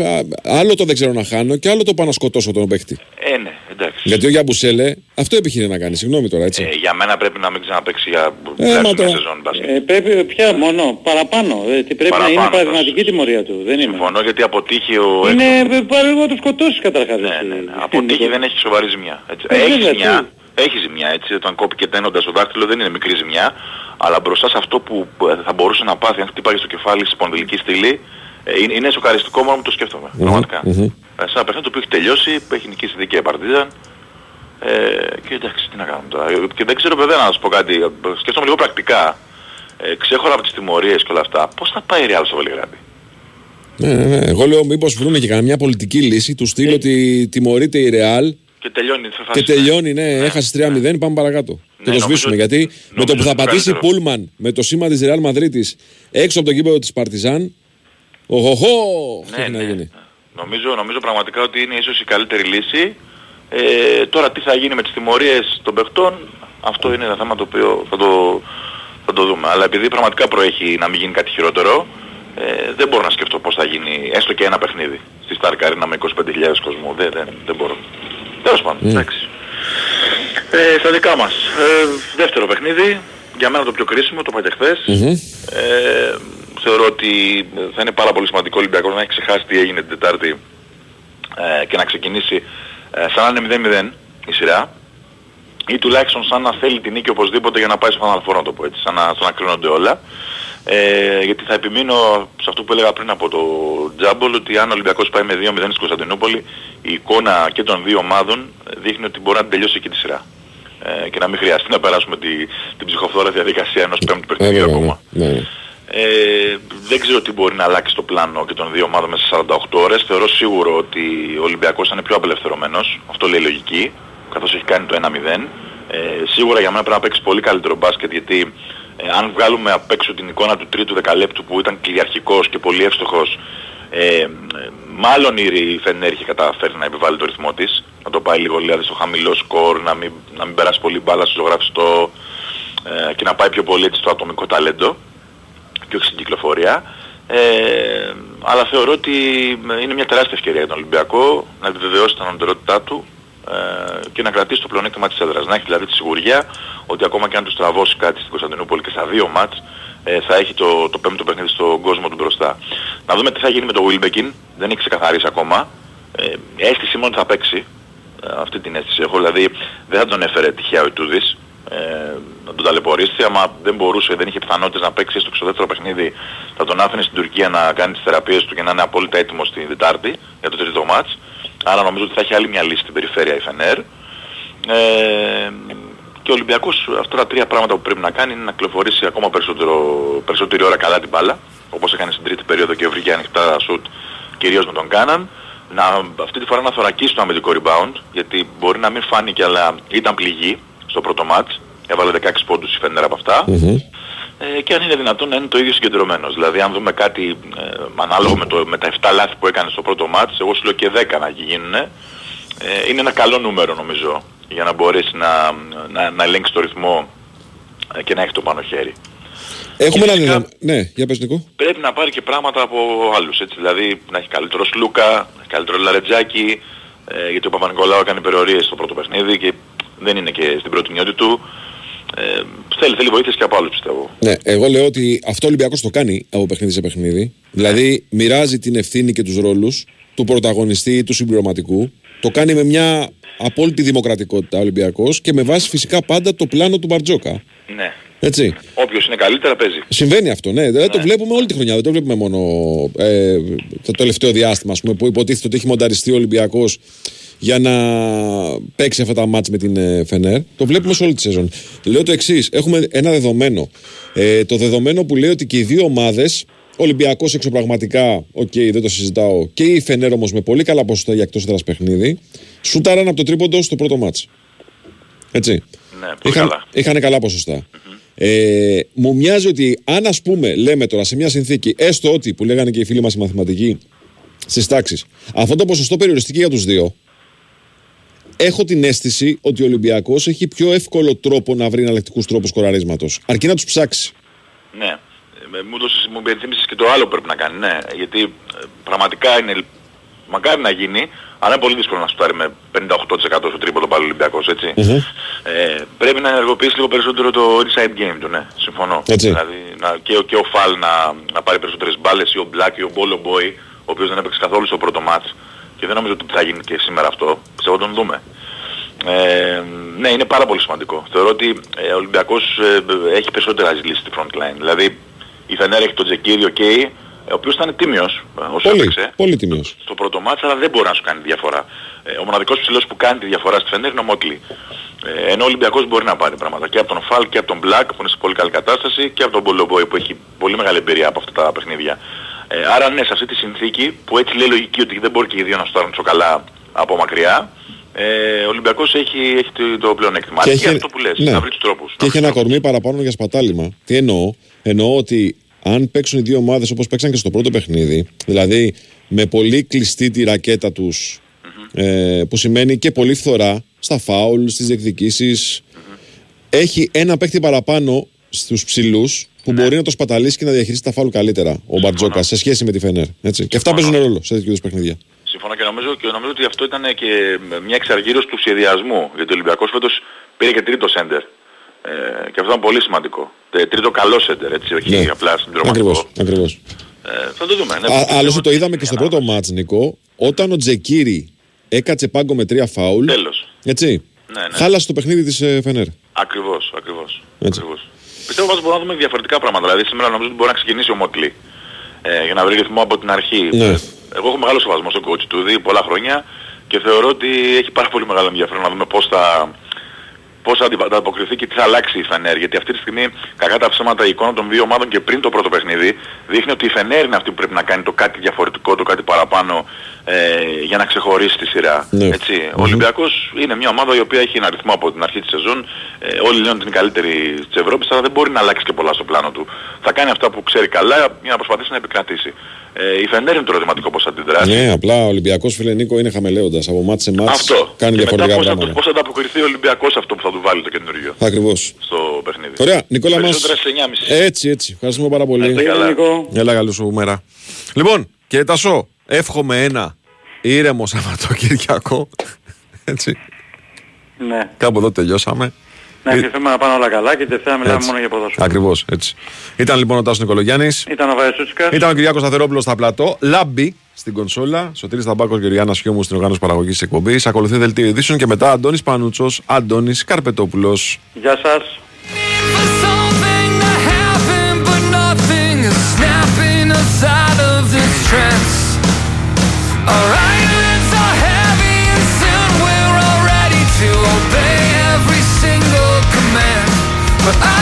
άλλο το δεν ξέρω να χάνω και άλλο το πάω να σκοτώσω τον παίχτη. Ε, ναι, εντάξει. Γιατί ο Γιαμπουσέλε αυτό επιχείρησε να κάνει. Συγγνώμη τώρα, έτσι. Ε, για μένα πρέπει να μην ξαναπαίξει για Ε, ε, μα μια τώρα- σεζόν μπάσκετ. Ε, πρέπει πια μόνο, παραπάνω. Ε, τι πρέπει να Παραπάνω, είναι παραδειγματική τιμωρία του. Δεν είναι. Συμφωνώ γιατί αποτύχει ο Είναι ε, πάρε λίγο να το σκοτώσεις καταρχάς. Ναι, ναι, ναι. Αποτύχει δεν έχει σοβαρή ζημιά. Έτσι. Ε, έχει βέβαια, ζημιά, έχει ζημιά έτσι, όταν κόπηκε τένοντας το δάχτυλο δεν είναι μικρή ζημιά, αλλά μπροστά σε αυτό που ε, θα μπορούσε να πάθει αν χτύπαγε στο κεφάλι στη σπονδυλική στήλη, ε, είναι, είναι σοκαριστικό μόνο που το σκέφτομαι, πραγματικά. Ε, σε ένα παιχνίδι το οποίο έχει τελειώσει, έχει νικήσει δίκαια η παρτίδα, ε, και εντάξει, τι να κάνουμε τώρα. Ε, Και δεν ξέρω βέβαια να σας πω κάτι, ε, σκέφτομαι λίγο πρακτικά, ε, ξέχωρα από τις τιμωρίες και όλα αυτά, πώς θα πάει η Real στο Βελιγράδι; Ναι, ναι, ναι. Εγώ λέω μήπως βρουν και καμιά πολιτική λύση τους στείλω ότι τιμωρείται η Ρεάλ Και τελειώνει η και τελειώνει, ναι, έχασε 3-0, πάμε παρακάτω. Και το σβήσουμε. Γιατί με το που θα ότι πατήσει καλύτερο. Πούλμαν με το σήμα της Ρεάλ Μαδρίτη έξω από το γήπεδο της Παρτιζάν. Οχοχό! Αυτό Ναι, έχει να ναι. γίνει. Νομίζω, νομίζω πραγματικά ότι είναι ίσως η καλύτερη λύση. Ε, τώρα τι θα γίνει με τις τιμωρίες των παιχτών, αυτό είναι ένα θέμα το οποίο θα το, θα το δούμε. Αλλά επειδή πραγματικά προέχει να μην γίνει κάτι χειρότερο, ε, δεν μπορώ να σκεφτώ πώς θα γίνει έστω και ένα παιχνίδι στη Star Arena με 25.000 κόσμου. Δεν, δεν, δεν μπορώ. Τέλος πάντων, Ναι. εντάξει. Ε, στα δικά μας. Ε, δεύτερο παιχνίδι, για μένα το πιο κρίσιμο, το είπα και χθες. Ε, θεωρώ ότι θα είναι πάρα πολύ σημαντικό ο Ολυμπιακός να έχει ξεχάσει τι έγινε την Τετάρτη ε, και να ξεκινήσει ε, σαν να είναι 0-0 η σειρά ή τουλάχιστον σαν να θέλει την νίκη οπωσδήποτε για να πάει στο Final Four, να το πω έτσι, σαν να, σαν να κρίνονται όλα. Ε, γιατί θα επιμείνω σε αυτό που έλεγα πριν από το Τζάμπολ ότι αν ο Ολυμπιακός πάει με 2-0 στην Κωνσταντινούπολη η εικόνα και των δύο ομάδων δείχνει ότι μπορεί να τελειώσει εκεί τη σειρά. Ε, και να μην χρειαστεί να περάσουμε τη, την ψυχοφθόρα διαδικασία ενός πέμπτου παιχνιδιού βέβαια, ακόμα. ναι, ναι. Ε, δεν ξέρω τι μπορεί να αλλάξει το πλάνο και των δύο ομάδων μέσα σε 48 ώρες. Θεωρώ σίγουρο ότι ο Ολυμπιακός θα είναι πιο απελευθερωμένος. Αυτό λέει η λογική, καθώς έχει κάνει το 1-0. Ε, σίγουρα για μένα πρέπει να παίξει πολύ καλύτερο μπάσκετ γιατί ε, αν βγάλουμε απ' έξω την εικόνα του τρίτου δεκαλέπτου που ήταν κυριαρχικός και πολύ εύστοχος ε, ε, μάλλον η Φενέρ είχε καταφέρει να επιβάλλει το ρυθμό της, να το πάει λίγο δηλαδή στο χαμηλό σκορ, να μην, να μην περάσει πολύ μπάλα στο ζωγραφιστό ε, και να πάει πιο πολύ έτσι στο ατομικό ταλέντο και όχι στην κυκλοφορία. Ε, αλλά θεωρώ ότι είναι μια τεράστια ευκαιρία για τον Ολυμπιακό να επιβεβαιώσει την ανωτερότητά του ε, και να κρατήσει το πλεονέκτημα της έδρας. Να έχει δηλαδή τη σιγουριά ότι ακόμα και αν του στραβώσει κάτι στην Κωνσταντινούπολη και στα δύο μάτς ε, θα έχει το, το πέμπτο παιχνίδι στον κόσμο του μπροστά. Να δούμε τι θα γίνει με το Wilbekin. Δεν έχει ξεκαθαρίσει ακόμα. Ε, αίσθηση μόνο ότι θα παίξει. Ε, αυτή την αίσθηση έχω. Δηλαδή δεν θα τον έφερε τυχαία ο Ιτούδης ε, να τον ταλαιπωρήσει. Άμα δεν μπορούσε, δεν είχε πιθανότητες να παίξει έστω και στο δεύτερο παιχνίδι, θα τον άφηνε στην Τουρκία να κάνει τις θεραπείες του και να είναι απόλυτα έτοιμος την Δετάρτη για το τρίτο μάτς. Άρα νομίζω ότι θα έχει άλλη μια λύση στην περιφέρεια η Φενέρ. Ε, και ο Ολυμπιακός αυτά τα τρία πράγματα που πρέπει να κάνει είναι να κυκλοφορήσει ακόμα περισσότερο, περισσότερη ώρα καλά την μπάλα, όπως έκανε στην τρίτη περίοδο και βρήκε ανοιχτά σουτ κυρίως με τον Κάναν. Να, αυτή τη φορά να θωρακίσει το αμυντικό rebound, γιατί μπορεί να μην φάνηκε αλλά ήταν πληγή στο πρώτο μάτς. Έβαλε 16 πόντους η Φενέρ από αυτά. Ε, και αν είναι δυνατόν να είναι το ίδιο συγκεντρωμένος. Δηλαδή αν δούμε κάτι ε, ανάλογο με, το, με τα 7 λάθη που έκανε στο πρώτο μάτς, εγώ σου λέω και 10 να γίνουν, ε, είναι ένα καλό νούμερο νομίζω για να μπορέσει να, να, να ελέγξει το ρυθμό ε, και να έχει το πάνω χέρι. Έχουμε ένα δεδομένο. Ναι, για πες Νικό. Πρέπει να πάρει και πράγματα από άλλους, έτσι, δηλαδή να έχει καλύτερο Σλούκα, να έχει καλύτερο Λαρετζάκη, ε, γιατί ο Παπα-Νικολάου έκανε περιορίες στο πρώτο παιχνίδι και δεν είναι και στην πρώτη νιώτη του. Ε, θέλει, θέλει βοήθειες και από άλλους πιστεύω. Ναι, εγώ λέω ότι αυτό ο Ολυμπιακός το κάνει από παιχνίδι σε παιχνίδι. Δηλαδή μοιράζει την ευθύνη και τους ρόλους του πρωταγωνιστή ή του συμπληρωματικού. Το κάνει με μια απόλυτη δημοκρατικότητα ο Ολυμπιακός και με βάση φυσικά πάντα το πλάνο του Μπαρτζόκα. Ναι. Έτσι. Όποιος είναι καλύτερα παίζει. Συμβαίνει αυτό, ναι. Δεν το βλέπουμε όλη τη χρονιά. Δεν το βλέπουμε μόνο ε, το τελευταίο διάστημα, ας πούμε, που υποτίθεται ότι έχει μονταριστεί ο Ολυμπιακός για να παίξει αυτά τα ματς με την ε, Φενέρ. Το βλέπουμε σε όλη τη σεζόν. Λέω το εξής: Έχουμε ένα δεδομένο. Ε, το δεδομένο που λέει ότι και οι δύο ομάδες, Ολυμπιακός εξωπραγματικά, οκ, δεν το συζητάω, και η Φενέρ όμως με πολύ καλά ποσοστά για εκτός έδρας παιχνίδι, σούταραν από το τρίποντο στο πρώτο ματς. Έτσι. Ναι, πολύ είχαν, καλά. είχαν καλά ποσοστά. Ε, μου μοιάζει ότι αν ας πούμε λέμε τώρα σε μια συνθήκη έστω ότι που λέγανε και οι φίλοι μας οι μαθηματικοί στις τάξεις αυτό το ποσοστό περιοριστική για τους δύο έχω την αίσθηση ότι ο Ολυμπιακός έχει πιο εύκολο τρόπο να βρει εναλλακτικούς τρόπους σκοραρίσματος αρκεί να τους ψάξει Ναι. Ε, Μου, δώσεις, μου υπενθύμισες και το άλλο που πρέπει να κάνει, ναι. Γιατί ε, πραγματικά είναι, μακάρι να γίνει, αλλά είναι πολύ δύσκολο να σουτάρει με 58% στο τρίποντο πάλι ο Ολυμπιακός, έτσι. Ε, πρέπει να ενεργοποιήσει λίγο περισσότερο το inside game του, ναι. Συμφωνώ. Έτσι. Δηλαδή να, και, ο- και ο Φαλ να, να πάρει περισσότερες μπάλες ή ο Black ή ο Bolo Boy, ο οποίος δεν έπαιξε καθόλου στο πρώτο μάτς. Και δεν νομίζω ότι θα γίνει και σήμερα αυτό. Πιστεύω τον δούμε. Ε, ναι, είναι πάρα πολύ σημαντικό. Θεωρώ ότι ε, ο Ολυμπιακός ε, έχει περισσότερα λύσεις στη front line. Δηλαδή η Φενέρ έχει τον Τζεκίρι, οκ, ε, ο οποίος ήταν τίμιος ε, όσο πολύ, έπαιξε πολύ τίμιος στο πρώτο ματς, αλλά δεν μπορεί να σου κάνει διαφορά. Ε, ο μοναδικός ψηλός που κάνει τη διαφορά στη Φενέρ είναι ο Μότλεϊ. Ε, ενώ ο Ολυμπιακός μπορεί να πάρει πράγματα και από τον Φαλ και από τον Μπλακ που είναι σε πολύ καλή κατάσταση και από τον Μπολομπόι που έχει πολύ μεγάλη εμπειρία από αυτά τα παιχνίδια. Ε, άρα ναι, σε αυτή τη συνθήκη που έτσι λέει η λογική ότι δεν μπορεί και οι δύο να σουτάρουν τόσο καλά από μακριά, ε, ο Ολυμπιακός έχει, έχει το, το πλεονέκτημα. Και Και, και έχει- αυτό που λες, ναι. να βρεις τους τρόπους. και έχει ένα κορμί παραπάνω για σπατάλημα τι εννοώ; Εννοώ ότι αν παίξουν οι δύο ομάδες όπως παίξαν και στο πρώτο παιχνίδι δηλαδή με πολύ κλειστή τη ρακέτα τους ε, που σημαίνει και πολύ φθορά στα φάουλ, στις διεκδικήσεις έχει ένα παίκτη παραπάνω στους ψηλούς που Ναι. μπορεί να το σπαταλήσει και να διαχειριστεί τα φάουλ καλύτερα ο Μπαρτζόκα σε σχέση με τη Φενέρ. Έτσι. Και αυτά παίζουν ρόλο σε τέτοιου είδους παιχνίδια. Συμφωνώ και νομίζω, και νομίζω ότι αυτό ήταν και μια εξαργύρωση του σχεδιασμού. Γιατί ο Ολυμπιακός φέτος πήρε και τρίτο σέντερ. Ε, και αυτό ήταν πολύ σημαντικό. Ε, τρίτο καλό σέντερ, έτσι, όχι Ναι. απλά συντροματικό. Ακριβώς, ακριβώς. Ε, θα το δούμε. Ναι, Α, πιστεύω άλλωστε το ότι- είδαμε και στο πρώτο μάτς, Νικό, όταν ο Τζεκίρι έκατσε πάγκο με τρία φάουλ. Τέλος. Έτσι. Ναι, ναι. Χάλασε το παιχνίδι της ε, Φενέρ. Ακριβώς, ακριβώς. Έτσι. ακριβώς. Πιστεύω πως μπορούμε να δούμε διαφορετικά πράγματα. Δηλαδή σήμερα νομίζω ότι μπορεί να ξεκινήσει ο Μότλι ε, για να βρει ρυθμό από την αρχή. Ναι. Εγώ έχω μεγάλο σεβασμό στον coach του, δει πολλά χρόνια και θεωρώ ότι έχει πάρα πολύ μεγάλο ενδιαφέρον να δούμε πώς θα, πώς θα αντι- ανταποκριθεί και τι θα αλλάξει η Φενέρ. Γιατί αυτή τη στιγμή, κακά τα ψέματα, η εικόνα των δύο ομάδων και πριν το πρώτο παιχνίδι δείχνει ότι η Φενέρ είναι αυτή που πρέπει να κάνει το κάτι διαφορετικό, το κάτι παραπάνω ε, για να ξεχωρίσει τη σειρά. Ναι. Έτσι. Ο Ολυμπιακός είναι μια ομάδα η οποία έχει ένα ρυθμό από την αρχή της σεζόν. Ε, όλοι λένε ότι είναι η καλύτερη της Ευρώπης, αλλά δεν μπορεί να αλλάξει και πολλά στο πλάνο του. Θα κάνει αυτά που ξέρει καλά για να προσπαθήσει να επικρατήσει. Ε, η Φενέρ είναι το ερωτηματικό πώς θα αντιδράσει. Ναι, απλά ο Ολυμπιακός φίλε Νίκο είναι χαμελέοντας. Από μάτς σε μάτς Αυτό. κάνει και μετά διαφορετικά πώς θα, πράγματα. πώς θα ανταποκριθεί ο Ολυμπιακός σε αυτό που θα του βάλει το καινούριο Ακριβώς. στο παιχνίδι. Ωραία, Νικόλα μα. Περισσότερα στις 9.30. Έτσι, έτσι. Ευχαριστούμε πάρα πολύ. είστε καλά. Νίκο. Έλα, καλή σου μέρα. Λοιπόν, και Τασό, εύχομαι ένα ήρεμο Σαββατοκύριακο. Έτσι. Ναι. Κάπου εδώ τελειώσαμε. Να ευχηθούμε να πάνε όλα καλά και τελευταία μιλάμε μόνο για ποδόσφαιρο. Ακριβώς έτσι. Ήταν λοιπόν ο Τάσος Νικολογιάννης. Ήταν ο Βαϊσούτσικας. Ήταν ο Κυριάκος Σταθερόπουλος στα πλατό. λάμπι στην κονσόλα. Σωτήρης Ταμπάκο και Ριάννα Χιούμου στην οργάνωση παραγωγής εκπομπής. Ακολουθεί δελτίο ειδήσεων και μετά Αντώνης Πανούτσος, Αντώνης Καρπετόπουλος. Γεια σας. but I